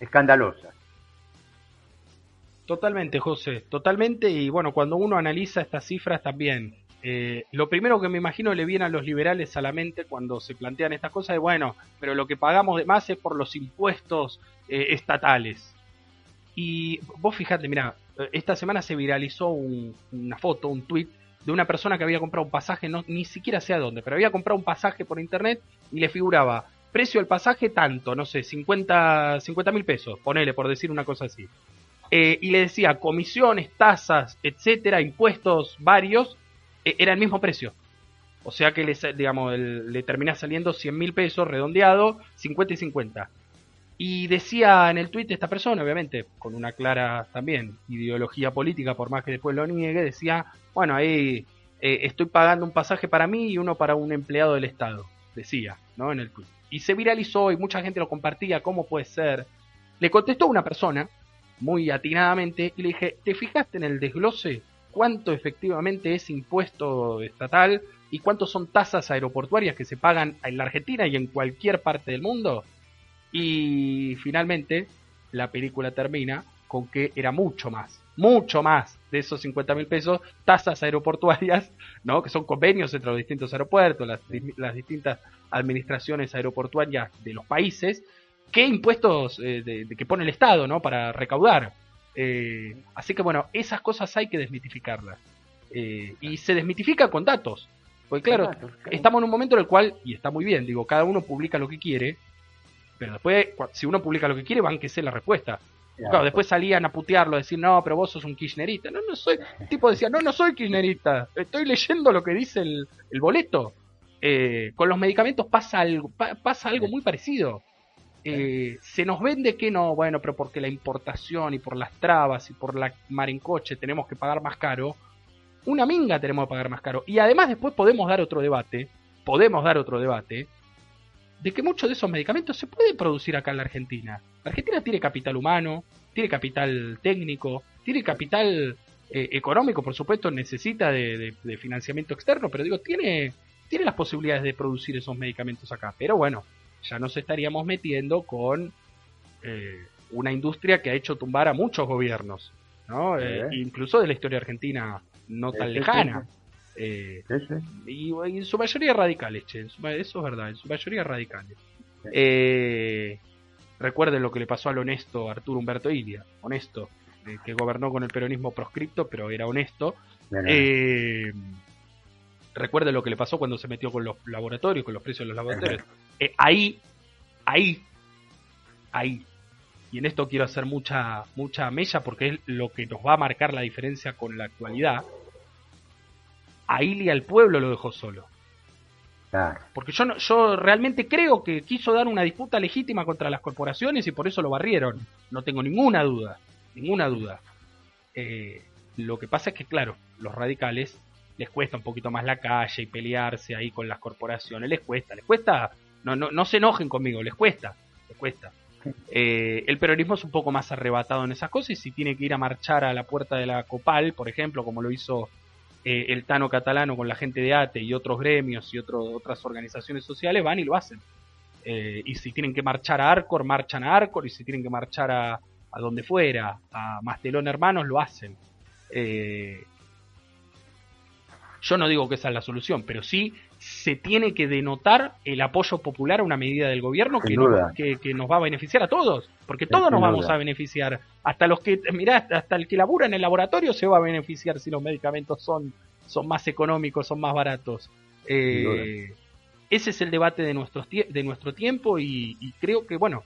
S2: Escandalosas.
S1: Totalmente, José, totalmente. Y bueno, cuando uno analiza estas cifras también, eh, lo primero que me imagino le viene a los liberales a la mente cuando se plantean estas cosas es, bueno, pero lo que pagamos de más es por los impuestos eh, estatales. Y vos fíjate, mira, esta semana se viralizó una foto, un tweet de una persona que había comprado un pasaje, no, ni siquiera sé a dónde, pero había comprado un pasaje por internet y le figuraba precio del pasaje tanto, no sé, 50 mil pesos, ponele por decir una cosa así. Eh, y le decía comisiones, tasas, etcétera, impuestos varios, eh, era el mismo precio. O sea que le, digamos, le termina saliendo 100 mil pesos redondeado, 50 y 50. Y decía en el tuit esta persona, obviamente, con una clara también ideología política, por más que después lo niegue, decía, bueno, ahí eh, estoy pagando un pasaje para mí y uno para un empleado del Estado, decía, ¿no? En el tuit. Y se viralizó y mucha gente lo compartía, ¿cómo puede ser? Le contestó una persona, muy atinadamente, y le dije, ¿te fijaste en el desglose? ¿Cuánto efectivamente es impuesto estatal y cuánto son tasas aeroportuarias que se pagan en la Argentina y en cualquier parte del mundo? Y finalmente la película termina con que era mucho más, mucho más de esos 50 mil pesos, tasas aeroportuarias, ¿no? que son convenios entre los distintos aeropuertos, las, distintas administraciones aeroportuarias de los países, que impuestos eh, de, que pone el Estado ¿no? para recaudar. Eh, así que bueno, esas cosas hay que desmitificarlas. Eh, y se desmitifica con datos. Porque claro, estamos en un momento en el cual, y está muy bien, digo, cada uno publica lo que quiere, pero después, si uno publica lo que quiere, van que ser la respuesta. Claro, después salían a putearlo, a decir, no, pero vos sos un kirchnerista. No, no soy. El tipo decía, no, no soy kirchnerista. Estoy leyendo lo que dice el, boleto. Eh, con los medicamentos pasa algo, pasa algo muy parecido. Eh, se nos vende que no, bueno, pero porque la importación y por las trabas y por la mar en coche tenemos que pagar más caro. Una minga tenemos que pagar más caro. Y además después podemos dar otro debate, podemos dar otro debate, de que muchos de esos medicamentos se pueden producir acá en la Argentina. La Argentina tiene capital humano, tiene capital técnico, tiene capital eh, económico, por supuesto, necesita de, financiamiento externo, pero digo, tiene, tiene las posibilidades de producir esos medicamentos acá. Pero bueno, ya nos estaríamos metiendo con eh, una industria que ha hecho tumbar a muchos gobiernos, ¿no? Eh, incluso de la historia argentina no tan lejana. Eh, y, en su mayoría radicales, che, eso es verdad, en su mayoría radicales. Eh, recuerden lo que le pasó al honesto Arturo Humberto Ilia, honesto, eh, que gobernó con el peronismo proscripto, pero era honesto. Recuerden lo que le pasó cuando se metió con los laboratorios, con los precios de los laboratorios. Eh, ahí, ahí, ahí. Y en esto quiero hacer mucha, mucha mella porque es lo que nos va a marcar la diferencia con la actualidad a Ili al pueblo lo dejó solo. Porque yo, yo realmente creo que quiso dar una disputa legítima contra las corporaciones y por eso lo barrieron. No tengo ninguna duda, ninguna duda. Eh, lo que pasa es que, claro, los radicales les cuesta un poquito más la calle y pelearse ahí con las corporaciones. Les cuesta, les cuesta. No, no, no se enojen conmigo, les cuesta, les cuesta. Eh, el peronismo es un poco más arrebatado en esas cosas y si tiene que ir a marchar a la puerta de la Copal, por ejemplo, como lo hizo eh, el Tano catalano con la gente de ATE y otros gremios y otras organizaciones sociales van y lo hacen. Eh, y si tienen que marchar a Arcor, marchan a Arcor, y si tienen que marchar a, a donde fuera, a Mastelón Hermanos, lo hacen. Eh, yo no digo que esa es la solución, pero sí se tiene que denotar el apoyo popular a una medida del gobierno que, que, nos va a beneficiar a todos, porque todos nos vamos a beneficiar. Hasta los que, mirá, hasta el que labura en el laboratorio se va a beneficiar si los medicamentos son, son más económicos, son más baratos. Eh, ese es el debate de, nuestros de nuestro tiempo y, creo que, bueno,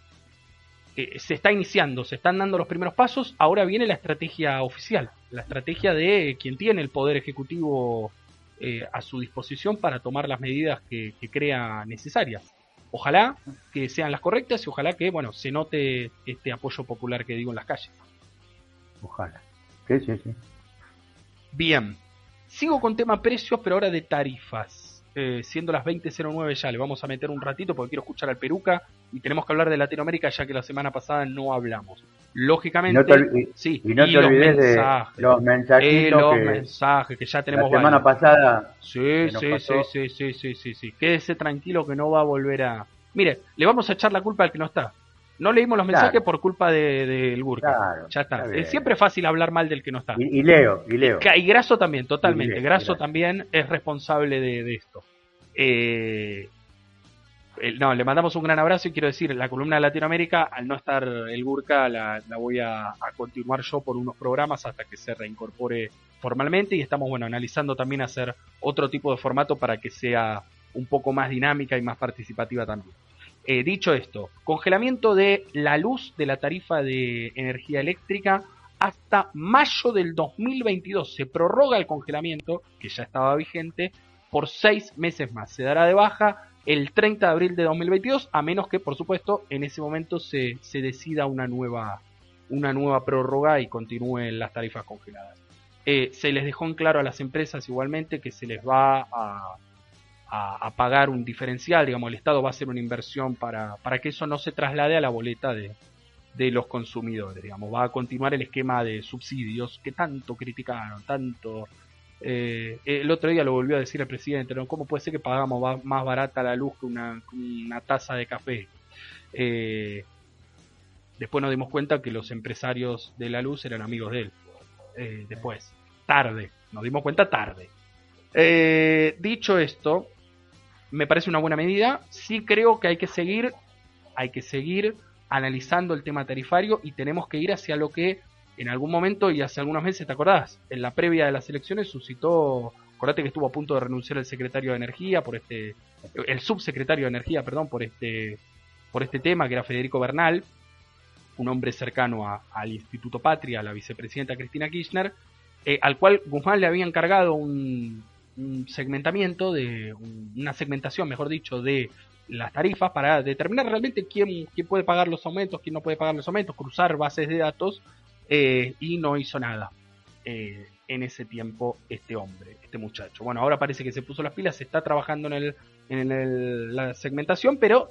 S1: eh, se está iniciando, se están dando los primeros pasos, ahora viene la estrategia oficial, la estrategia de quien tiene el poder ejecutivo eh, a su disposición para tomar las medidas que, crea necesarias. Ojalá que sean las correctas y ojalá que, bueno, se note este apoyo popular que digo en las calles.
S2: Ojalá. Sí, sí, sí.
S1: Bien. Sigo con tema precios, pero ahora de tarifas. Eh, siendo las 20.09 ya, le vamos a meter un ratito porque quiero escuchar al Peruca y tenemos que hablar de Latinoamérica ya que la semana pasada no hablamos. Lógicamente,
S2: sí, y no te olvides de los mensajitos
S1: los mensajes que ya tenemos
S2: la semana pasada.
S1: Sí, sí, sí, sí, sí, sí, sí, Quédese tranquilo que no va a volver a. Mire, le vamos a echar la culpa al que no está. No leímos los mensajes por culpa del de, Burka. ya está. Es siempre fácil hablar mal del que no está.
S2: Y, Leo, y Leo.
S1: Y, Graso también, totalmente. Graso también es responsable de, de esto. Eh, no, le mandamos un gran abrazo y quiero decir, la columna de Latinoamérica, al no estar el Gurka, la, voy a, continuar yo por unos programas hasta que se reincorpore formalmente y estamos, bueno, analizando también hacer otro tipo de formato para que sea un poco más dinámica y más participativa también. Eh, dicho esto, congelamiento de la luz de la tarifa de energía eléctrica hasta mayo del 2022. Se prorroga el congelamiento, que ya estaba vigente, por seis meses más. Se dará de baja el 30 de abril de 2022, a menos que, por supuesto, en ese momento se, se decida una nueva, una nueva prórroga y continúen las tarifas congeladas. Eh, se les dejó en claro a las empresas igualmente que se les va a, a, pagar un diferencial, digamos, el Estado va a hacer una inversión para, para que eso no se traslade a la boleta de, de los consumidores, digamos, va a continuar el esquema de subsidios que tanto criticaron, tanto eh, el otro día lo volvió a decir el presidente, ¿no? ¿Cómo puede ser que pagamos más barata la luz que una, taza de café? Eh, después nos dimos cuenta que los empresarios de la luz eran amigos de él. Eh, después, tarde, nos dimos cuenta tarde. dicho esto, me parece una buena medida. Sí creo que hay que seguir, hay que seguir analizando el tema tarifario y tenemos que ir hacia lo que en algún momento y hace algunos meses, ¿te acordás? En la previa de las elecciones suscitó, acordate que estuvo a punto de renunciar el secretario de Energía por este, el subsecretario de Energía, perdón, por este, por este tema, que era Federico Bernal, un hombre cercano al Instituto Patria, a la vicepresidenta Cristina Kirchner, eh, al cual Guzmán le había encargado un, segmentamiento, de una segmentación, mejor dicho, de las tarifas para determinar realmente quién, quién puede pagar los aumentos, quién no puede pagar los aumentos, cruzar bases de datos eh, y no hizo nada eh, en ese tiempo este hombre, este muchacho. Bueno, ahora parece que se puso las pilas, se está trabajando en, el, en la segmentación, pero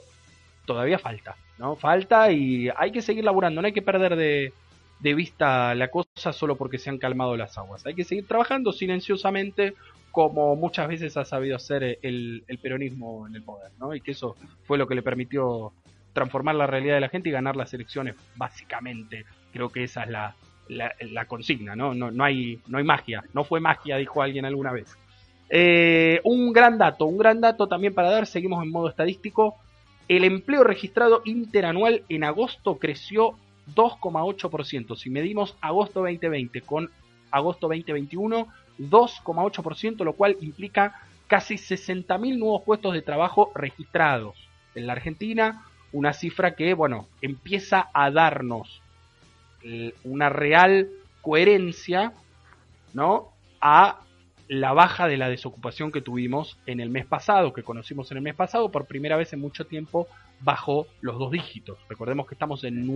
S1: todavía falta, ¿no? Falta y hay que seguir laburando, no hay que perder de, vista la cosa solo porque se han calmado las aguas. Hay que seguir trabajando silenciosamente como muchas veces ha sabido hacer el, el, peronismo en el poder, ¿no? Y que eso fue lo que le permitió transformar la realidad de la gente y ganar las elecciones, básicamente. Creo que esa es la, la, consigna, ¿no? ¿no? No, hay, no hay magia, no fue magia, dijo alguien alguna vez. Eh, un gran dato, un gran dato también para dar, seguimos en modo estadístico. El empleo registrado interanual en agosto creció 2,8%. Si medimos agosto 2020 con agosto 2021, 2,8%, lo cual implica casi 60.000 nuevos puestos de trabajo registrados en la Argentina, una cifra que, bueno, empieza a darnos una real coherencia, ¿no? A la baja de la desocupación que tuvimos en el mes pasado, que conocimos en el mes pasado, por primera vez en mucho tiempo bajó los dos dígitos. Recordemos que estamos en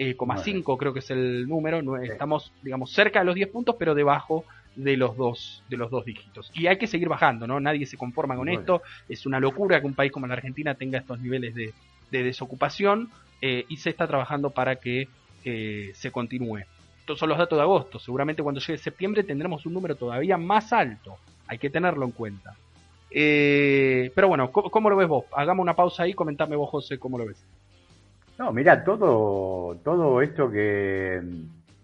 S1: 9,5 eh, creo que es el número, estamos digamos cerca de los 10 puntos, pero debajo de los dos de los dos dígitos. Y hay que seguir bajando, ¿no? Nadie se conforma con esto. Es una locura que un país como la Argentina tenga estos niveles de, de desocupación eh, y se está trabajando para que eh, se continúe. Estos son los datos de agosto. Seguramente cuando llegue septiembre tendremos un número todavía más alto. Hay que tenerlo en cuenta. Eh, pero bueno, ¿cómo, lo ves vos? Hagamos una pausa ahí, comentame vos, José, cómo lo ves.
S2: No, mira, todo, todo esto que,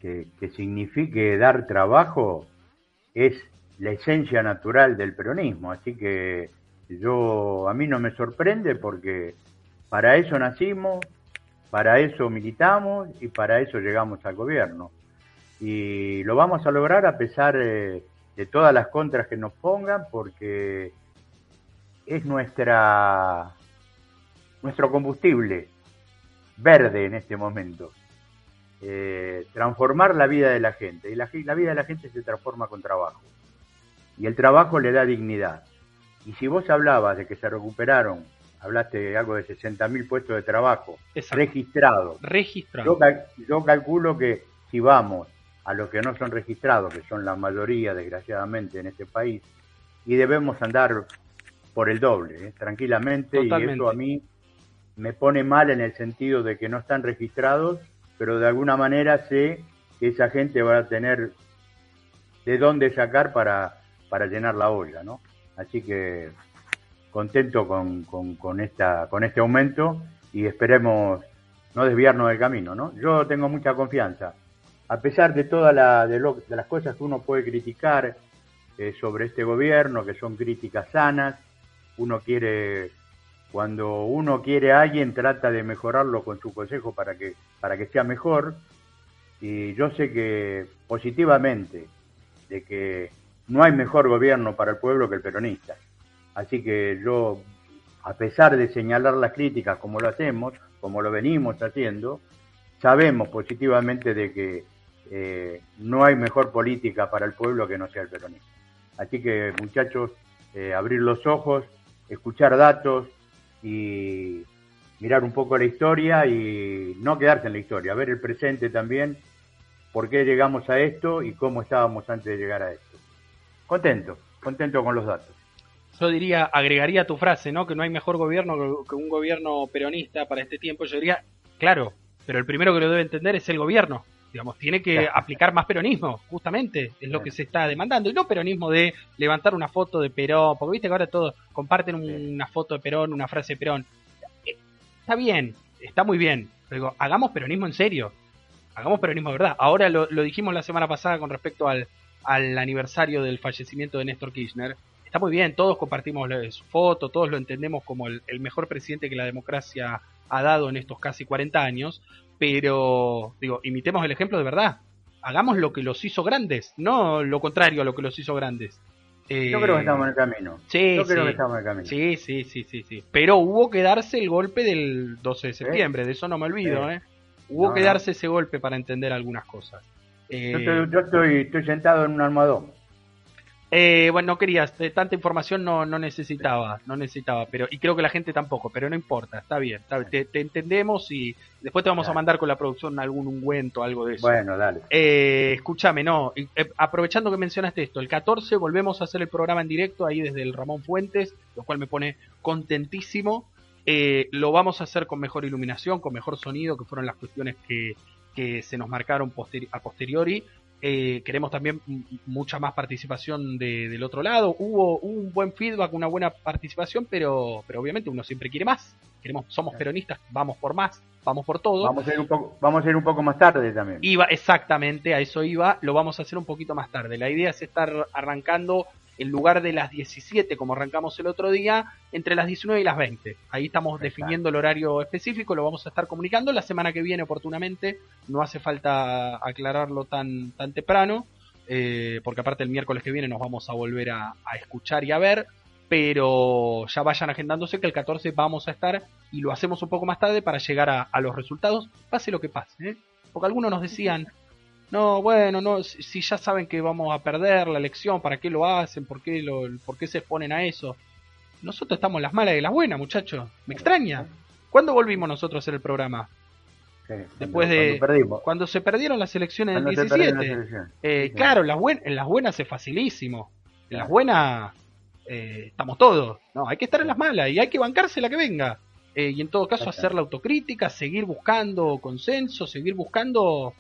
S2: que, que signifique dar trabajo es la esencia natural del peronismo. Así que yo a mí no me sorprende porque para eso nacimos, para eso militamos y para eso llegamos al gobierno. Y lo vamos a lograr a pesar de, todas las contras que nos pongan porque es nuestra nuestro combustible verde en este momento. Eh, transformar la vida de la gente. Y la, la vida de la gente se transforma con trabajo. Y el trabajo le da dignidad. Y si vos hablabas de que se recuperaron hablaste de algo de 60.000 puestos de trabajo registrados.
S1: Registrados.
S2: Yo, calculo que si vamos a los que no son registrados, que son la mayoría desgraciadamente en este país, y debemos andar por el doble, ¿eh? tranquilamente, y eso a mí me pone mal en el sentido de que no están registrados pero de alguna manera sé que esa gente va a tener de dónde sacar para, para llenar la olla, ¿no? Así que contento con, con, esta, con este aumento y esperemos no desviarnos del camino, ¿no? Yo tengo mucha confianza. A pesar de todas de, de, las cosas que uno puede criticar eh, sobre este gobierno, que son críticas sanas, uno quiere, cuando uno quiere a alguien, trata de mejorarlo con su consejo para que, para que sea mejor. Y yo sé que positivamente de que no hay mejor gobierno para el pueblo que el peronista. Así que yo, a pesar de señalar las críticas como lo hacemos, como lo venimos haciendo, sabemos positivamente de que eh, no hay mejor política para el pueblo que no sea el peronismo. Así que muchachos, eh, abrir los ojos, escuchar datos y mirar un poco la historia y no quedarse en la historia, ver el presente también, por qué llegamos a esto y cómo estábamos antes de llegar a esto. Contento, contento con los datos.
S1: Yo diría, agregaría tu frase, ¿no? Que no hay mejor gobierno que un gobierno peronista para este tiempo. Yo diría, claro, pero el primero que lo debe entender es el gobierno. Digamos, tiene que aplicar más peronismo, justamente, es lo que se está demandando. Y no peronismo de levantar una foto de Perón, porque viste que ahora todos comparten una foto de Perón, una frase de Perón. Eh, está bien, está muy bien, pero hagamos peronismo en serio, hagamos peronismo de verdad. Ahora lo, dijimos la semana pasada con respecto al, al aniversario del fallecimiento de Néstor Kirchner. Está muy bien, todos compartimos su foto, todos lo entendemos como el, el mejor presidente que la democracia ha dado en estos casi 40 años, pero, digo, imitemos el ejemplo de verdad. Hagamos lo que los hizo grandes, no lo contrario a lo que los hizo grandes.
S2: Yo creo que estamos en el camino.
S1: Sí,
S2: Yo creo
S1: sí.
S2: que estamos en el camino.
S1: Sí, sí, sí, sí, sí. Pero hubo que darse el golpe del 12 de septiembre, de eso no me olvido, ¿eh? Hubo que darse ese golpe para entender algunas cosas.
S2: yo, estoy, yo estoy, estoy, sentado en un almohadón.
S1: Eh, bueno, no querías, tanta información no, no necesitaba, no necesitaba, pero y creo que la gente tampoco, pero no importa, está bien, te, entendemos y después te vamos a mandar con la producción algún ungüento, algo de eso.
S2: Bueno, dale.
S1: Eh, escúchame, no, eh, aprovechando que mencionaste esto, el 14 volvemos a hacer el programa en directo ahí desde el Ramón Fuentes, lo cual me pone contentísimo. Eh, lo vamos a hacer con mejor iluminación, con mejor sonido, que fueron las cuestiones que, que se nos marcaron a posteriori. Eh, queremos también mucha más participación de, del otro lado. Hubo, un buen feedback, una buena participación, pero, pero obviamente uno siempre quiere más. Queremos, somos peronistas, vamos por más, vamos por todo.
S2: Vamos a ir un poco, vamos a ir un poco más tarde también.
S1: Iba, exactamente, a eso iba. Lo vamos a hacer un poquito más tarde. La idea es estar arrancando en lugar de las 17 como arrancamos el otro día, entre las 19 y las 20. Ahí estamos definiendo el horario específico, lo vamos a estar comunicando la semana que viene oportunamente, no hace falta aclararlo tan, tan temprano, eh, porque aparte el miércoles que viene nos vamos a volver a, escuchar y a ver, pero ya vayan agendándose que el 14 vamos a estar y lo hacemos un poco más tarde para llegar a, los resultados, pase lo que pase, ¿eh? porque algunos nos decían, no, bueno, no, si ya saben que vamos a perder la elección, ¿para qué lo hacen? ¿Por qué, lo, ¿Por qué se exponen a eso? Nosotros estamos las malas y las buenas, muchachos. Me extraña. ¿Cuándo volvimos nosotros a hacer el programa? Después de cuando, se perdieron las elecciones del 17. Eh, claro, en las, en las buenas es facilísimo. En las buenas eh, estamos todos. No, hay que estar en las malas y hay que bancarse la que venga. Eh, y en todo caso hacer la autocrítica, seguir buscando consenso, seguir buscando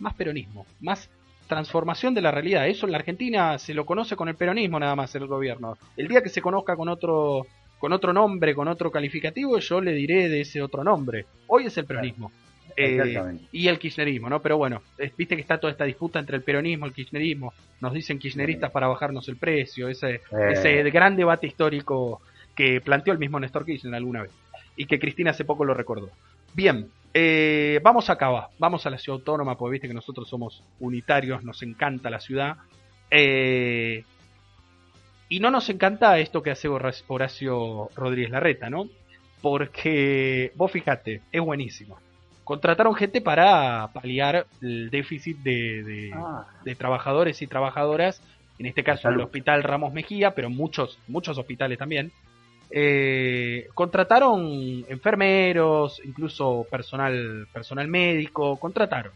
S1: más peronismo, más transformación de la realidad. Eso en la Argentina se lo conoce con el peronismo nada más el gobierno. El día que se conozca con otro con otro nombre, con otro calificativo, yo le diré de ese otro nombre. Hoy es el peronismo. Eh, y el kirchnerismo, ¿no? Pero bueno, viste que está toda esta disputa entre el peronismo y el kirchnerismo. Nos dicen kirchneristas para bajarnos el precio, ese, eh. ese gran debate histórico que planteó el mismo Néstor Kirchner alguna vez. Y que Cristina hace poco lo recordó. Bien, eh, vamos a Cava, vamos a la ciudad autónoma, porque viste que nosotros somos unitarios, nos encanta la ciudad. Eh, y no nos encanta esto que hace Horacio Rodríguez Larreta, ¿no? Porque, vos fíjate, es buenísimo. Contrataron gente para paliar el déficit de, ah. trabajadores y trabajadoras, en este caso en el Hospital Ramos Mejía, pero muchos, muchos hospitales también. Eh, contrataron enfermeros, incluso personal, personal médico, contrataron.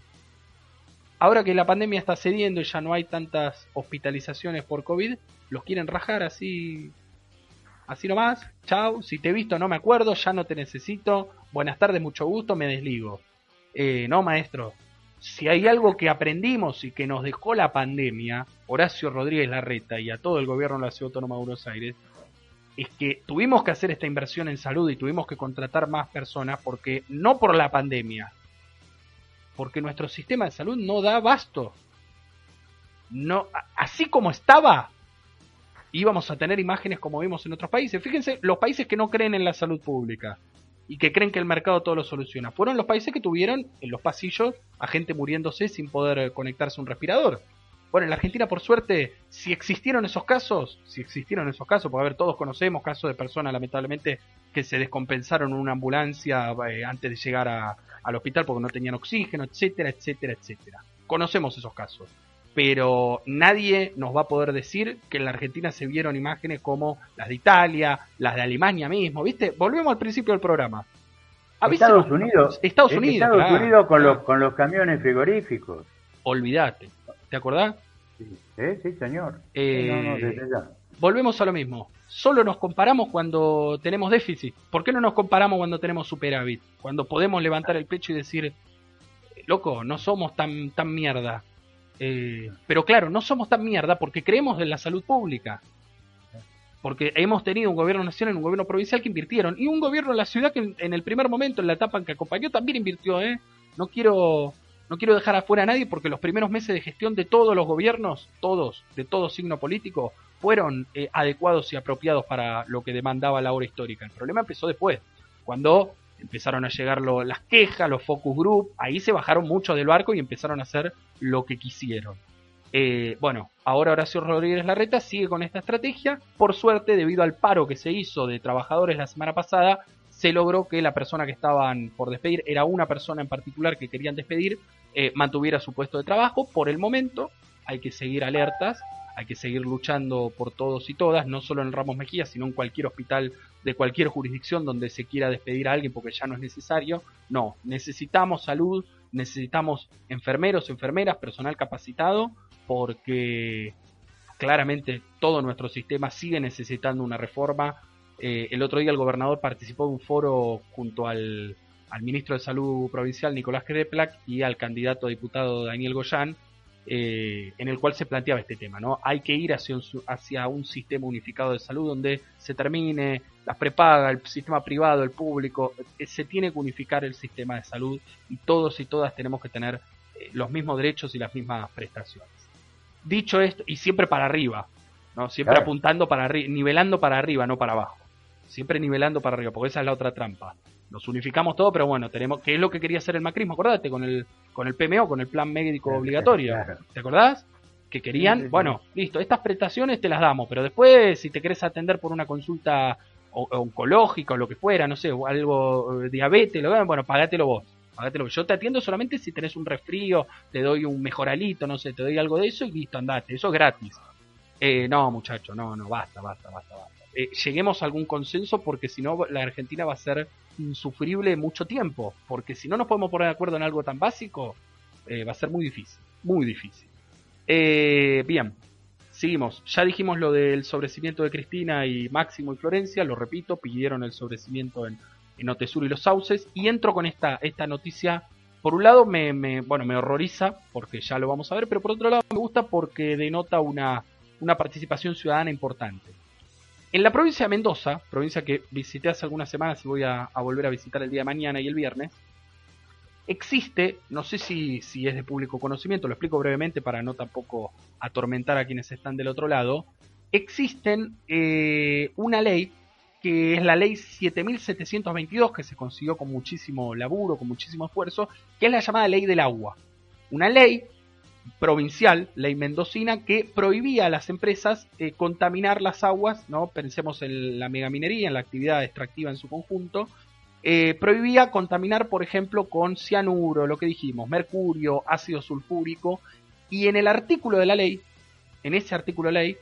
S1: Ahora que la pandemia está cediendo y ya no hay tantas hospitalizaciones por COVID, los quieren rajar así, así nomás. Chao, si te he visto no me acuerdo, ya no te necesito. Buenas tardes, mucho gusto, me desligo. Eh, no, maestro, si hay algo que aprendimos y que nos dejó la pandemia, Horacio Rodríguez Larreta y a todo el gobierno de la Ciudad Autónoma de Buenos Aires, es que tuvimos que hacer esta inversión en salud y tuvimos que contratar más personas porque no por la pandemia, porque nuestro sistema de salud no da abasto. No, así como estaba, íbamos a tener imágenes como vimos en otros países. Fíjense, los países que no creen en la salud pública y que creen que el mercado todo lo soluciona, fueron los países que tuvieron en los pasillos a gente muriéndose sin poder conectarse a un respirador. Bueno, en la Argentina, por suerte, si existieron esos casos, si existieron esos casos, porque a ver, todos conocemos casos de personas, lamentablemente, que se descompensaron en una ambulancia eh, antes de llegar al hospital porque no tenían oxígeno, etcétera, etcétera, etcétera. Conocemos esos casos. Pero nadie nos va a poder decir que en la Argentina se vieron imágenes como las de Italia, las de Alemania mismo, ¿viste? Volvemos al principio del programa.
S2: Estados Unidos.
S1: Estados Unidos.
S2: Estados Unidos con, los, con los camiones frigoríficos.
S1: Olvídate. ¿Te acordás?
S2: Sí, sí, señor.
S1: Eh, volvemos a lo mismo. Solo nos comparamos cuando tenemos déficit. ¿Por qué no nos comparamos cuando tenemos superávit? Cuando podemos levantar el pecho y decir, loco, no somos tan, tan mierda. Eh, pero claro, no somos tan mierda porque creemos en la salud pública. Porque hemos tenido un gobierno nacional y un gobierno provincial que invirtieron. Y un gobierno de la ciudad que en, el primer momento, en la etapa en que acompañó, también invirtió. ¿eh? No quiero no quiero dejar afuera a nadie porque los primeros meses de gestión de todos los gobiernos, todos, de todo signo político, fueron eh, adecuados y apropiados para lo que demandaba la hora histórica. El problema empezó después, cuando empezaron a llegar las quejas, los focus group, ahí se bajaron mucho del barco y empezaron a hacer lo que quisieron. Eh, bueno, ahora Horacio Rodríguez Larreta sigue con esta estrategia. Por suerte, debido al paro que se hizo de trabajadores la semana pasada, se logró que la persona que estaban por despedir, era una persona en particular que querían despedir, eh, mantuviera su puesto de trabajo. Por el momento hay que seguir alertas, hay que seguir luchando por todos y todas, no solo en Ramos Mejía, sino en cualquier hospital de cualquier jurisdicción donde se quiera despedir a alguien porque ya no es necesario. No, necesitamos salud, necesitamos enfermeros, enfermeras, personal capacitado, porque claramente todo nuestro sistema sigue necesitando una reforma eh, el otro día el gobernador participó de un foro junto al, ministro de Salud provincial Nicolás Kreplak y al candidato a diputado Daniel Goyán, eh, en el cual se planteaba este tema, ¿no? Hay que ir hacia un, hacia un sistema unificado de salud donde se termine las prepaga, el sistema privado, el público, eh, se tiene que unificar el sistema de salud y todos y todas tenemos que tener los mismos derechos y las mismas prestaciones. Dicho esto, y siempre para arriba, ¿no? Siempre apuntando para arriba, nivelando para arriba, no para abajo siempre nivelando para arriba, porque esa es la otra trampa. Nos unificamos todo, pero bueno, tenemos, ¿qué es lo que quería hacer el macrismo? Acordate, con el, con el PMO, con el plan médico obligatorio. ¿Te acordás? Que querían, bueno, listo, estas prestaciones te las damos, pero después, si te querés atender por una consulta oncológica o lo que fuera, no sé, o algo, eh, diabetes, lo, bueno, pagátelo vos. Pagátelo. Yo te atiendo solamente si tenés un resfrío, te doy un mejoralito, no sé, te doy algo de eso y listo, andate. Eso es gratis. Eh, no, muchacho, no, no, basta, basta, basta, basta. Eh, lleguemos a algún consenso porque si no la Argentina va a ser insufrible mucho tiempo, porque si no nos podemos poner de acuerdo en algo tan básico, eh, va a ser muy difícil, muy difícil. Eh, bien, seguimos. Ya dijimos lo del sobrecimiento de Cristina y Máximo y Florencia, lo repito, pidieron el sobrecimiento en, en Otesur y los Sauces, y entro con esta, esta noticia. Por un lado me, me, bueno, me horroriza, porque ya lo vamos a ver, pero por otro lado me gusta porque denota una, una participación ciudadana importante. En la provincia de Mendoza, provincia que visité hace algunas semanas y voy a, volver a visitar el día de mañana y el viernes, existe, no sé si, si, es de público conocimiento, lo explico brevemente para no tampoco atormentar a quienes están del otro lado, existen eh, una ley que es la ley 7722 que se consiguió con muchísimo laburo, con muchísimo esfuerzo, que es la llamada ley del agua. Una ley provincial, ley mendocina, que prohibía a las empresas eh, contaminar las aguas, ¿no? Pensemos en la megaminería, en la actividad extractiva en su conjunto, eh, prohibía contaminar, por ejemplo, con cianuro, lo que dijimos, mercurio, ácido sulfúrico, y en el artículo de la ley, en ese artículo de la ley,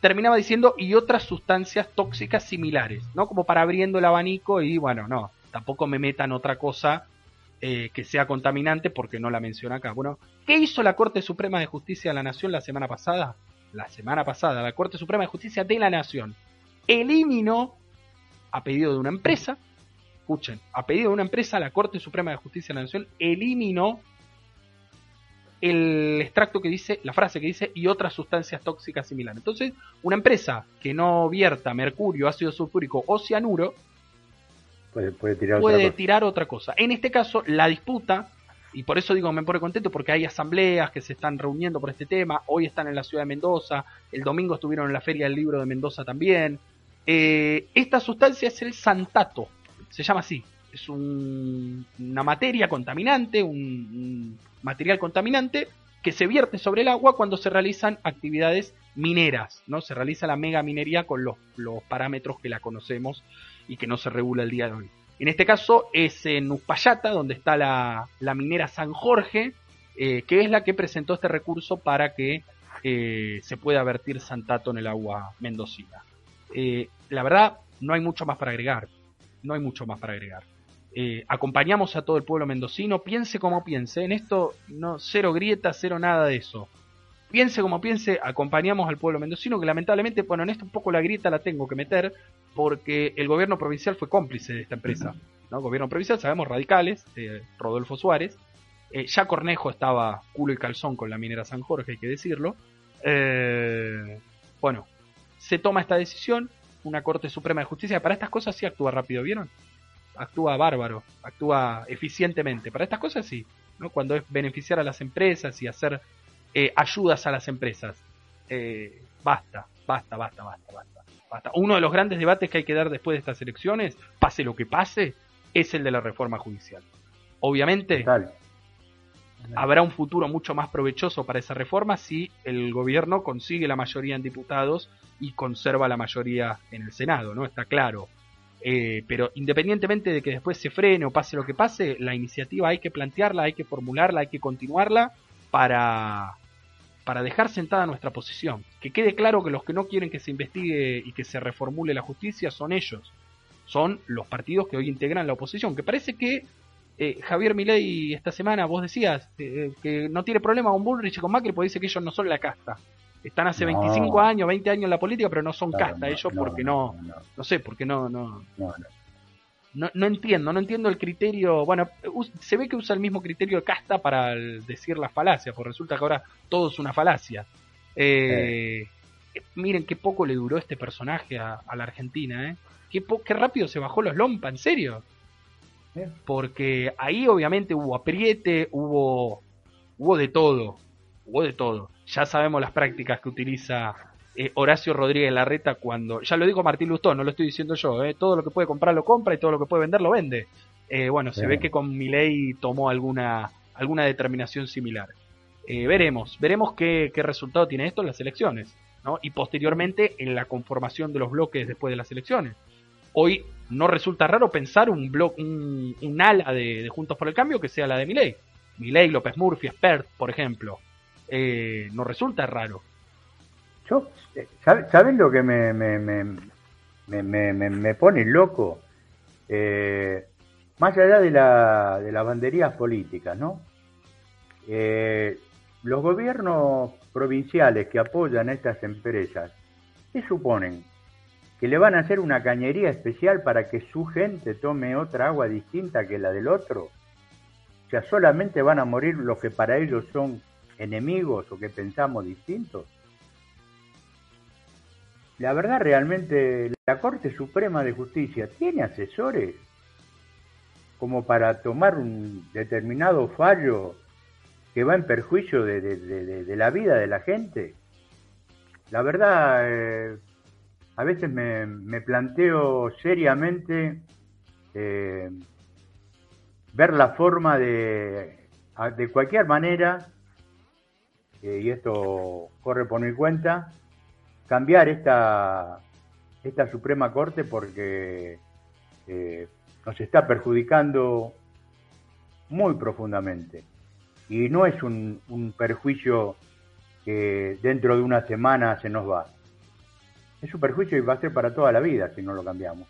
S1: terminaba diciendo y otras sustancias tóxicas similares, ¿no? Como para abriendo el abanico y bueno, no, tampoco me metan otra cosa eh, que sea contaminante porque no la menciona acá. Bueno, ¿qué hizo la Corte Suprema de Justicia de la Nación la semana pasada? La semana pasada, la Corte Suprema de Justicia de la Nación eliminó, a pedido de una empresa, escuchen, a pedido de una empresa, la Corte Suprema de Justicia de la Nación eliminó el extracto que dice, la frase que dice, y otras sustancias tóxicas similares. Entonces, una empresa que no vierta mercurio, ácido sulfúrico o cianuro,
S2: puede, tirar,
S1: puede
S2: otra
S1: tirar otra cosa. En este caso, la disputa, y por eso digo me pone contento, porque hay asambleas que se están reuniendo por este tema, hoy están en la ciudad de Mendoza, el domingo estuvieron en la Feria del Libro de Mendoza también. Eh, esta sustancia es el santato, se llama así, es una materia contaminante, un, material contaminante que se vierte sobre el agua cuando se realizan actividades mineras, ¿no? Se realiza la mega minería con los, los parámetros que la conocemos y que no se regula el día de hoy. En este caso es en Uspallata, donde está la, minera San Jorge, eh, que es la que presentó este recurso para que eh, se pueda vertir santato en el agua mendocina. Eh, la verdad, no hay mucho más para agregar. No hay mucho más para agregar. acompañamos a todo el pueblo mendocino, piense como piense. En esto, no, cero grieta, cero nada de eso piense como piense, acompañamos al pueblo mendocino, que lamentablemente, bueno, en esto un poco la grieta la tengo que meter, porque el gobierno provincial fue cómplice de esta empresa. ¿no? Gobierno provincial, sabemos, radicales, Rodolfo Suárez. Eh, ya Cornejo estaba culo y calzón con la minera San Jorge, hay que decirlo. Eh, bueno, se toma esta decisión, una Corte Suprema de Justicia, para estas cosas sí actúa rápido, ¿vieron? Actúa bárbaro, actúa eficientemente. Para estas cosas sí, ¿no? Cuando es beneficiar a las empresas y hacer eh, ayudas a las empresas. basta, basta, basta, basta, basta. Uno de los grandes debates que hay que dar después de estas elecciones, pase lo que pase, es el de la reforma judicial. Obviamente, habrá un futuro mucho más provechoso para esa reforma si el gobierno consigue la mayoría en diputados y conserva la mayoría en el Senado, ¿no? Está claro. Eh, pero independientemente de que después se frene o pase lo que pase, la iniciativa hay que plantearla, hay que formularla, hay que continuarla para, para dejar sentada nuestra posición. Que quede claro que los que no quieren que se investigue y que se reformule la justicia son ellos. Son los partidos que hoy integran la oposición. Que parece que eh, Javier Milei esta semana, vos decías, eh, que no tiene problema con Bullrich y con Macri porque dice que ellos no son la casta. Están hace 25 años, 20 años en la política, pero no son casta ellos porque no, no, sé, porque no, no, no, no entiendo, no entiendo el criterio. Bueno, se ve que usa el mismo criterio de casta para decir las falacias, porque resulta que ahora todo es una falacia. Eh, miren qué poco le duró este personaje a, la Argentina, ¿eh? Qué, qué, rápido se bajó los lompa, en serio. Porque ahí obviamente hubo apriete, hubo, hubo de todo, hubo de todo. Ya sabemos las prácticas que utiliza eh, Horacio Rodríguez Larreta cuando, ya lo dijo Martín Lustón, no lo estoy diciendo yo, eh, todo lo que puede comprar lo compra y todo lo que puede vender lo vende. Eh, bueno, se ve que con Milei tomó alguna, alguna determinación similar. veremos, veremos qué, resultado tiene esto en las elecciones, ¿no? Y posteriormente en la conformación de los bloques después de las elecciones. Hoy no resulta raro pensar un, bloque un, ala de, Juntos por el Cambio que sea la de Milei. Milei, López Murphy, Spert, por ejemplo. no resulta raro.
S2: Yo, eh, ¿saben lo que me, me, me, me, pone loco? Eh, más allá de, la, de las banderías políticas, ¿no? Eh, los gobiernos provinciales que apoyan a estas empresas, ¿qué suponen? ¿Que le van a hacer una cañería especial para que su gente tome otra agua distinta que la del otro? O sea, solamente van a morir los que para ellos son enemigos o que pensamos distintos. La verdad, realmente, la Corte Suprema de Justicia tiene asesores como para tomar un determinado fallo que va en perjuicio de, la vida de la gente. La verdad, eh, a veces me, planteo seriamente eh, ver la forma de, de cualquier manera, eh, y esto corre por mi cuenta, cambiar esta, esta Suprema Corte porque eh, nos está perjudicando muy profundamente. Y no es un, un perjuicio que dentro de una semana se nos va. Es un perjuicio y va a ser para toda la vida si no lo cambiamos.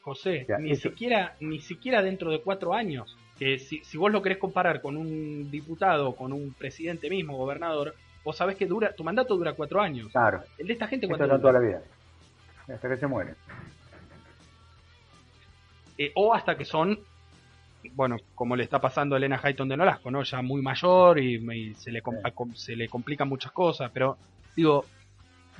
S1: José, ni, siquiera, ni siquiera dentro de cuatro años, que si, si vos lo querés comparar con un diputado, con un presidente mismo, gobernador, vos sabés que dura, tu mandato dura cuatro años.
S2: Claro.
S1: El de esta gente cuatro
S2: años. toda la vida. Hasta que se muere.
S1: eh, o hasta que son, bueno, como le está pasando a Elena Hayton de Nolasco, ¿no? Ya muy mayor y, se, le se le complican muchas cosas, pero digo,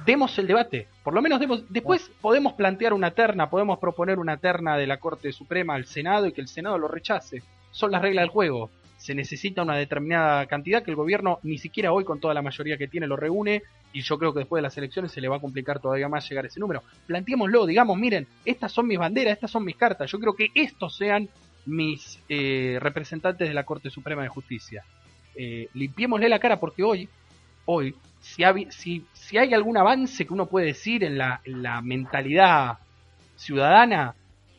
S1: demos el debate, por lo menos demos, después podemos plantear una terna, podemos proponer una terna de la Corte Suprema al Senado y que el Senado lo rechace, son las reglas del juego, se necesita una determinada cantidad que el gobierno ni siquiera hoy con toda la mayoría que tiene lo reúne y yo creo que después de las elecciones se le va a complicar todavía más llegar a ese número. Planteémoslo, digamos, miren, estas son mis banderas, estas son mis cartas, yo creo que estos sean mis eh, representantes de la Corte Suprema de Justicia. Eh, limpiémosle la cara porque hoy, hoy, si, si, si hay algún avance que uno puede decir en la mentalidad ciudadana,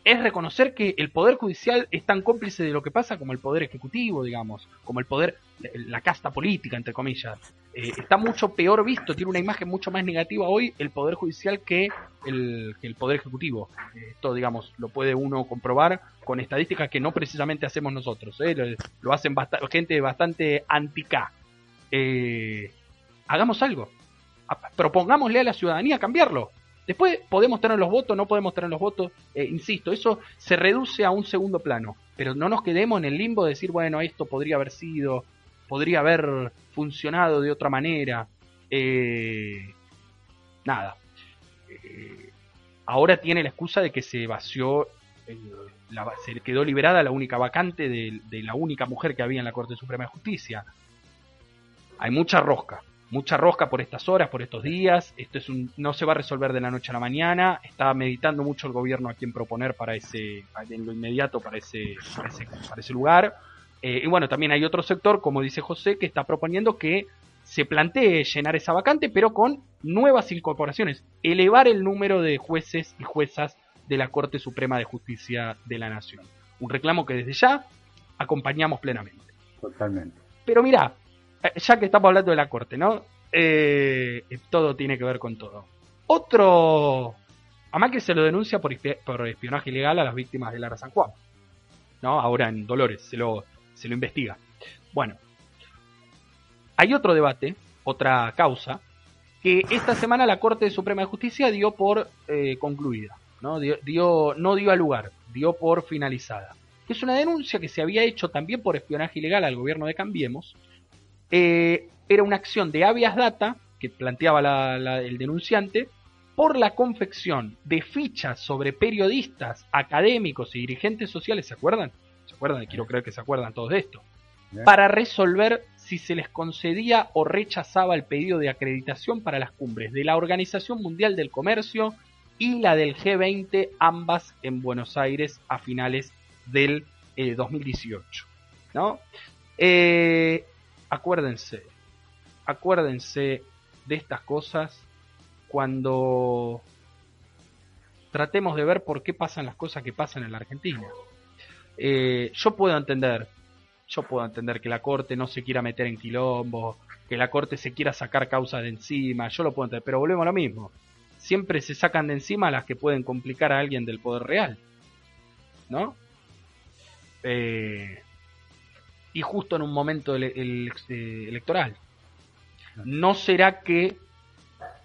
S1: es reconocer que el Poder Judicial es tan cómplice de lo que pasa como el Poder Ejecutivo, digamos, como el Poder, la casta política, entre comillas. Eh, está mucho peor visto, tiene una imagen mucho más negativa hoy el Poder Judicial que el, Poder Ejecutivo. Eh, esto, digamos, lo puede uno comprobar con estadísticas que no precisamente hacemos nosotros, eh, lo, hacen gente bastante anti-K. hagamos algo, propongámosle a la ciudadanía cambiarlo Después podemos tener los votos, no podemos tener los votos, eh, insisto, eso se reduce a un segundo plano, pero no nos quedemos en el limbo de decir, bueno, esto podría haber sido, podría haber funcionado de otra manera. Eh, nada. Eh, ahora tiene la excusa de que se vació, se quedó liberada la única vacante de la única mujer que había en la Corte Suprema de Justicia. Hay mucha rosca, mucha rosca por estas horas, por estos días. Esto es un, no se va a resolver de la noche a la mañana. Está meditando mucho el gobierno a quién proponer para ese, en lo inmediato para ese, para ese, lugar. Eh, y bueno, también hay otro sector, como dice José, que está proponiendo que se plantee llenar esa vacante, pero con nuevas incorporaciones, elevar el número de jueces y juezas de la Corte Suprema de Justicia de la Nación. Un reclamo que desde ya acompañamos plenamente.
S2: Totalmente.
S1: Pero mira, ya que estamos hablando de la corte, ¿no? Eh, todo tiene que ver con todo. Otro. A que se lo denuncia por, espionaje ilegal a las víctimas de Lara San Juan. ¿No? Ahora en Dolores se lo, se lo investiga. Bueno. Hay otro debate, otra causa, que esta semana la Corte Suprema de Justicia dio por eh, concluida. ¿no? Dio, no dio a lugar, dio por finalizada. Es una denuncia que se había hecho también por espionaje ilegal al gobierno de Cambiemos, eh, era una acción de habeas data que planteaba el denunciante por la confección de fichas sobre periodistas, académicos y dirigentes sociales, ¿se acuerdan? ¿Se acuerdan? Quiero creer que se acuerdan todos de esto. Para resolver si se les concedía o rechazaba el pedido de acreditación para las cumbres de la Organización Mundial del Comercio y la del G20, ambas en Buenos Aires a finales del 2018. Eh, ¿no? Eh, acuérdense, acuérdense de estas cosas cuando tratemos de ver por qué pasan las cosas que pasan en la Argentina. Eh, yo puedo entender, yo puedo entender que la Corte no se quiera meter en quilombo, que la Corte se quiera sacar causas de encima, yo lo puedo entender, pero volvemos a lo mismo. Siempre se sacan de encima las que pueden complicar a alguien del poder real. ¿No? Eh, y justo en un momento eh, electoral. ¿No será que,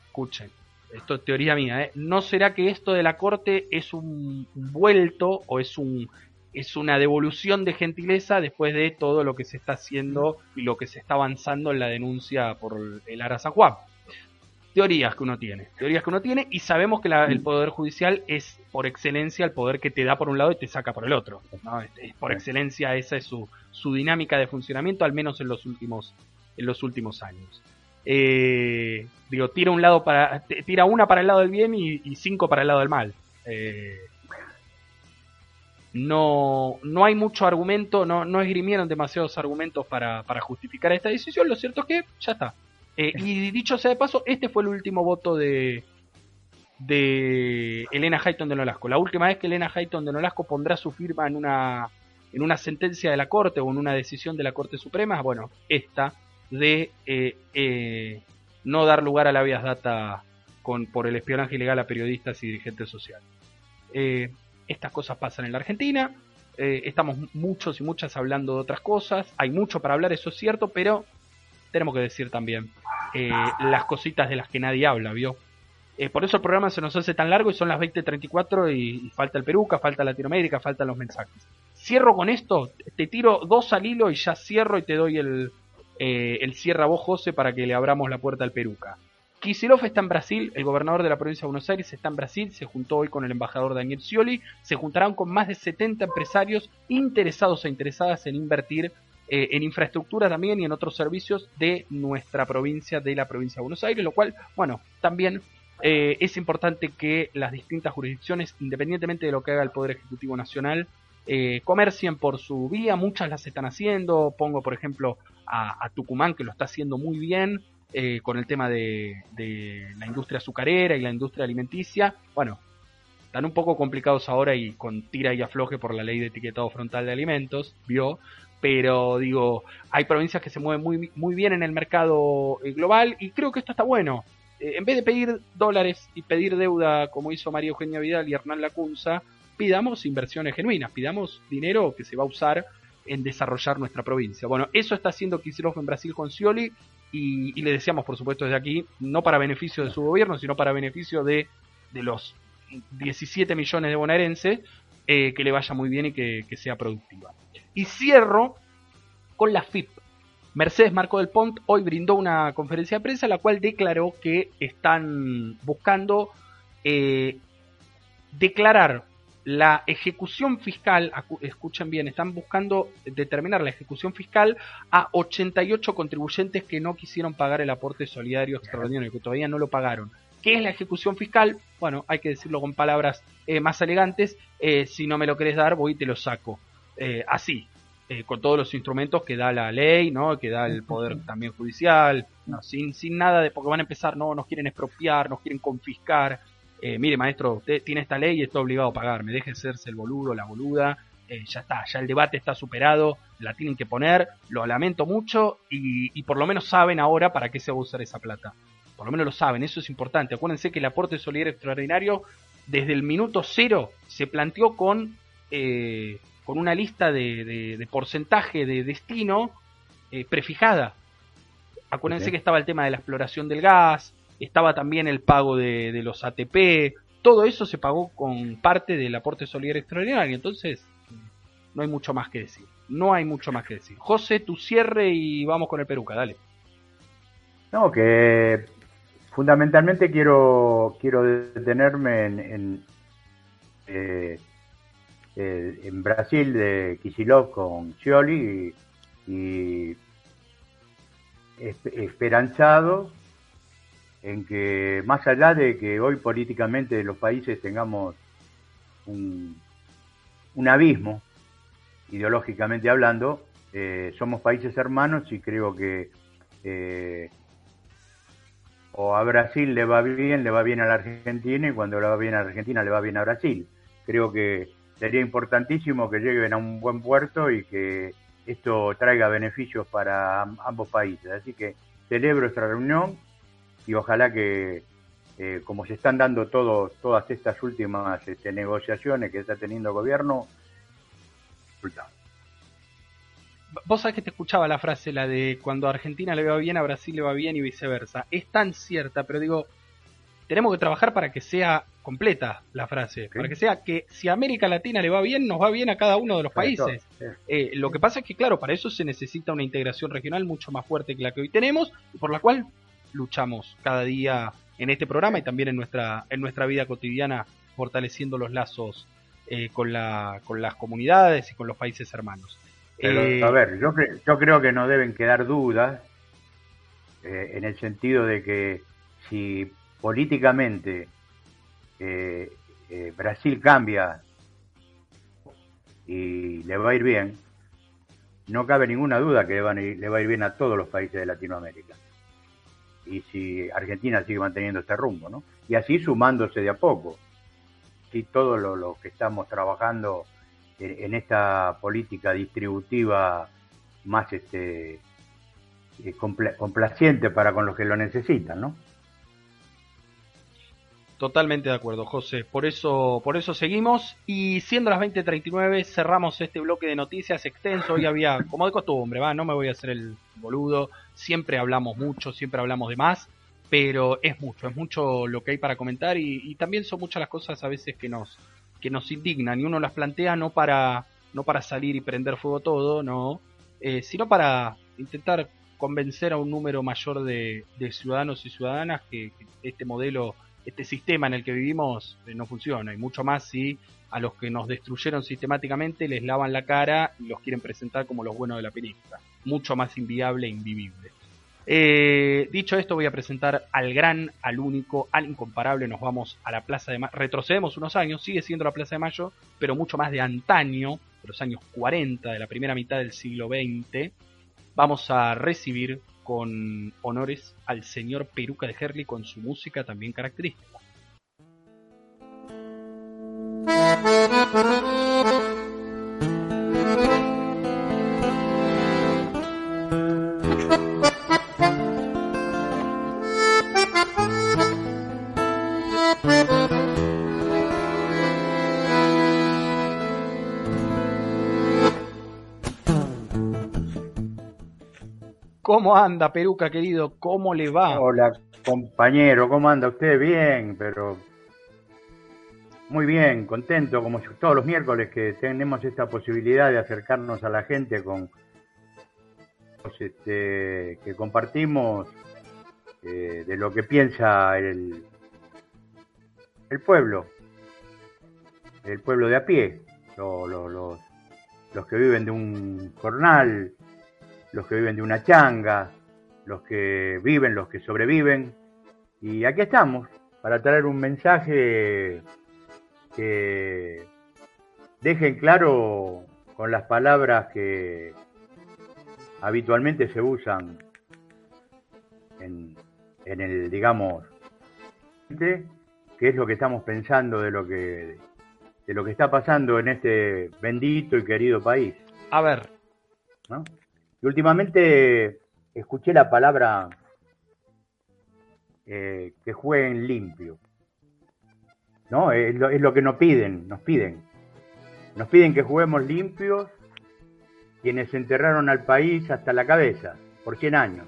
S1: escuchen, esto es teoría mía, ¿eh? ¿no será que esto de la Corte es un vuelto o es un es una devolución de gentileza después de todo lo que se está haciendo y lo que se está avanzando en la denuncia por el Ara San Juan? Teorías que uno tiene, teorías que uno tiene y sabemos que el mm. poder judicial es por excelencia el poder que te da por un lado y te saca por el otro. por excelencia esa es su, su dinámica de funcionamiento, al menos en los últimos, en los últimos años. Eh, digo, tira un lado para, tira una para el lado del bien y, cinco para el lado del mal. Eh, no, no hay mucho argumento, no, no esgrimieron demasiados argumentos para, para justificar esta decisión. Lo cierto es que ya está, eh, y dicho sea de paso, este fue el último voto de, de Elena Hayton de Nolasco. La última vez que Elena Hayton de Nolasco pondrá su firma en una, en una sentencia de la Corte o en una decisión de la Corte Suprema, bueno, esta de eh, eh, no dar lugar a la vías data con, por el espionaje ilegal a periodistas y dirigentes sociales. estas cosas pasan en la Argentina, estamos muchos y muchas hablando de otras cosas, hay mucho para hablar, eso es cierto, pero tenemos que decir también eh, las cositas de las que nadie habla, ¿vio? Eh, por eso el programa se nos hace tan largo y son las 20.34 y, y falta el Peruca, falta Latinoamérica, faltan los mensajes. Cierro con esto, te tiro dos al hilo y ya cierro y te doy el, eh, el cierre a vos, José, para que le abramos la puerta al Peruca. Kisilov está en Brasil, el gobernador de la provincia de Buenos Aires está en Brasil, se juntó hoy con el embajador Daniel Scioli, se juntarán con más de 70 empresarios interesados e interesadas en invertir eh, en infraestructura también y en otros servicios de nuestra provincia, de la provincia de Buenos Aires, lo cual, bueno, también eh, es importante que las distintas jurisdicciones, independientemente de lo que haga el Poder Ejecutivo Nacional, eh, comercien por su vía, muchas las están haciendo, pongo por ejemplo a, Tucumán que lo está haciendo muy bien, eh, con el tema de, la industria azucarera y la industria alimenticia. Bueno, están un poco complicados ahora y con tira y afloje por la ley de etiquetado frontal de alimentos, vio. Pero digo, hay provincias que se mueven muy, muy bien en el mercado eh, global y creo que esto está bueno. Eh, en vez de pedir dólares y pedir deuda como hizo María Eugenia Vidal y Hernán Lacunza, pidamos inversiones genuinas, pidamos dinero que se va a usar en desarrollar nuestra provincia. Bueno, eso está haciendo Kicillof en Brasil con Scioli y, y, le deseamos, por supuesto, desde aquí, no para beneficio de su gobierno, sino para beneficio de, de los 17 millones de bonaerenses, eh, que le vaya muy bien y que, sea productiva. Y cierro con la FIP. Mercedes Marco del Pont hoy brindó una conferencia de prensa en la cual declaró que están buscando eh, declarar la ejecución fiscal, escuchen bien, están buscando determinar la ejecución fiscal a 88 contribuyentes que no quisieron pagar el aporte solidario extraordinario, que todavía no lo pagaron. ¿Qué es la ejecución fiscal? Bueno, hay que decirlo con palabras eh, más elegantes. Eh, si no me lo querés dar, voy y te lo saco. Eh, así, con todos los instrumentos que da la ley, ¿no? Que da el poder también judicial, no, sin, sin nada de, porque van a empezar, no, nos quieren expropiar, nos quieren confiscar, eh, mire maestro, usted tiene esta ley y está obligado a pagar, me deje serse el boludo, la boluda, eh, ya está, ya el debate está superado, la tienen que poner, lo lamento mucho y, y, por lo menos saben ahora para qué se va a usar esa plata. Por lo menos lo saben, eso es importante. Acuérdense que el aporte solidario extraordinario desde el minuto cero se planteó con, eh, con una lista de, de, de, porcentaje de destino eh, prefijada. Acuérdense okay. que estaba el tema de la exploración del gas, estaba también el pago de, de, los ATP, todo eso se pagó con parte del aporte solidario extraordinario, entonces no hay mucho más que decir, no hay mucho más que decir. José, tu cierre y vamos con el Peruca, dale.
S2: No, que fundamentalmente quiero quiero detenerme en, eh, eh, en Brasil de Kisilov con Scioli y, esperanzado en que más allá de que hoy políticamente los países tengamos un, un abismo, ideológicamente hablando, eh, somos países hermanos y creo que o a Brasil le va bien, le va bien a la Argentina y cuando le va bien a la Argentina le va bien a Brasil. Creo que sería importantísimo que lleguen a un buen puerto y que esto traiga beneficios para ambos países. Así que celebro esta reunión y ojalá que, eh, como se están dando todos, todas estas últimas este, negociaciones que está teniendo el gobierno,
S1: Vos sabés que te escuchaba la frase, la de cuando a Argentina le va bien, a Brasil le va bien y viceversa. Es tan cierta, pero digo, tenemos que trabajar para que sea completa la frase, ¿Sí? para que sea que si a América Latina le va bien, nos va bien a cada uno de los países. Sí. Eh, lo que pasa es que, claro, para eso se necesita una integración regional mucho más fuerte que la que hoy tenemos y por la cual luchamos cada día en este programa y también en nuestra, en nuestra vida cotidiana, fortaleciendo los lazos eh, con, la, con las comunidades y con los países hermanos.
S2: Pero, eh, a ver, yo, yo creo que no deben quedar dudas eh, en el sentido de que si políticamente eh, Brasil cambia y le va a ir bien, no cabe ninguna duda que le, van a ir, le va a ir bien a todos los países de Latinoamérica. Y si Argentina sigue manteniendo este rumbo, ¿no? Y así sumándose de a poco. Si todo lo, lo que estamos trabajando en, esta política distributiva más este eh, compl complaciente para con los que lo necesitan, ¿no?
S1: Totalmente de acuerdo, José. Por eso, por eso seguimos. Y siendo las 20.39, cerramos este bloque de noticias extenso. Hoy había, como de costumbre, va, no me voy a hacer el boludo. Siempre hablamos mucho, siempre hablamos de más. pero es mucho, es mucho lo que hay para comentar y, también son muchas las cosas a veces que nos, que nos indignan y uno las plantea no para, no para salir y prender fuego todo, no, eh, sino para intentar convencer a un número mayor de, ciudadanos y ciudadanas que, este modelo, este sistema en el que vivimos eh, no funciona y mucho más si a los que nos destruyeron sistemáticamente les lavan la cara y los quieren presentar como los buenos de la película. Mucho más inviable e invivible. Eh, dicho esto, voy a presentar al gran, al único, al incomparable. Nos vamos a la Plaza de Mayo. Retrocedemos unos años, sigue siendo la Plaza de Mayo, pero mucho más de antaño, de los años 40, de la primera mitad del siglo XX. Vamos a recibir con honores al señor Peruca de Herley con su música también característica. ¿Cómo anda, Peruca, querido? ¿Cómo le va?
S2: Hola, compañero, ¿cómo anda usted? Bien, pero muy bien, contento, como todos los miércoles que tenemos esta posibilidad de acercarnos a la gente con este, que compartimos eh, de lo que piensa el, el pueblo, el pueblo de a pie, los, los que viven de un jornal, los que viven de una changa, los que viven, los que sobreviven. Y aquí estamos para traer un mensaje que dejen claro con las palabras que habitualmente se usan en, el, digamos, que es lo que estamos pensando de lo que de lo que está pasando en este bendito y querido país.
S1: A ver.
S2: Y últimamente escuché la palabra eh, que jueguen limpio. ¿no? Es lo, que nos piden, nos piden. Nos piden que juguemos limpios quienes enterraron al país hasta la cabeza, por 100 años.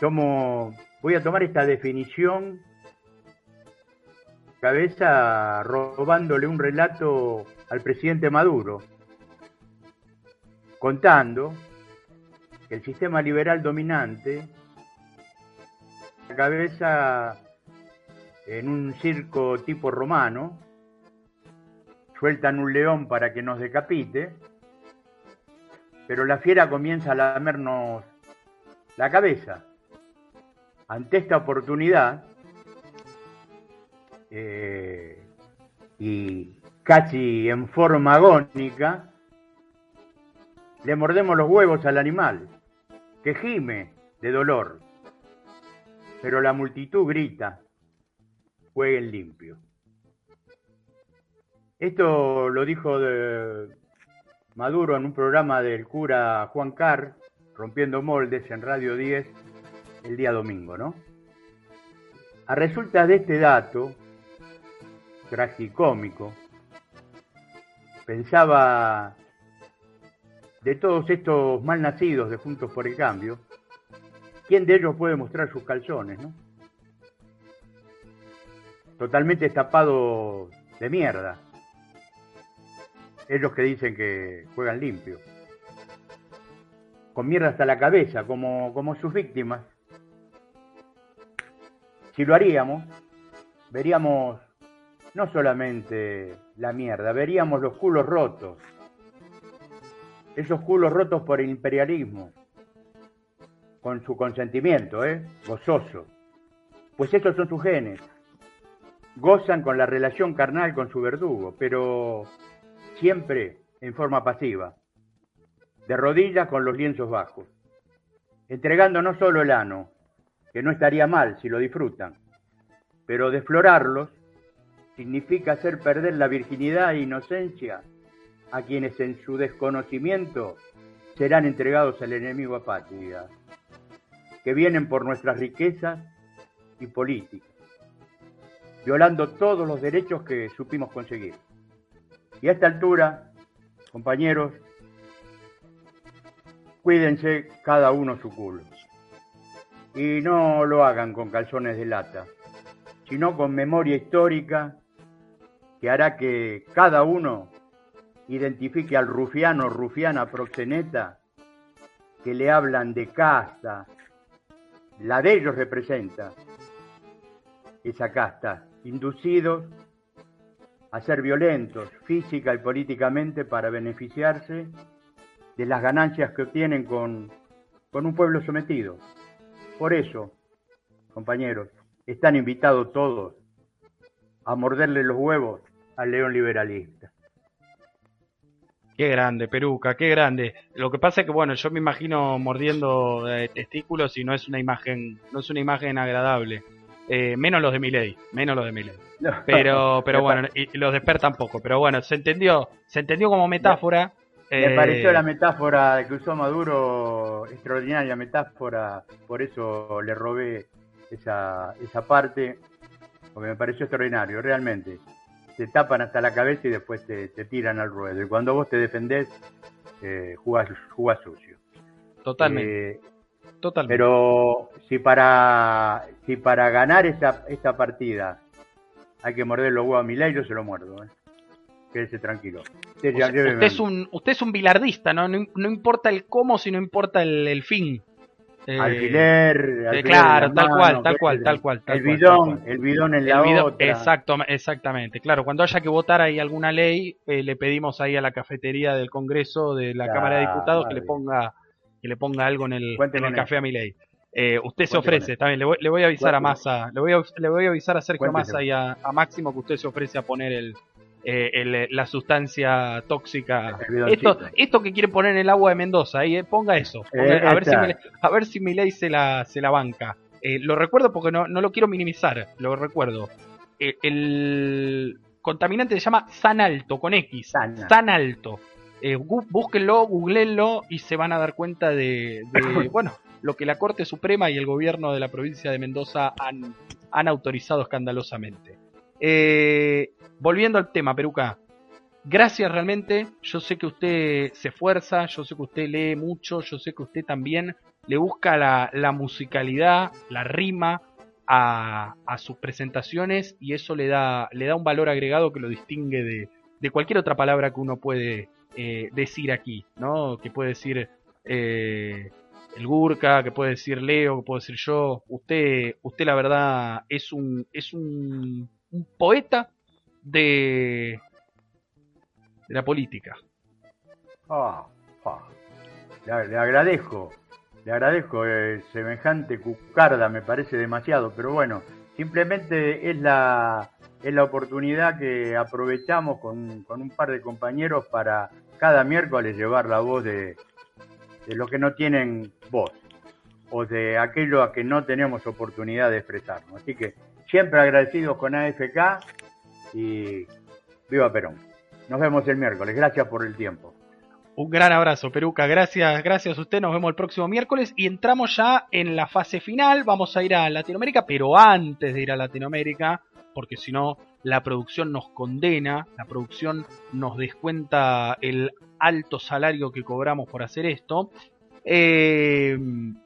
S2: Tomo, voy a tomar esta definición cabeza robándole un relato al presidente Maduro, contando que el sistema liberal dominante, la cabeza en un circo tipo romano, sueltan un león para que nos decapite, pero la fiera comienza a lamernos la cabeza. Ante esta oportunidad, eh, y casi en forma agónica, le mordemos los huevos al animal, que gime de dolor, pero la multitud grita, jueguen limpio. Esto lo dijo Maduro en un programa del cura Juan Carr, rompiendo moldes en Radio 10 el día domingo, ¿no? A resulta de este dato tragicómico, pensaba de todos estos mal nacidos de Juntos por el Cambio, ¿quién de ellos puede mostrar sus calzones, no? totalmente tapados de mierda. Ellos que dicen que juegan limpio. Con mierda hasta la cabeza, como, como sus víctimas. Si lo haríamos, veríamos no solamente la mierda, veríamos los culos rotos. Esos culos rotos por el imperialismo. Con su consentimiento, ¿eh? Gozoso. Pues esos son sus genes gozan con la relación carnal con su verdugo, pero siempre en forma pasiva, de rodillas con los lienzos bajos, entregando no solo el ano, que no estaría mal si lo disfrutan, pero desflorarlos significa hacer perder la virginidad e inocencia a quienes en su desconocimiento serán entregados al enemigo apátrida, que vienen por nuestras riquezas y políticas violando todos los derechos que supimos conseguir. Y a esta altura, compañeros, cuídense cada uno su culo. Y no lo hagan con calzones de lata, sino con memoria histórica que hará que cada uno identifique al rufiano, rufiana, proxeneta, que le hablan de casta, la de ellos representa esa casta, inducidos a ser violentos física y políticamente para beneficiarse de las ganancias que obtienen con, con un pueblo sometido. Por eso, compañeros, están invitados todos a morderle los huevos al león liberalista.
S1: Qué grande, Peruca, qué grande. Lo que pasa es que, bueno, yo me imagino mordiendo eh, testículos y no es una imagen, no es una imagen agradable. Eh, menos los de Miley, menos los de Miley. Pero, pero bueno, y, los de Per tampoco. Pero bueno, se entendió, se entendió como metáfora.
S2: Me pareció la metáfora que usó Maduro, extraordinaria metáfora, por eso le robé esa, esa parte, porque me pareció extraordinario, realmente te tapan hasta la cabeza y después te, tiran al ruedo. Y cuando vos te defendés, eh, jugás, sucio.
S1: Totalmente. Eh, Totalmente.
S2: Pero si para, si para ganar esta, esta partida hay que morder los huevos a mi ley, yo se lo muerdo. ¿eh? Quédese tranquilo.
S1: Usted, es un, usted es un bilardista, ¿no? No, importa el cómo, sino importa el, el fin.
S2: Eh, alfiler,
S1: claro, tal cual, tal cual, tal cual,
S2: el bidón, el bidón en la otra.
S1: Exacto, exactamente. Claro, cuando haya que votar ahí alguna ley, eh, le pedimos ahí a la cafetería del Congreso de la Cámara de Diputados que le ponga que le ponga algo en el, en el café a mi ley. Eh, usted se ofrece, también le voy, le voy a avisar a Massa, le voy a, le voy a avisar a Sergio Massa y a, a Máximo que usted se ofrece a poner el, eh, la sustancia tóxica. Esto, esto que quiere poner en el agua de Mendoza, ahí, eh, ponga eso. Eh, a, ver si a ver si mi ley se la, se la banca. lo recuerdo porque no, no lo quiero minimizar, lo recuerdo. el contaminante se llama Sanalto, con X. Sanalto. búsquenlo, googleenlo y se van a dar cuenta de, de bueno, lo que la Corte Suprema y el gobierno de la provincia de Mendoza han, han autorizado escandalosamente. Eh, volviendo al tema, Peruca. Gracias realmente. Yo sé que usted se esfuerza, yo sé que usted lee mucho, yo sé que usted también le busca la, musicalidad, la rima a, sus presentaciones y eso le da, le da un valor agregado que lo distingue de, cualquier otra palabra que uno puede eh, decir aquí, ¿no? Que puede decir eh, el Gurka, que puede decir Leo, que puede decir yo. Usted, usted la verdad es un, es un un poeta de, la política.
S2: Ah, ah. Le, agradezco, le agradezco eh, semejante cucarda, me parece demasiado, pero bueno, simplemente es la, es la oportunidad que aprovechamos con, con un par de compañeros para cada miércoles llevar la voz de, de los que no tienen voz o de aquellos a que no tenemos oportunidad de expresarnos. Así que Siempre agradecidos con AFK y viva Perón. Nos vemos el miércoles. Gracias por el tiempo.
S1: Un gran abrazo, Peruca. Gracias, gracias a usted. Nos vemos el próximo miércoles y entramos ya en la fase final. Vamos a ir a Latinoamérica, pero antes de ir a Latinoamérica, porque si no, la producción nos condena, la producción nos descuenta el alto salario que cobramos por hacer esto. Eh,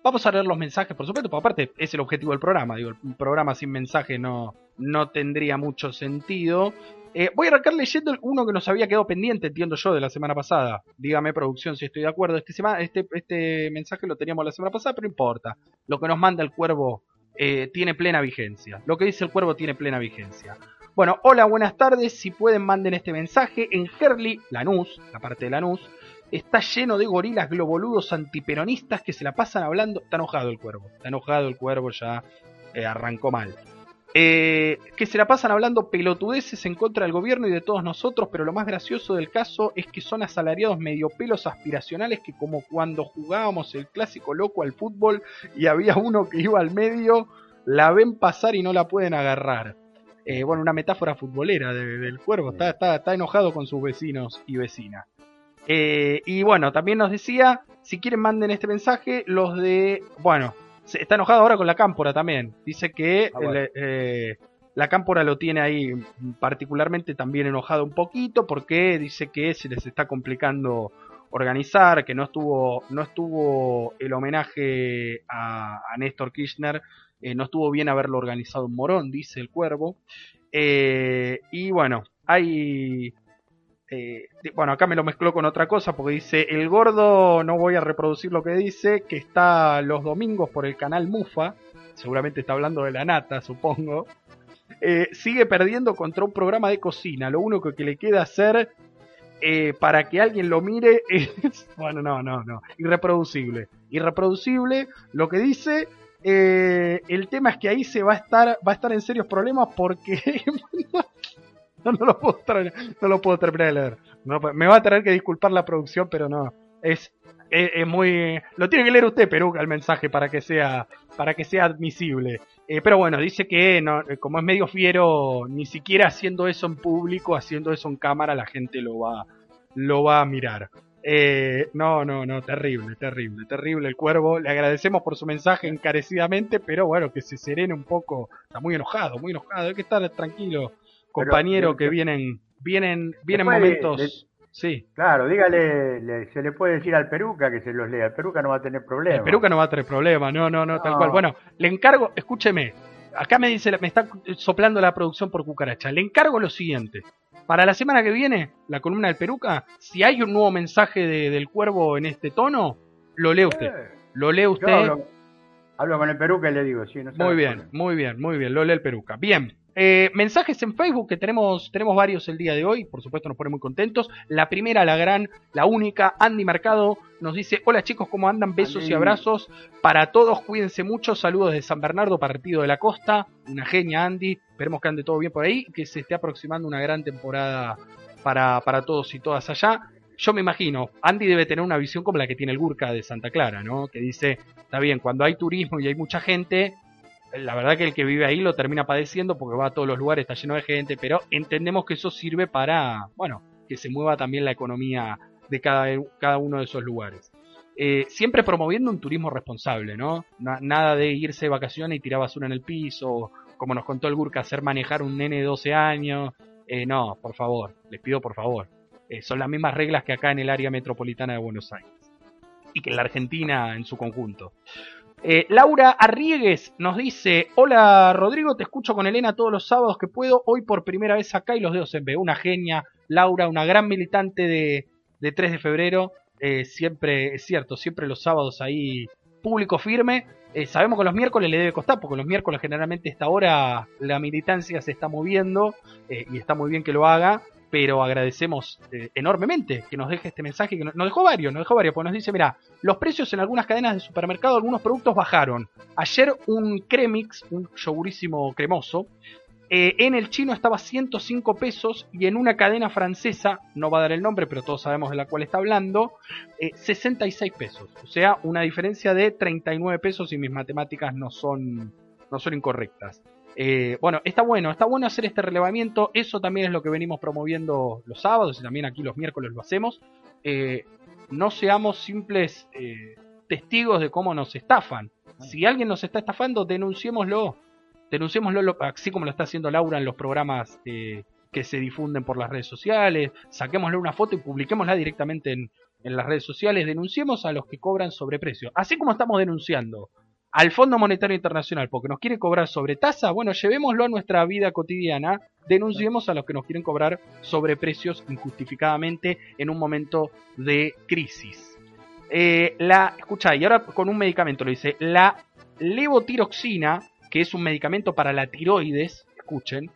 S1: vamos a leer los mensajes, por supuesto, porque aparte es el objetivo del programa. Digo, un programa sin mensaje no, no tendría mucho sentido. Eh, voy a arrancar leyendo uno que nos había quedado pendiente, entiendo yo, de la semana pasada. Dígame, producción, si estoy de acuerdo. Este, este, este mensaje lo teníamos la semana pasada, pero importa. Lo que nos manda el cuervo eh, tiene plena vigencia. Lo que dice el cuervo tiene plena vigencia. Bueno, hola, buenas tardes. Si pueden, manden este mensaje en Herley, Lanús, la parte de Lanús está lleno de gorilas globoludos antiperonistas que se la pasan hablando. Está enojado el cuervo, está enojado el cuervo, ya eh, arrancó mal. Eh, que se la pasan hablando pelotudeces en contra del gobierno y de todos nosotros, pero lo más gracioso del caso es que son asalariados medio pelos aspiracionales que como cuando jugábamos el clásico loco al fútbol y había uno que iba al medio, la ven pasar y no la pueden agarrar. Eh, bueno, una metáfora futbolera del cuervo, está, está, está enojado con sus vecinos y vecinas. Eh, y bueno, también nos decía, si quieren manden este mensaje, los de, bueno, se, está enojado ahora con la cámpora también. Dice que ah, eh, la cámpora lo tiene ahí particularmente también enojado un poquito porque dice que se les está complicando organizar, que no estuvo, no estuvo el homenaje a, Néstor Kirchner, eh, no estuvo bien haberlo organizado en Morón, dice el cuervo. Eh, y bueno, hay... Eh, bueno, acá me lo mezcló con otra cosa porque dice, el gordo, no voy a reproducir lo que dice, que está los domingos por el canal Mufa, seguramente está hablando de la nata, supongo, sigue perdiendo contra un programa de cocina. Lo único que le queda hacer eh, para que alguien lo mire es, bueno, no, no, no, irreproducible. Irreproducible, lo que dice, eh, el tema es que ahí se va a estar, va a estar en serios problemas porque no, lo puedo no lo puedo terminar de leer. me va a tener que disculpar la producción, pero no, es, es, muy, lo tiene que leer usted, Peruca, el mensaje para que sea, para que sea admisible. Eh, pero bueno, dice que no, eh, como es medio fiero, ni siquiera haciendo eso en público, haciendo eso en cámara, la gente lo va, lo va a mirar. Eh, no, no, no, terrible, terrible, terrible el cuervo. Le agradecemos por su mensaje encarecidamente, pero bueno, que se serene un poco. Está muy enojado, muy enojado. Hay que estar tranquilo, compañero, que vienen, vienen, vienen momentos. Sí.
S2: Claro, dígale, se le puede decir al Peruca que se los lea. El Peruca no va a tener problema.
S1: El Peruca no va a tener problema, no, no, no, tal cual. Bueno, le encargo, escúcheme, acá me dice, me está soplando la producción por cucaracha. Le encargo lo siguiente. Para la semana que viene, la columna del Peruca, si hay un nuevo mensaje del cuervo en este tono, lo lee usted. Eh, lo lee usted.
S2: Hablo, con el Peruca y le digo, sí, no
S1: Muy bien, muy bien, muy bien, lo lee el Peruca. Bien, eh, mensajes en Facebook, que tenemos, tenemos varios el día de hoy, por supuesto nos pone muy contentos. La primera, la gran, la única, Andy Mercado, nos dice, hola chicos, ¿cómo andan? Besos y abrazos para todos, cuídense mucho, saludos de San Bernardo, partido de la costa, una genia Andy, esperemos que ande todo bien por ahí, que se esté aproximando una gran temporada para, para todos y todas allá. Yo me imagino, Andy debe tener una visión como la que tiene el Gurka de Santa Clara, ¿no? Que dice, está bien, cuando hay turismo y hay mucha gente, la verdad que el que vive ahí lo termina padeciendo porque va a todos los lugares, está lleno de gente, pero entendemos que eso sirve para, bueno, que se mueva también la economía de cada, cada uno de esos lugares. Eh, siempre promoviendo un turismo responsable, ¿no? nada de irse de vacaciones y tirar basura en el piso, como nos contó el Gurka, hacer manejar un nene de 12 años. Eh, no, por favor, les pido por favor. Eh, son las mismas reglas que acá en el área metropolitana de Buenos Aires y que en la Argentina en su conjunto. Eh, Laura Arriegues nos dice, hola Rodrigo, te escucho con Elena todos los sábados que puedo, hoy por primera vez acá y los dedos en B. Una genia, Laura, una gran militante de, de 3 de febrero, eh, siempre, es cierto, siempre los sábados ahí público firme. Eh, sabemos que los miércoles le debe costar, porque los miércoles generalmente a esta hora la militancia se está moviendo y está muy bien que lo haga pero agradecemos eh, enormemente que nos deje este mensaje, que nos, dejó varios, nos dejó varios, porque nos dice, mira, los precios en algunas cadenas de supermercado, algunos productos bajaron. Ayer un Cremix, un yogurísimo cremoso, eh, en el chino estaba 105 pesos y en una cadena francesa, no va a dar el nombre, pero todos sabemos de la cual está hablando, 66 eh, pesos. O sea, una diferencia de 39 pesos y mis matemáticas no son, no son incorrectas. Eh, bueno, está bueno, está bueno hacer este relevamiento. Eso también es lo que venimos promoviendo los sábados y también aquí los miércoles lo hacemos. Eh, no seamos simples eh, testigos de cómo nos estafan. Si alguien nos está estafando, denunciémoslo. Denunciémoslo así como lo está haciendo Laura en los programas que se difunden por las redes sociales. Saquémosle una foto y publiquémosla directamente en, en las redes sociales. Denunciemos a los que cobran sobreprecio. Así como estamos denunciando al Fondo Monetario Internacional porque nos quiere cobrar sobre tasa, bueno, llevémoslo a nuestra vida cotidiana, denunciemos a los que nos quieren cobrar sobre precios injustificadamente en un momento de crisis. Eh, la, escucha, y ahora con un medicamento lo dice, la levotiroxina, que es un medicamento para la tiroides, escuchen,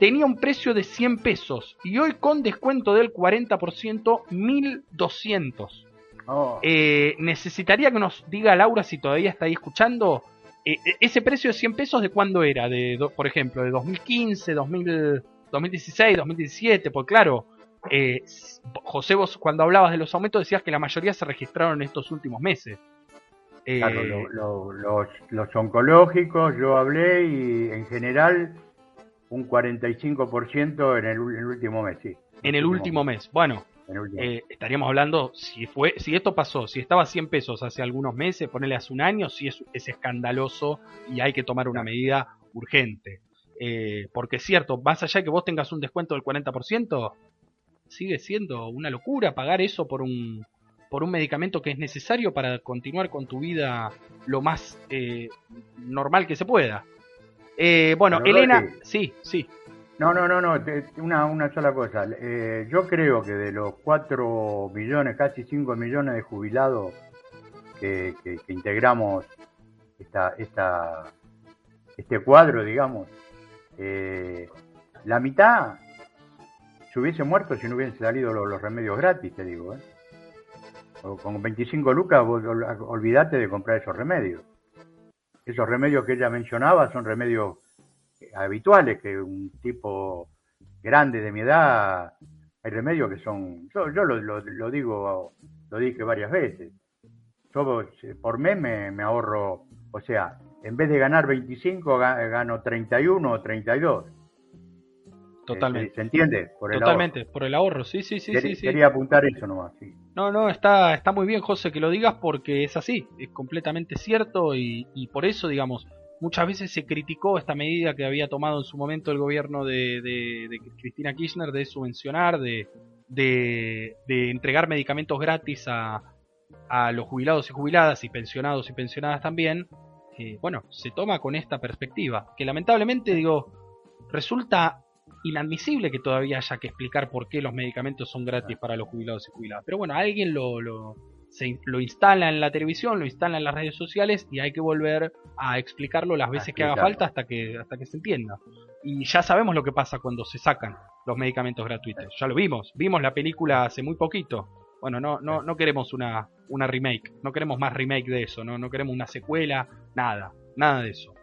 S1: tenía un precio de 100 pesos y hoy con descuento del 40%, 1200. Oh. Eh, necesitaría que nos diga Laura si todavía está ahí escuchando. Eh, eh, ese precio de 100 pesos, ¿de cuándo era? De, por ejemplo, de 2015, 2016, 2017. Pues claro, José, vos cuando hablabas de los aumentos decías que la mayoría se registraron en estos últimos meses.
S2: Claro, los, los oncológicos, yo hablé y en general un 45% en el, en el último mes, sí.
S1: En el último mes. Bueno, eh, estaríamos hablando, si fue, si esto pasó, si estaba a 100 pesos hace algunos meses, ponerle hace un año, si es, escandaloso y hay que tomar una medida urgente. Eh, porque es cierto, más allá de que vos tengas un descuento del 40%, sigue siendo una locura pagar eso por un, por un medicamento que es necesario para continuar con tu vida lo más eh, normal que se pueda. Eh, bueno, Elena, sí, sí.
S2: No, no, no, no, una, una sola cosa. Eh, yo creo que de los 4 millones, casi 5 millones de jubilados que, integramos esta, esta, este cuadro, digamos, eh, la mitad se hubiese muerto si no hubiesen salido los, remedios gratis, te digo. ¿eh? con 25 lucas, olvídate de comprar esos remedios. Esos remedios que ella mencionaba son remedios habituales que un tipo grande de mi edad, hay remedios que son, yo, yo lo, lo, digo, lo dije varias veces, yo por mes me, ahorro, o sea, en vez de ganar 25 gano 31 o 32.
S1: Totalmente.
S2: ¿Se, entiende?
S1: Por el Totalmente, por el ahorro, sí, sí, sí,
S2: quería,
S1: sí,
S2: Quería apuntar eso nomás, sí.
S1: No, no, está, está muy bien, José, que lo digas porque es así, es completamente cierto y, y por eso, digamos, Muchas veces se criticó esta medida que había tomado en su momento el gobierno de, Cristina Kirchner de subvencionar, de, de, entregar medicamentos gratis a, a, los jubilados y jubiladas y pensionados y pensionadas también. Eh, bueno, se toma con esta perspectiva, que lamentablemente digo, resulta inadmisible que todavía haya que explicar por qué los medicamentos son gratis para los jubilados y jubiladas. Pero bueno, alguien lo, lo, se, lo instala en la televisión, lo instala en las redes sociales y hay que volver a explicarlo las veces que haga falta hasta que, hasta que se entienda. Y ya sabemos lo que pasa cuando se sacan los medicamentos gratuitos. Ya lo vimos, vimos la película hace muy poquito. Bueno, no, no, no queremos una, una remake, no queremos más remake de eso, no, no queremos una secuela, nada, nada de eso.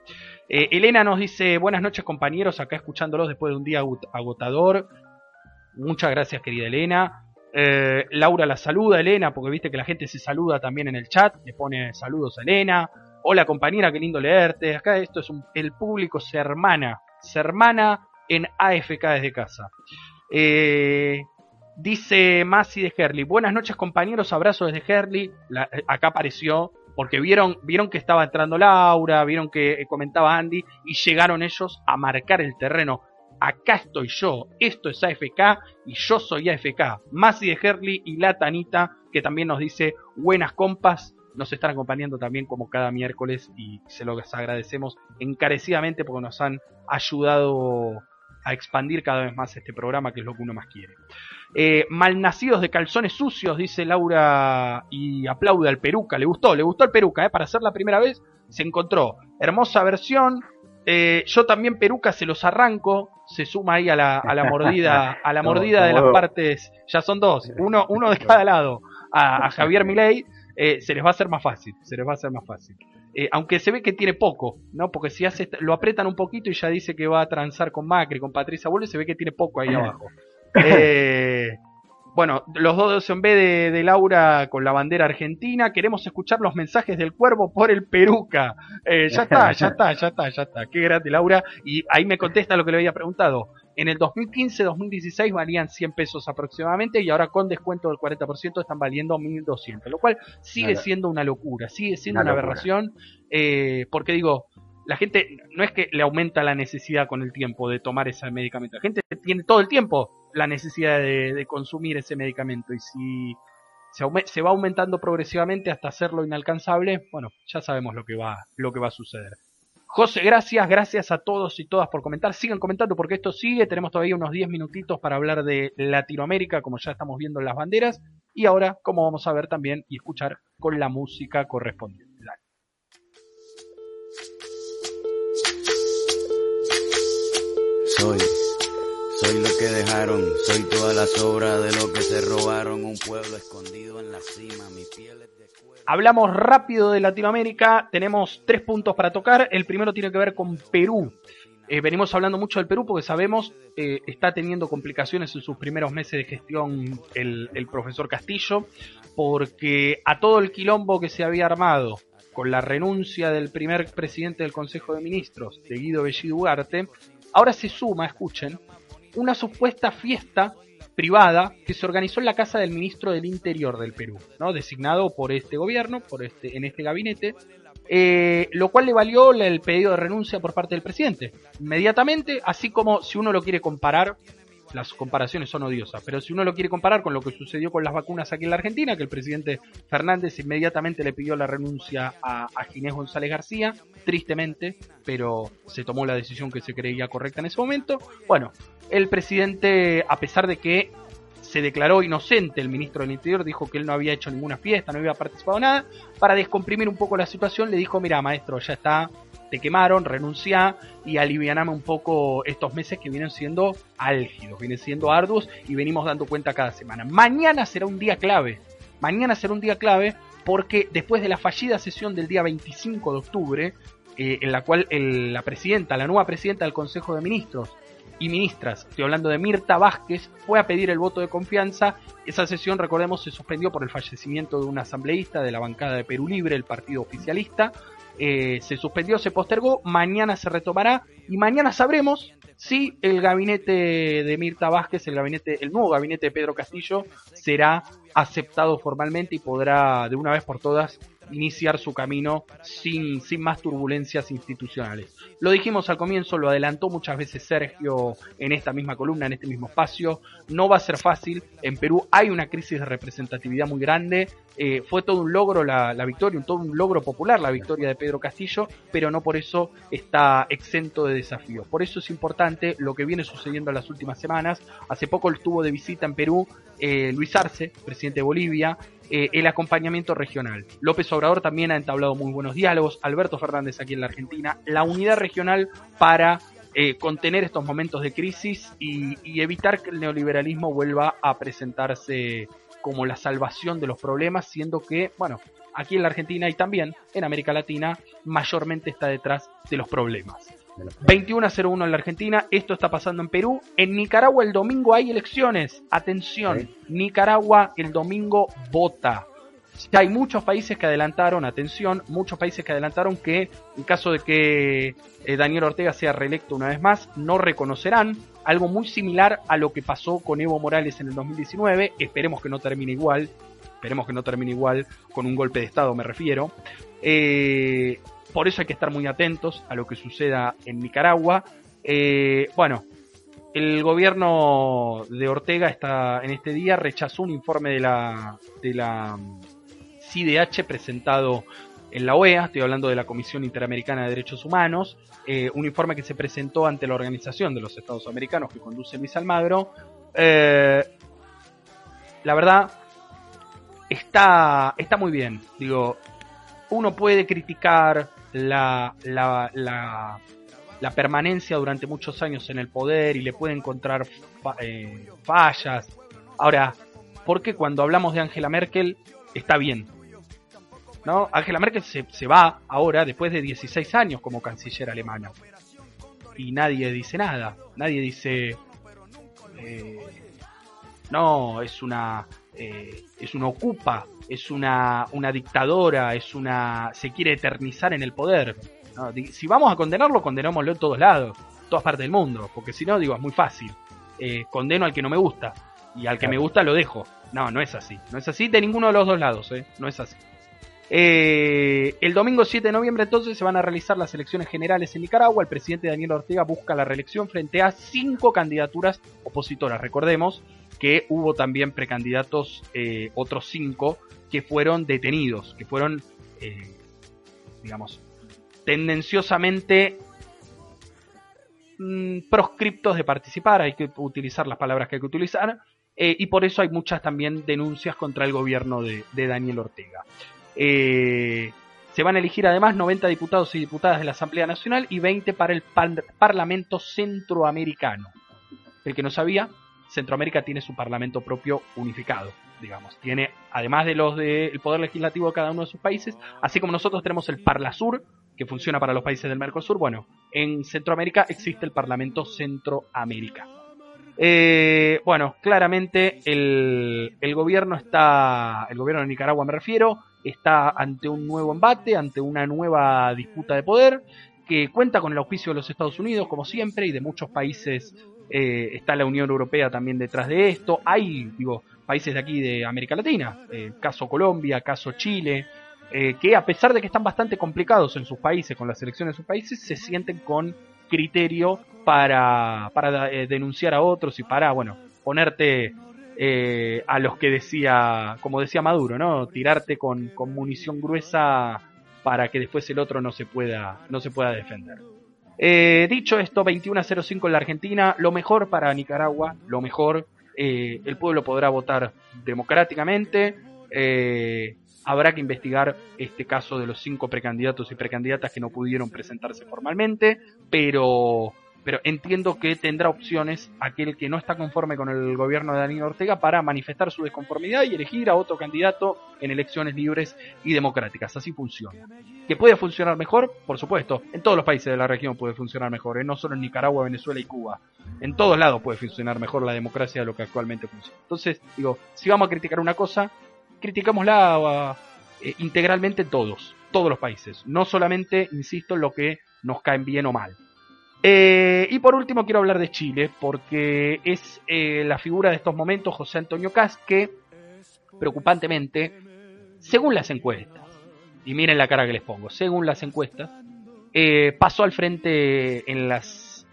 S1: Eh, Elena nos dice, buenas noches compañeros, acá escuchándolos después de un día agotador. Muchas gracias querida Elena. Eh, Laura la saluda, Elena, porque viste que la gente se saluda también en el chat, le pone saludos a Elena. Hola compañera, qué lindo leerte. Acá esto es un, el público se hermana, se hermana en AFK desde casa. Eh, dice Masi de Herley, buenas noches compañeros, abrazos desde Herley. Eh, acá apareció porque vieron, vieron que estaba entrando Laura, vieron que comentaba Andy y llegaron ellos a marcar el terreno acá estoy yo, esto es AFK y yo soy AFK. Masi de Herley y la Tanita, que también nos dice buenas compas, nos están acompañando también como cada miércoles y se los agradecemos encarecidamente porque nos han ayudado a expandir cada vez más este programa, que es lo que uno más quiere. Eh, malnacidos de calzones sucios, dice Laura y aplaude al peruca. Le gustó, le gustó el peruca, ¿eh? para ser la primera vez se encontró. Hermosa versión, eh, yo también peruca se los arranco, se suma ahí a la, a la mordida, a la mordida de las partes, ya son dos, uno, uno de cada lado, a, Javier Milei, eh, se les va a hacer más fácil, se les va a hacer más fácil. Eh, aunque se ve que tiene poco, ¿no? Porque si hace, lo apretan un poquito y ya dice que va a transar con Macri, con Patricia Bullrich, se ve que tiene poco ahí abajo. Eh, bueno, los dos en vez de, Laura con la bandera argentina. Queremos escuchar los mensajes del cuervo por el peruca. Eh, ya está, ya está, ya está, ya está. Qué grande, Laura. Y ahí me contesta lo que le había preguntado. En el 2015-2016 valían 100 pesos aproximadamente y ahora con descuento del 40% están valiendo 1.200, lo cual sigue siendo una locura, sigue siendo una, aberración, eh, porque digo, la gente no es que le aumenta la necesidad con el tiempo de tomar ese medicamento, la gente tiene todo el tiempo la necesidad de, consumir ese medicamento y si se, va aumentando progresivamente hasta hacerlo inalcanzable, bueno, ya sabemos lo que va, lo que va a suceder. José, gracias, gracias a todos y todas por comentar. Sigan comentando porque esto sigue. Tenemos todavía unos 10 minutitos para hablar de Latinoamérica, como ya estamos viendo en las banderas. Y ahora, como vamos a ver también y escuchar con la música correspondiente.
S3: Soy soy lo que dejaron, soy toda la sobra de lo que se robaron, un pueblo escondido en la cima, mi piel es de cuero.
S1: Hablamos rápido de Latinoamérica, tenemos tres puntos para tocar. El primero tiene que ver con Perú. Eh, venimos hablando mucho del Perú porque sabemos eh, está teniendo complicaciones en sus primeros meses de gestión el, el profesor Castillo, porque a todo el quilombo que se había armado con la renuncia del primer presidente del Consejo de Ministros, de Guido Bellido Ugarte, ahora se suma, escuchen, una supuesta fiesta privada que se organizó en la casa del ministro del Interior del Perú, ¿no? designado por este gobierno, por este, en este gabinete, eh, lo cual le valió el pedido de renuncia por parte del presidente. Inmediatamente, así como si uno lo quiere comparar las comparaciones son odiosas, pero si uno lo quiere comparar con lo que sucedió con las vacunas aquí en la Argentina, que el presidente Fernández inmediatamente le pidió la renuncia a, Ginés González García, tristemente, pero se tomó la decisión que se creía correcta en ese momento. Bueno, el presidente, a pesar de que se declaró inocente el ministro del Interior, dijo que él no había hecho ninguna fiesta, no había participado en nada, para descomprimir un poco la situación le dijo, mira maestro, ya está, te quemaron, renuncia y alivianame un poco estos meses que vienen siendo álgidos, vienen siendo arduos y venimos dando cuenta cada semana. Mañana será un día clave, mañana será un día clave porque después de la fallida sesión del día 25 de octubre, eh, en la cual el, la presidenta, la nueva presidenta del Consejo de Ministros, y ministras, estoy hablando de Mirta Vázquez, fue a pedir el voto de confianza. Esa sesión, recordemos, se suspendió por el fallecimiento de un asambleísta de la bancada de Perú Libre, el partido oficialista. Eh, se suspendió, se postergó, mañana se retomará y mañana sabremos si el gabinete de Mirta Vázquez, el gabinete, el nuevo gabinete de Pedro Castillo, será aceptado formalmente y podrá de una vez por todas iniciar su camino sin, sin más turbulencias institucionales. Lo dijimos al comienzo, lo adelantó muchas veces Sergio en esta misma columna, en este mismo espacio. No va a ser fácil. En Perú hay una crisis de representatividad muy grande. Eh, fue todo un logro la, la victoria, todo un logro popular la victoria de Pedro Castillo, pero no por eso está exento de desafíos. Por eso es importante lo que viene sucediendo en las últimas semanas. Hace poco estuvo de visita en Perú eh, Luis Arce, presidente de Bolivia, eh, el acompañamiento regional. López Obrador también ha entablado muy buenos diálogos, Alberto Fernández aquí en la Argentina, la unidad regional para eh, contener estos momentos de crisis y, y, evitar que el neoliberalismo vuelva a presentarse como la salvación de los problemas, siendo que, bueno, aquí en la Argentina y también en América Latina mayormente está detrás de los problemas. 21 a 01 en la Argentina, esto está pasando en Perú. En Nicaragua el domingo hay elecciones. Atención,
S2: Sí.
S1: Nicaragua el domingo vota. Ya hay muchos países que adelantaron, atención, muchos países que adelantaron que en caso de que eh, Daniel Ortega sea reelecto una vez más, no reconocerán algo muy similar a lo que pasó con Evo Morales en el 2019. Esperemos que no termine igual. Esperemos que no termine igual con un golpe de Estado, me refiero. Eh, por eso hay que estar muy atentos a lo que suceda en Nicaragua. Eh, bueno, el gobierno de Ortega está en este día rechazó un informe de la de la mm, CIDH presentado en la OEA, estoy hablando de la Comisión Interamericana de Derechos Humanos, eh, un informe que se presentó ante la Organización de los Estados Americanos que conduce Luis Almagro. Eh, la verdad, está, está muy bien. Digo, uno puede criticar la, la, la, la permanencia durante muchos años en el poder y le puede encontrar eh, fallas. Ahora, ¿por qué cuando hablamos de Angela Merkel está bien? ¿No? Angela Merkel se, se va ahora después de 16 años como canciller alemana. Y nadie dice nada. Nadie dice... eh, no, es una... eh, es una ocupa, es una, una dictadora, es una... se quiere eternizar en el poder. Si vamos a condenarlo, condenámoslo en todos lados, en todas partes del mundo, porque si no, digo, es muy fácil. Eh, condeno al que no me gusta, y al que
S2: Claro.
S1: me gusta lo dejo. No, no es así. No es así de ninguno de los dos lados, ¿eh? No es así. Eh, el domingo 7 de noviembre entonces se van a realizar las elecciones generales en Nicaragua. El presidente Daniel Ortega busca la reelección frente a cinco candidaturas opositoras. Recordemos que hubo también precandidatos, eh, otros cinco, que fueron detenidos, que fueron, eh, digamos, tendenciosamente mm, proscriptos de participar. Hay que utilizar las palabras que hay que utilizar. eh, y por eso hay muchas también denuncias contra el gobierno de, Daniel Ortega. Se van a elegir además 90 diputados y diputadas de la Asamblea Nacional y 20 para el par- Parlamento Centroamericano. El que no sabía, Centroamérica tiene su parlamento propio unificado, digamos. Tiene, además de los del poder legislativo de cada uno de sus países, así como nosotros tenemos el Parlasur, que funciona para los países del Mercosur, bueno, en Centroamérica existe el Parlamento Centroamericano. Eh, bueno, claramente el, el gobierno está, el gobierno de Nicaragua me refiero, está ante un nuevo embate, ante una nueva disputa de poder, que cuenta con el auspicio de los Estados Unidos, como siempre, y de muchos países. Eh, está la Unión Europea también detrás de esto. Hay, digo, países de aquí de América Latina, eh, caso Colombia, caso Chile, eh, que a pesar de que están bastante complicados en sus países, con las elecciones de sus países, se sienten con criterio para, eh, denunciar a otros y para, bueno, ponerte eh, a los que decía, como decía Maduro, ¿no? Tirarte con, con munición gruesa para que después el otro no se pueda, no se pueda defender. Eh, dicho esto, 21 a 05 en la Argentina, lo mejor para Nicaragua, lo mejor, eh, el pueblo podrá votar democráticamente, eh, habrá que investigar este caso de los cinco precandidatos y precandidatas que no pudieron presentarse formalmente, pero pero entiendo que tendrá opciones aquel que no está conforme con el gobierno de Daniel Ortega para manifestar su desconformidad y elegir a otro candidato en elecciones libres y democráticas. Así funciona. ¿Que puede funcionar mejor? Por supuesto. En todos los países de la región puede funcionar mejor, ¿eh? no solo en Nicaragua, Venezuela y Cuba. En todos lados puede funcionar mejor la democracia de lo que actualmente funciona. Entonces, digo, si vamos a criticar una cosa, criticámosla eh, integralmente todos, todos los países. No solamente, insisto, en lo que nos caen bien o mal. Eh, y por último quiero hablar de Chile, porque es eh, la figura de estos momentos José Antonio Cas que, preocupantemente, según las encuestas, y miren la cara que les pongo, según las encuestas, eh, pasó al frente en las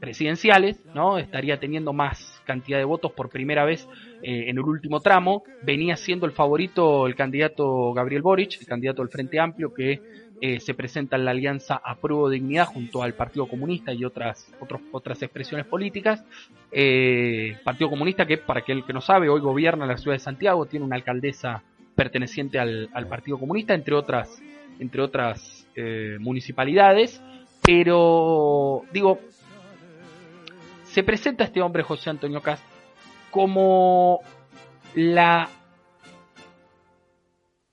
S1: presidenciales, ¿no? Estaría teniendo más cantidad de votos por primera vez en el último tramo. Venía siendo el favorito el candidato Gabriel Boric, el candidato del Frente Amplio, que eh, se presenta en la alianza Apruebo Dignidad junto al Partido Comunista y otras, otras expresiones políticas. Eh, Partido Comunista que, para aquel que no sabe, hoy gobierna la ciudad de Santiago, tiene una alcaldesa perteneciente al, Partido Comunista, entre otras, entre otras eh, municipalidades. Pero, digo, se presenta este hombre, José Antonio Cast, como la,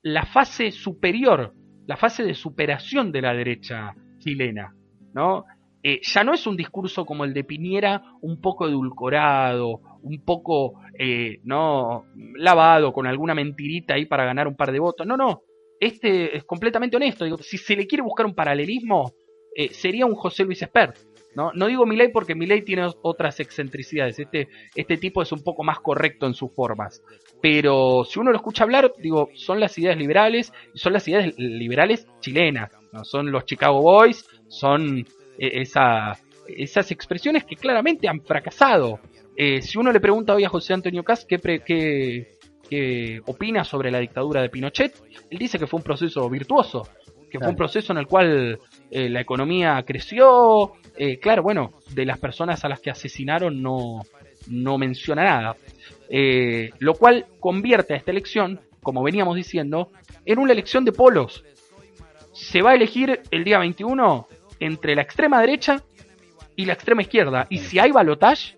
S1: la fase superior la fase de superación de la derecha chilena, ¿no? Eh, ya no es un discurso como el de Piñera, un poco edulcorado, un poco eh, no lavado con alguna mentirita ahí para ganar un par de votos. No, no. Este es completamente honesto. Digo, si se le quiere buscar un paralelismo, eh, sería un José Luis Espert. ¿No? no digo Milei porque Milei tiene otras excentricidades. Este, este tipo es un poco más correcto en sus formas. Pero si uno lo escucha hablar, digo, son las ideas liberales y son las ideas liberales chilenas. ¿no? Son los Chicago Boys, son eh, esa, esas expresiones que claramente han fracasado. Eh, si uno le pregunta hoy a José Antonio Cas qué, qué, qué opina sobre la dictadura de Pinochet, él dice que fue un proceso virtuoso, que fue un proceso en el cual eh, la economía creció. claro, bueno, de las personas a las que asesinaron no, no menciona nada. Eh, lo cual convierte a esta elección, como veníamos diciendo, en una elección de polos. Se va a elegir el día 21 entre la extrema derecha y la extrema izquierda. Y si hay balotage,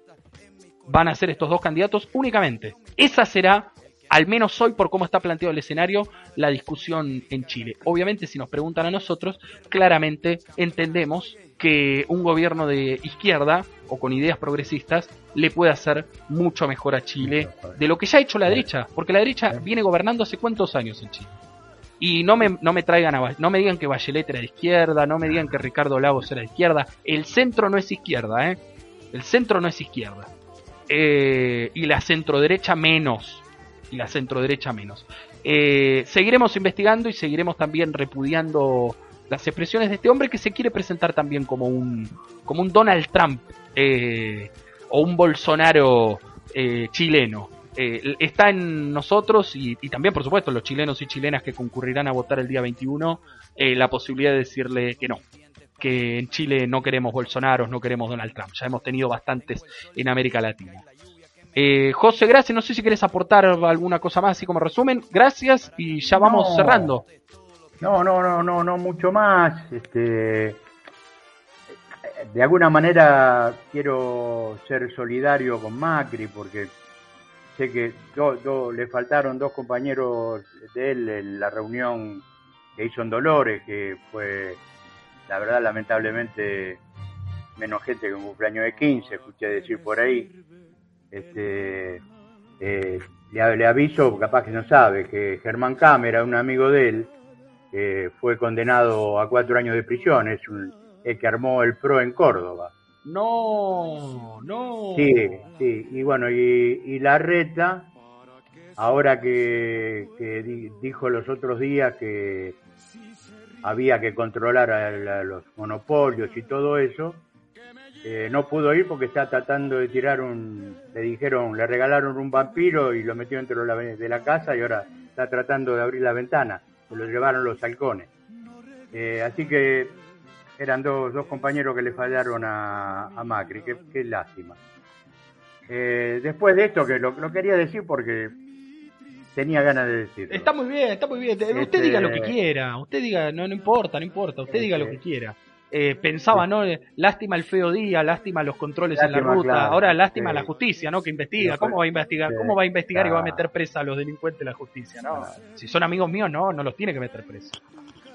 S1: van a ser estos dos candidatos únicamente. Esa será, al menos hoy por cómo está planteado el escenario, la discusión en Chile. Obviamente, si nos preguntan a nosotros, claramente entendemos que un gobierno de izquierda o con ideas progresistas le puede hacer mucho mejor a Chile de lo que ya ha hecho la derecha, porque la derecha viene gobernando hace cuántos años en Chile. Y no me, no me traigan a, no me digan que Bachelet era de izquierda, no me digan que Ricardo Lagos era de izquierda. El centro no es izquierda, ¿eh? El centro no es izquierda. Eh, y la centro derecha menos. Y la centro derecha menos. Eh, seguiremos investigando y seguiremos también repudiando las expresiones de este hombre que se quiere presentar también como un, como un Donald Trump eh, o un Bolsonaro eh, chileno. Eh, está en nosotros y, también, por supuesto, los chilenos y chilenas que concurrirán a votar el día 21, la posibilidad de decirle que no, que en Chile no queremos Bolsonaro, no queremos Donald Trump. Ya hemos tenido bastantes en América Latina. José, gracias. No sé si quieres aportar alguna cosa más, así como resumen. Gracias y ya vamos cerrando.
S2: No, no, no, no, no mucho más. Este, de alguna manera quiero ser solidario con Macri porque sé que le faltaron dos compañeros de él en la reunión que hizo en Dolores, que fue, la verdad, lamentablemente menos gente que un cumpleaños de 15, escuché decir por ahí. Este, eh, le, le, aviso, capaz que no sabe, que Germán Cámara, un amigo de él, fue condenado a cuatro años de prisión, es el que armó el PRO en Córdoba.
S1: No, no.
S2: Sí, sí, y bueno, y, la reta, ahora que, dijo los otros días que, había que controlar a, los monopolios y todo eso, eh, no pudo ir porque está tratando de tirar un, le dijeron, le regalaron un vampiro y lo metió dentro de la, casa y ahora está tratando de abrir la ventana, se lo llevaron los halcones. Eh, así que eran dos, dos compañeros que le fallaron a, Macri, qué, lástima. Eh, después de esto, que lo, quería decir porque tenía ganas de decirlo.
S1: Está muy bien, está muy bien. Usted este, diga lo que quiera, usted diga, no, no importa, no importa, usted diga lo que este, quiera. Eh, pensaba, ¿no? Lástima el feo día, lástima los controles en la ruta, ahora lástima la justicia, ¿no? Que investiga, ¿cómo va a investigar? ¿Cómo va a investigar y va a meter presa a los delincuentes la justicia, ¿no? Si son amigos míos, no, no los tiene que meter presa.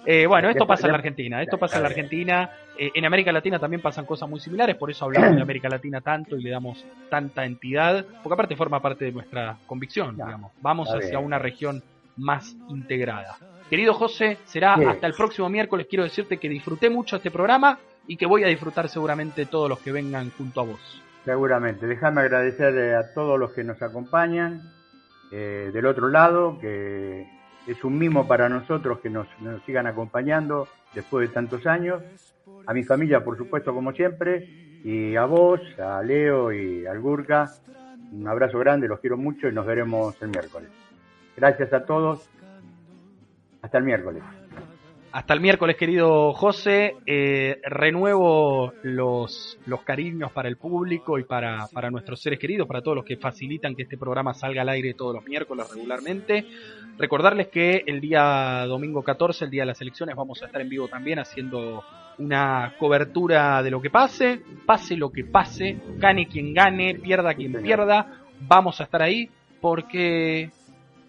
S1: Eh, bueno, esto pasa en la Argentina, esto pasa en la Argentina. Eh, en América Latina también pasan cosas muy similares, por eso hablamos de América Latina tanto y le damos tanta entidad, porque aparte forma parte de nuestra convicción, digamos. Vamos hacia una región más integrada. Querido José, será hasta el próximo miércoles. Quiero decirte que disfruté mucho este programa y que voy a disfrutar seguramente todos los que vengan junto a vos.
S2: Seguramente. Déjame agradecer a todos los que nos acompañan eh, del otro lado, que es un mimo para nosotros que nos, sigan acompañando después de tantos años. A mi familia, por supuesto, como siempre. Y a vos, a Leo y al Gurka. Un abrazo grande, los quiero mucho y nos veremos el miércoles. Gracias a todos. Hasta el miércoles.
S1: Hasta el miércoles, querido José. Eh, renuevo los, los cariños para el público y para, para nuestros seres queridos, para todos los que facilitan que este programa salga al aire todos los miércoles regularmente. Recordarles que el día domingo 14, el día de las elecciones, vamos a estar en vivo también haciendo una cobertura de lo que pase, pase lo que pase, gane quien gane, pierda quien pierda, vamos a estar ahí porque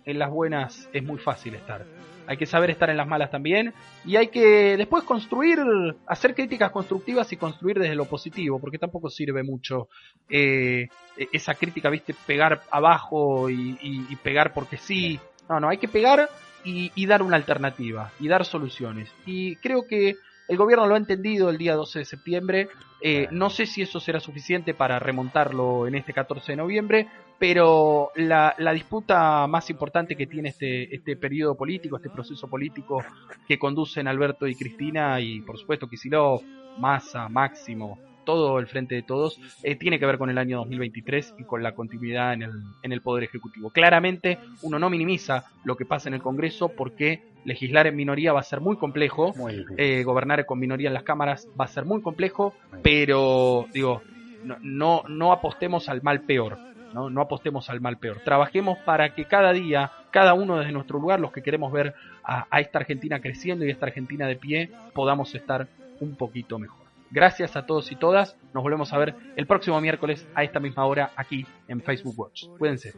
S1: en las buenas es muy fácil estar hay que saber estar en las malas también y hay que después construir, hacer críticas constructivas y construir desde lo positivo, porque tampoco sirve mucho eh, esa crítica, viste, pegar abajo y, pegar porque sí. No, no, hay que pegar y, dar una alternativa y dar soluciones. Y creo que el gobierno lo ha entendido el día 12 de septiembre. Eh, no sé si eso será suficiente para remontarlo en este 14 de noviembre, pero la, disputa más importante que tiene este, este periodo político, este proceso político que conducen Alberto y Cristina y por supuesto Kisilov, Massa, Máximo, todo el frente de todos, eh, tiene que ver con el año 2023 y con la continuidad en el, en el Poder Ejecutivo. Claramente uno no minimiza lo que pasa en el Congreso porque legislar en minoría va a ser muy complejo, eh, gobernar con minoría en las cámaras va a ser muy complejo, pero digo, no, no, no apostemos al mal peor. ¿No? apostemos al mal peor. Trabajemos para que cada día, cada uno desde nuestro lugar, los que queremos ver a, a esta Argentina creciendo y a esta Argentina de pie, podamos estar un poquito mejor. Gracias a todos y todas. Nos volvemos a ver el próximo miércoles a esta misma hora aquí en Facebook Watch. Cuídense.